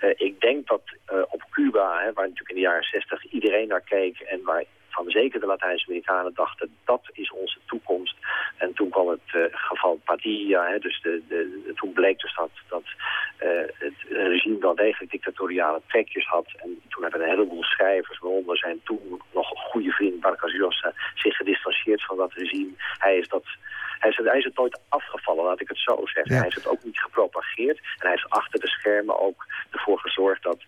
Uh, ik denk dat uh, op Cuba, hè, waar natuurlijk in de jaren 60 iedereen naar keek... en waar van zeker de Latijns-Amerikanen dachten dat is onze toekomst. En toen kwam het geval Padilla, hè, dus de, de, toen bleek dus dat, dat het regime wel degelijk dictatoriale trekjes had. En toen hebben een heleboel schrijvers, waaronder zijn toen nog goede vriend Vargas Llosa, zich gedistanceerd van dat regime. Hij is dat hij is, het, hij is het nooit afgevallen, laat ik het zo zeggen. Hij is het ook niet gepropageerd. En hij is achter de schermen ook ervoor gezorgd dat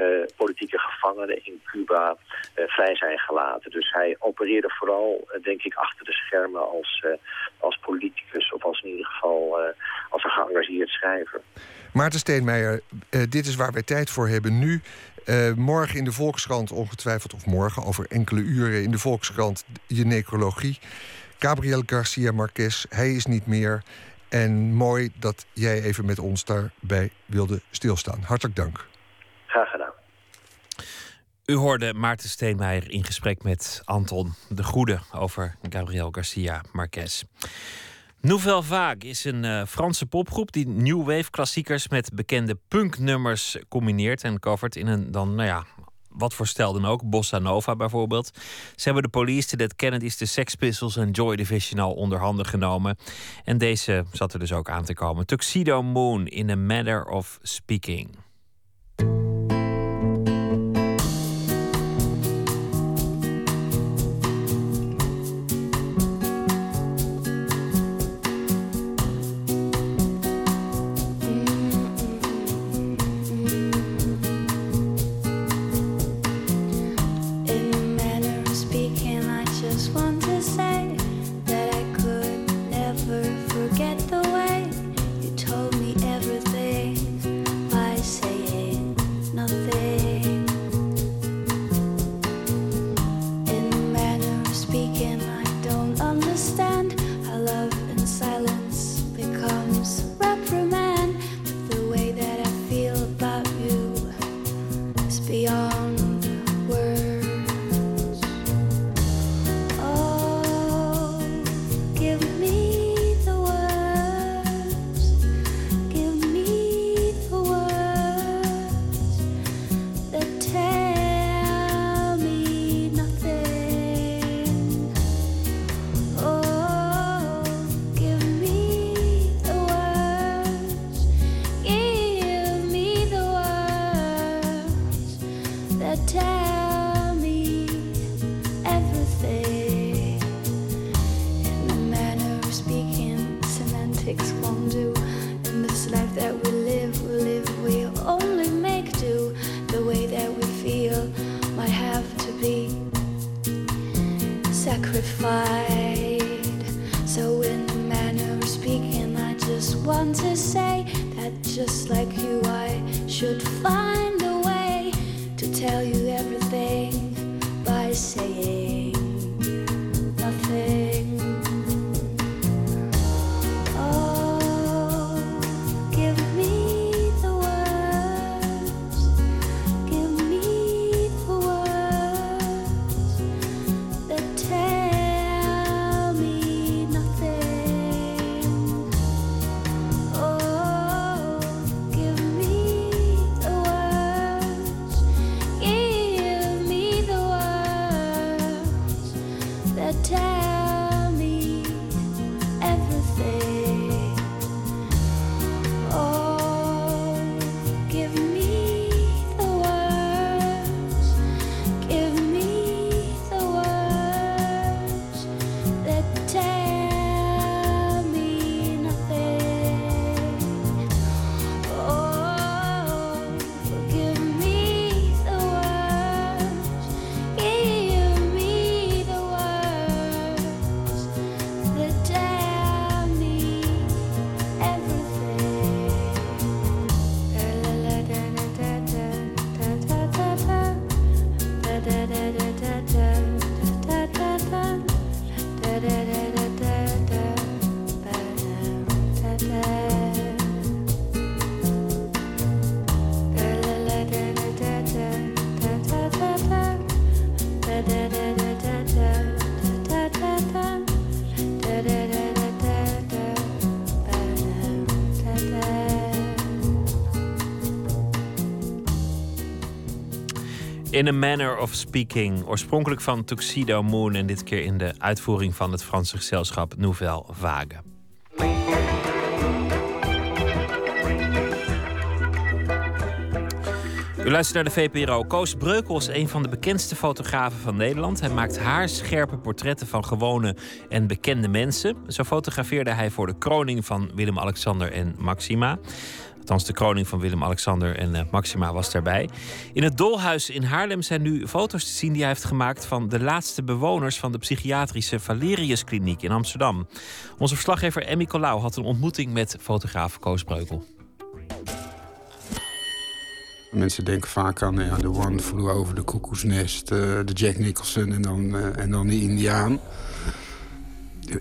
uh, politieke gevangenen in Cuba uh, vrij zijn gelaten. Dus hij opereerde vooral, uh, denk ik, achter de schermen als, als politicus... of als in ieder geval als een geëngageerd schrijver. Maarten Steenmeijer, dit is waar wij tijd voor hebben nu. Uh, morgen in de Volkskrant ongetwijfeld, of morgen over enkele uren in de Volkskrant je necrologie. Gabriel Garcia Marquez, hij is niet meer. En mooi dat jij even met ons daarbij wilde stilstaan. Hartelijk dank. Graag gedaan. U hoorde Maarten Steenmeijer in gesprek met Anton de Goede over Gabriel Garcia Marquez. Nouvelle Vague is een uh, Franse popgroep die new wave klassiekers met bekende punknummers combineert en covert in een dan, nou ja, wat voor dan ook. Bossa Nova bijvoorbeeld. Ze hebben de Police, de Kennedys, de Sex Pistols en Joy Division al onder handen genomen. En deze zat er dus ook aan te komen. Tuxedo Moon in a Matter of Speaking. In a Manner of Speaking, oorspronkelijk van Tuxedo Moon en dit keer in de uitvoering van het Franse gezelschap Nouvelle Vague. U luistert naar de VPRO. Koos Breukel is een van de bekendste fotografen van Nederland. Hij maakt haarscherpe portretten van gewone en bekende mensen. Zo fotografeerde hij voor de kroning van Willem-Alexander en Maxima. Althans, de kroning van Willem-Alexander en eh, Maxima was daarbij. In het Dolhuis in Haarlem zijn nu foto's te zien die hij heeft gemaakt van de laatste bewoners van de psychiatrische Valeriuskliniek in Amsterdam. Onze verslaggever Emmy Colau had een ontmoeting met fotograaf Koos Breukel. Mensen denken vaak aan ja, One Flew Over the Cuckoo's Nest, eh, de Jack Nicholson en dan, eh, en dan de Indiaan.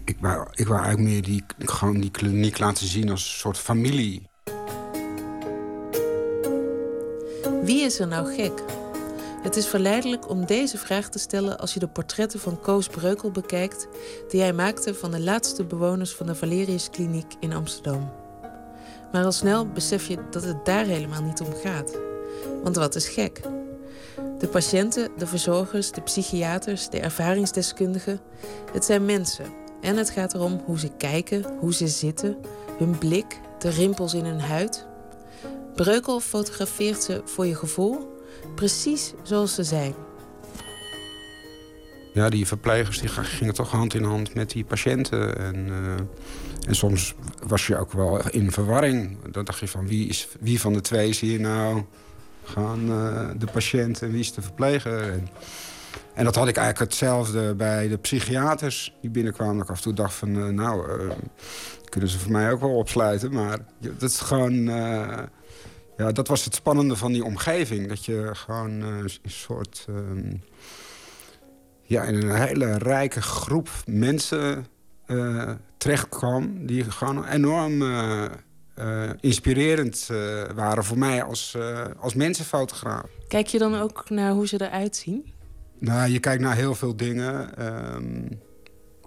Ik wou, ik wou eigenlijk meer die, gewoon die kliniek laten zien als een soort familie. Wie is er nou gek? Het is verleidelijk om deze vraag te stellen als je de portretten van Koos Breukel bekijkt, die hij maakte van de laatste bewoners van de Valeriuskliniek in Amsterdam. Maar al snel besef je dat het daar helemaal niet om gaat. Want wat is gek? De patiënten, de verzorgers, de psychiaters, de ervaringsdeskundigen, het zijn mensen. En het gaat erom hoe ze kijken, hoe ze zitten, hun blik, de rimpels in hun huid. Breukel fotografeert ze voor je gevoel precies zoals ze zijn. Ja, die verplegers die gingen toch hand in hand met die patiënten. En, eh, en soms was je ook wel in verwarring. Dan dacht je van wie, is, wie van de twee is hier nou gaan uh, de patiënt en wie is de verpleger? En, en dat had ik eigenlijk hetzelfde bij de psychiaters die binnenkwamen. Ik af en toe dacht van, uh, nou, kunnen ze voor mij ook wel opsluiten. Maar dat is gewoon... ja, dat was het spannende van die omgeving. Dat je gewoon een soort... Ehm, ja, in een hele rijke groep mensen uh, terechtkwam... die gewoon enorm uh, inspirerend waren voor mij als, als mensenfotograaf. Kijk je dan ook naar hoe ze eruit zien? Nou, je kijkt naar heel veel dingen. Um,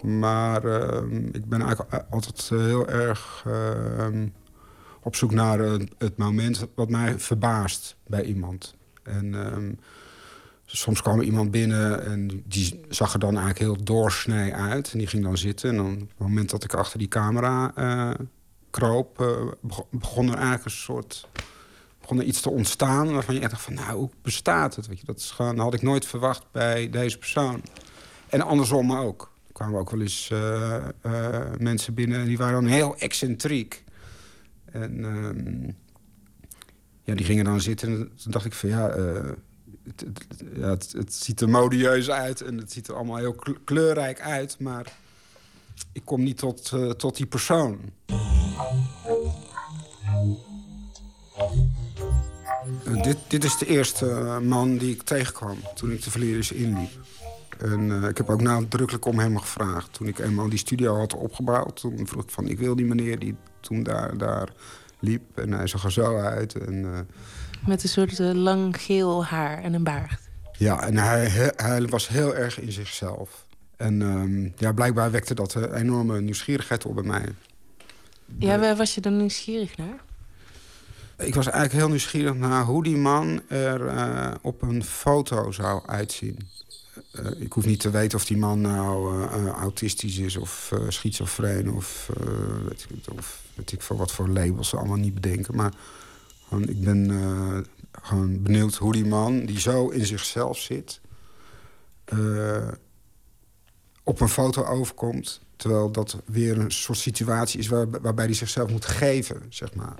maar um, ik ben eigenlijk altijd heel erg um, op zoek naar het moment wat mij verbaast bij iemand. En soms kwam iemand binnen en die zag er dan eigenlijk heel doorsnee uit. En die ging dan zitten. En dan, op het moment dat ik achter die camera uh, kroop... Uh, begon er eigenlijk een soort... begon er iets te ontstaan waarvan je echt dacht van... nou, hoe bestaat het? Weet je, dat had ik nooit verwacht bij deze persoon. En andersom ook. Er kwamen ook wel eens uh, mensen binnen... die waren dan heel excentriek. En ehm, ja, die gingen dan zitten. En toen dacht ik van eh, ja, het, het, ziet er modieus uit en het ziet er allemaal heel kleurrijk uit. Maar ik kom niet tot, eh, tot die persoon. Eh, dit, dit is de eerste man die ik tegenkwam toen ik de verliezers inliep. En ik heb ook nadrukkelijk om hem gevraagd. Toen ik eenmaal die studio had opgebouwd, toen vroeg ik van... ik wil die meneer, die, toen daar, daar liep. En hij zag er zo uit. En, eh, Met een soort eh, lang geel haar en een baard. ja, en hij, hij, hij was heel erg in zichzelf. En ehm, ja, blijkbaar wekte dat een enorme nieuwsgierigheid op bij mij. Ja, waar was je dan nieuwsgierig naar? Ik was eigenlijk heel nieuwsgierig naar hoe die man er eh, op een foto zou uitzien. Eh, ik hoef niet te weten of die man nou eh, autistisch is of schizofreen of, weet ik, of ik wat voor labels ze allemaal niet bedenken. Maar ik ben gewoon benieuwd hoe die man die zo in zichzelf zit, op een foto overkomt. Terwijl dat weer een soort situatie is waar, waarbij hij zichzelf moet geven, zeg maar.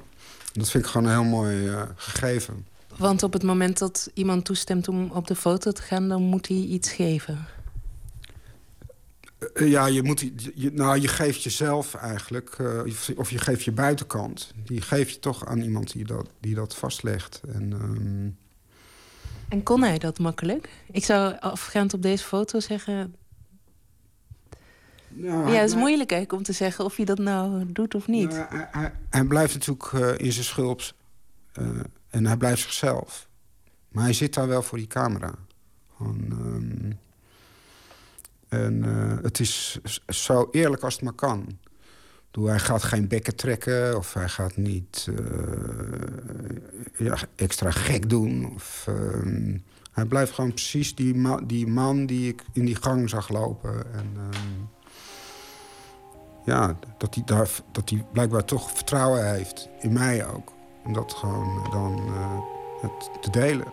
Dat vind ik gewoon een heel mooi eh, gegeven. Want op het moment dat iemand toestemt om op de foto te gaan... dan moet hij iets geven. Eh, Ja, je, moet, je, nou, je geeft jezelf eigenlijk, eh, of- of je geeft je buitenkant. Die geef je toch aan iemand die dat, die dat vastlegt. En, ehm, En kon hij dat makkelijk? Ik zou afgaand op deze foto zeggen... nou, ja, het is moeilijk eigenlijk om te zeggen of hij dat nou doet of niet. Nou, hij, hij- hij blijft natuurlijk eh, in zijn schulps. eh, en hij blijft zichzelf. Maar hij zit daar wel voor die camera. Gewoon, ehm, en eh, het is zo eerlijk als het maar kan. Bedoel, hij gaat geen bekken trekken of hij gaat niet ja, extra gek doen. Of, ehm, hij blijft gewoon precies die, ma- die man die ik in die gang zag lopen. En, ehm, ja, dat hij, daar, dat hij blijkbaar toch vertrouwen heeft. In mij ook. Om dat gewoon dan eh, het te delen.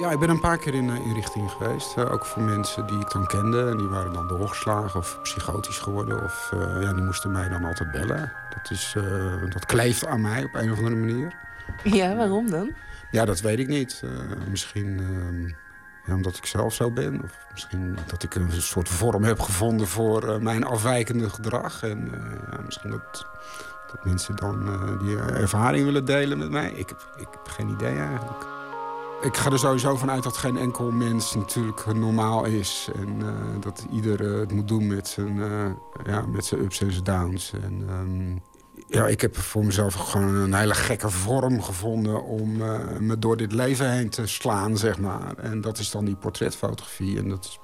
Ja, ik ben een paar keer in uh, inrichtingen geweest. Uh, ook voor mensen die ik dan kende. En die waren dan doorgeslagen of psychotisch geworden. Of uh, ja, die moesten mij dan altijd bellen. Dat, is, dat kleeft aan mij op een of andere manier. Ja, waarom dan? Ja, dat weet ik niet. Misschien uh, omdat ik zelf zo ben. Of misschien dat ik een soort vorm heb gevonden voor uh, mijn afwijkende gedrag. En uh, ja, misschien dat, dat mensen dan uh, die ervaring willen delen met mij. Ik heb, ik heb geen idee eigenlijk. Ik ga er sowieso vanuit dat geen enkel mens natuurlijk normaal is. En dat ieder het moet doen met zijn, ja, met zijn ups en zijn downs. En, um, ja, ik heb voor mezelf gewoon een hele gekke vorm gevonden om uh, me door dit leven heen te slaan, zeg maar. En dat is dan die portretfotografie. En dat is,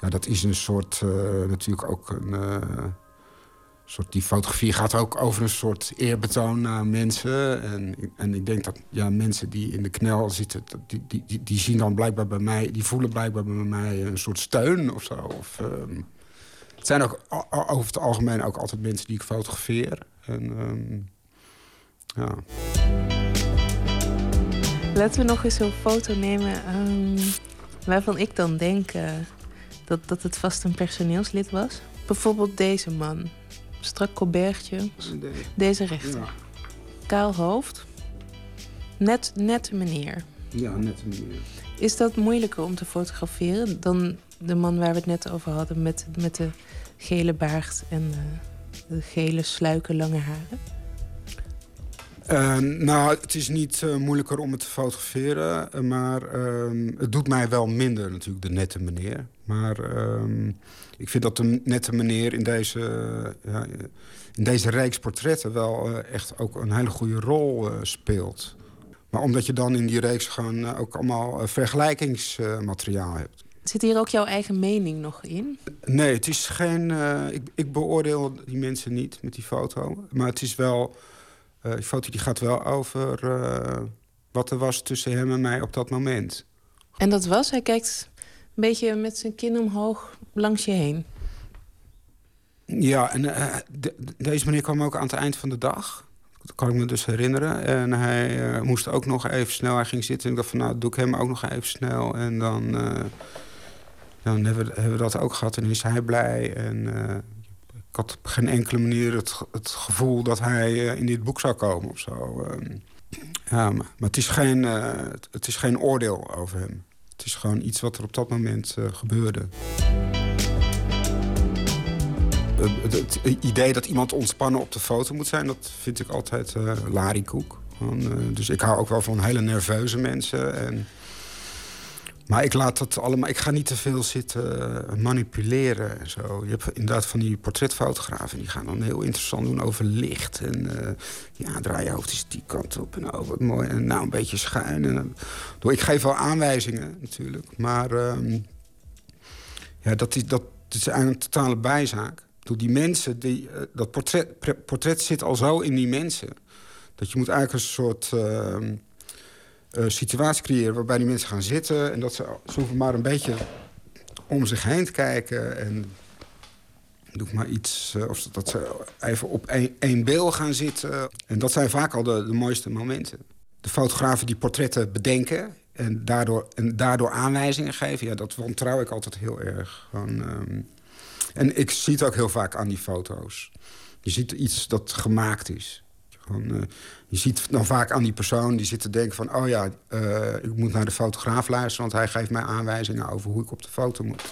ja, dat is een soort, uh, natuurlijk ook een soort... Die fotografie gaat ook over een soort eerbetoon naar mensen. En, en ik denk dat ja, mensen die in de knel zitten... Die, die, die, die zien dan blijkbaar bij mij... Die voelen blijkbaar bij mij een soort steun of zo. Of, um, het zijn ook over het algemeen ook altijd mensen die ik fotografeer. En, um, ja. Laten we nog eens een foto nemen um, waarvan ik dan denk uh, dat, dat het vast een personeelslid was. Bijvoorbeeld deze man. Strak colbertje. Deze rechter. Ja. Kaal hoofd. Net, net meneer. Ja, net meneer. Is dat moeilijker om te fotograferen dan de man waar we het net over hadden... met, met de gele baard en uh, de gele sluiken lange haren? Uh, nou, het is niet uh, moeilijker om het te fotograferen. Maar uh, het doet mij wel minder natuurlijk, de nette meneer. Maar ehm, ik vind dat de nette meneer in deze, ja, in deze reeks portretten... wel eh, echt ook een hele goede rol eh, speelt. Maar omdat je dan in die reeks gewoon eh, ook allemaal vergelijkingsmateriaal hebt. Zit hier ook jouw eigen mening nog in? Nee, het is geen... Uh, ik, ik, beoordeel die mensen niet met die foto. Maar het is wel... Uh, die foto die gaat wel over uh, wat er was tussen hem en mij op dat moment. En dat was? Hij kijkt een beetje met zijn kin omhoog langs je heen. Ja, en de, deze meneer kwam ook aan het eind van de dag. Dat kan ik me dus herinneren. En hij moest ook nog even snel. Hij ging zitten en ik dacht van nou, doe ik hem ook nog even snel. En dan dan hebben we, dat ook gehad en is hij blij. En uh, ik had op geen enkele manier het, het gevoel dat hij uh, in dit boek zou komen of zo. Uh, ja, maar, maar, het, is geen, uh, het is geen oordeel over hem. Het is gewoon iets wat er op dat moment gebeurde. Het, idee dat iemand ontspannen op de foto moet zijn... dat vind ik altijd uh, larikoek. Eh, dus ik hou ook wel van hele nerveuze mensen. En, maar ik laat dat allemaal. Ik ga niet te veel zitten manipuleren en zo. Je hebt inderdaad van die portretfotografen die gaan dan heel interessant doen over licht. En eh, ja, draai je hoofd eens die kant op. En oh, mooi. En nou, een beetje schuin. En, uh, ik geef wel aanwijzingen natuurlijk. Maar ehm, ja, dat is, dat is eigenlijk een totale bijzaak. Door die mensen, die, dat portret, portret zit al zo in die mensen. Dat je moet eigenlijk een soort uh, uh, situatie creëren... waarbij die mensen gaan zitten... en dat ze, ze maar een beetje om zich heen te kijken... en doe maar iets, uh, of dat ze even op één, beeld gaan zitten. En dat zijn vaak al de, mooiste momenten. De fotografen die portretten bedenken... en daardoor, en daardoor aanwijzingen geven... ja, dat wantrouw ik altijd heel erg. Um, en ik zie het ook heel vaak aan die foto's. Je ziet iets dat gemaakt is. Uh, je ziet dan vaak aan die persoon die zit te denken van... oh ja, uh, ik moet naar de fotograaf luisteren... want hij geeft mij aanwijzingen over hoe ik op de foto moet.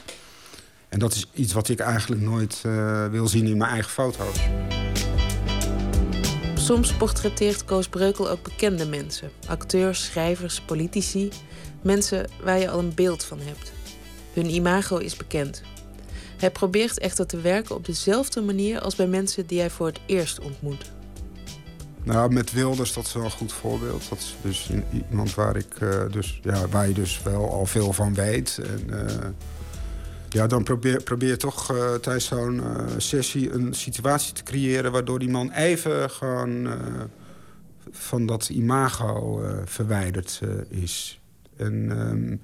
En dat is iets wat ik eigenlijk nooit uh, wil zien in mijn eigen foto's. Soms portretteert Koos Breukel ook bekende mensen. Acteurs, schrijvers, politici. Mensen waar je al een beeld van hebt. Hun imago is bekend. Hij probeert echter te werken op dezelfde manier als bij mensen die hij voor het eerst ontmoet. Nou, met Wilders, dat is wel een goed voorbeeld. Dat is dus iemand waar, ik, uh, dus, ja, waar je dus wel al veel van weet. En, uh, ja, dan probeer, probeer toch uh, tijdens zo'n sessie een situatie te creëren... waardoor die man even gewoon van dat imago verwijderd is. En... Um,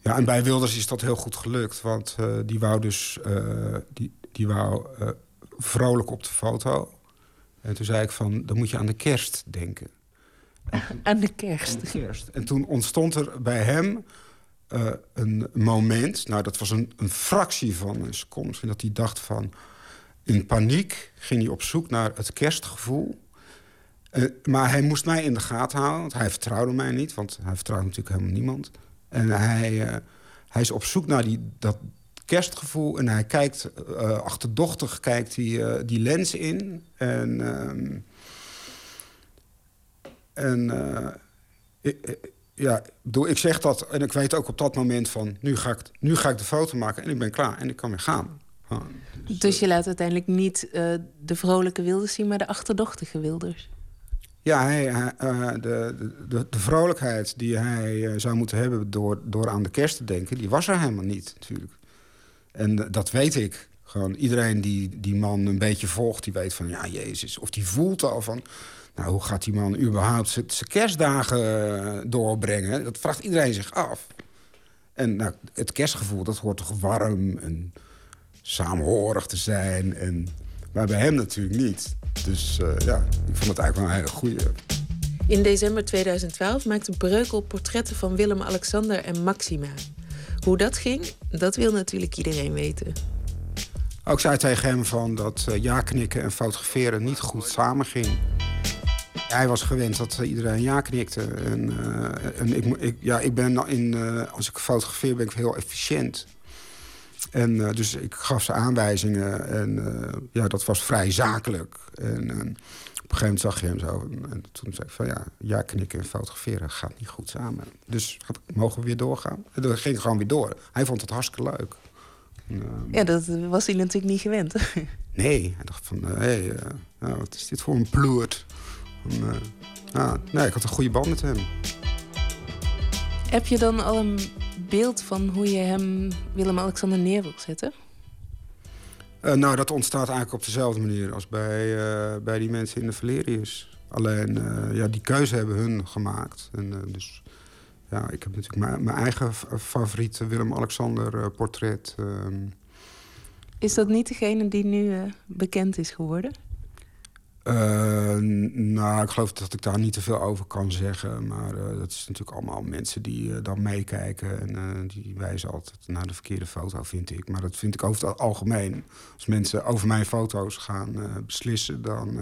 ja, en bij Wilders is dat heel goed gelukt. Want die wou dus die, die wou, vrolijk op de foto. En toen zei ik van, dan moet je aan de kerst denken. Aan de kerst? Aan de kerst. En toen ontstond er bij hem een moment... nou, dat was een, een fractie van een seconde... dat hij dacht van... in paniek ging hij op zoek naar het kerstgevoel... maar hij moest mij in de gaten houden, want hij vertrouwde mij niet. Want hij vertrouwde natuurlijk helemaal niemand. En hij, uh, hij is op zoek naar die, dat kerstgevoel. En hij kijkt, uh, achterdochtig kijkt hij uh, die lens in. En, uh, en ik, ja, ik zeg dat en ik weet ook op dat moment van... Nu ga, ik, nu ga ik de foto maken en ik ben klaar en ik kan weer gaan. Dus, dus je laat uiteindelijk niet de vrolijke Wilders zien... maar de achterdochtige Wilders? Ja, hij, uh, de, de, de, vrolijkheid die hij uh, zou moeten hebben door, door aan de kerst te denken... die was er helemaal niet, natuurlijk. En dat weet ik. Gewoon iedereen die die man een beetje volgt, die weet van... ja, Jezus, of die voelt al van... nou, hoe gaat die man überhaupt zijn kerstdagen doorbrengen? Dat vraagt iedereen zich af. En nou, het kerstgevoel, dat hoort toch warm en saamhorig te zijn... En, maar bij hem natuurlijk niet. Dus uh, ja, ik vond het eigenlijk wel een hele goede. In december 2012 maakte Breukel portretten van Willem-Alexander en Maxima. Hoe dat ging, dat wil natuurlijk iedereen weten. Ook zei tegen hem van dat uh, ja knikken en fotograferen niet goed samen ging. Hij was gewend dat iedereen ja knikte. En, en ik, ja, ik ben in, als ik fotografeer ben ik heel efficiënt. En dus ik gaf ze aanwijzingen en ja, dat was vrij zakelijk. En een gegeven moment zag je hem zo. En toen zei ik van ja, ja knikken en fotograferen gaat niet goed samen. Dus mogen we weer doorgaan? En dat ging gewoon weer door. Hij vond het hartstikke leuk. En, ja, dat was hij natuurlijk niet gewend. nee, hij dacht van, hé, hey, nou, wat is dit voor een ploert? En, nou, nee, ik had een goede band met hem. Heb je dan al een beeld van hoe je hem, Willem-Alexander, neer wilt zetten? Uh, nou, dat ontstaat eigenlijk op dezelfde manier als bij, uh, bij die mensen in de Valerius. Alleen, uh, ja, die keuze hebben hun gemaakt. En, dus ja, ik heb natuurlijk mijn eigen favoriete Willem-Alexander portret. ehm. Is dat niet degene die nu bekend is geworden? Uh, nou, ik geloof dat ik daar niet te veel over kan zeggen. Maar uh, dat is natuurlijk allemaal mensen die uh, dan meekijken. En die wijzen altijd naar de verkeerde foto, vind ik. Maar dat vind ik over het algemeen. Als mensen over mijn foto's gaan beslissen, dan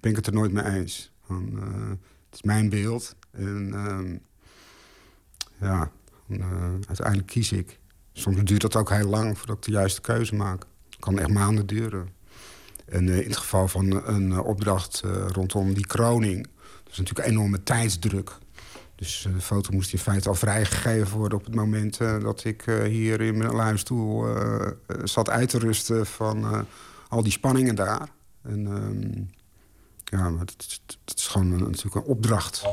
ben ik het er nooit mee eens. Het is mijn beeld. En ehm, ja, uiteindelijk kies ik. Soms duurt dat ook heel lang voordat ik de juiste keuze maak. Het kan echt maanden duren. En in het geval van een opdracht rondom die kroning... dat is natuurlijk enorme tijdsdruk. Dus de foto moest in feite al vrijgegeven worden op het moment dat ik hier in mijn luistoel zat uit te rusten van al die spanningen daar. En ehm, ja, maar het, is gewoon een, natuurlijk een opdracht.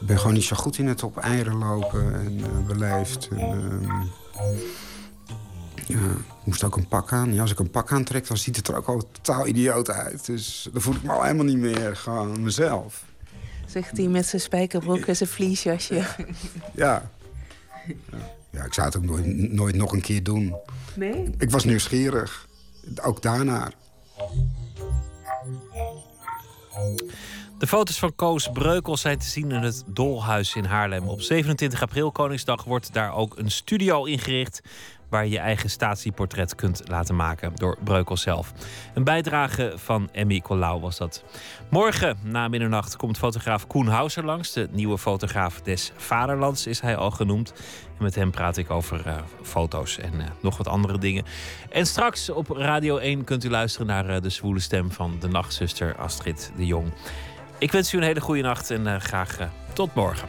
ik ben gewoon niet zo goed in het op eieren lopen en uh, beleefd. Ehm, ja, ik moest ook een pak aan. Ja, als ik een pak aantrek, dan ziet het er ook al totaal idioot uit. Dus dan voel ik me al helemaal niet meer gewoon mezelf. Zegt hij met zijn spijkerbroek en zijn vliesjasje. Ja. Ja, ik zou het ook nooit, nooit nog een keer doen. Nee? Ik was nieuwsgierig. Ook daarnaar. De foto's van Koos Breukel zijn te zien in het Dolhuis in Haarlem. Op 27 april, Koningsdag, wordt daar ook een studio ingericht waar je je eigen statieportret kunt laten maken door Breukel zelf. Een bijdrage van Emmy Colau was dat. Morgen na middernacht komt fotograaf Koen Hauser langs. De nieuwe fotograaf des Vaderlands is hij al genoemd. En met hem praat ik over uh, foto's en uh, nog wat andere dingen. En straks op Radio 1 kunt u luisteren naar uh, de zwoele stem van de nachtzuster Astrid de Jong. Ik wens u een hele goede nacht en graag tot morgen.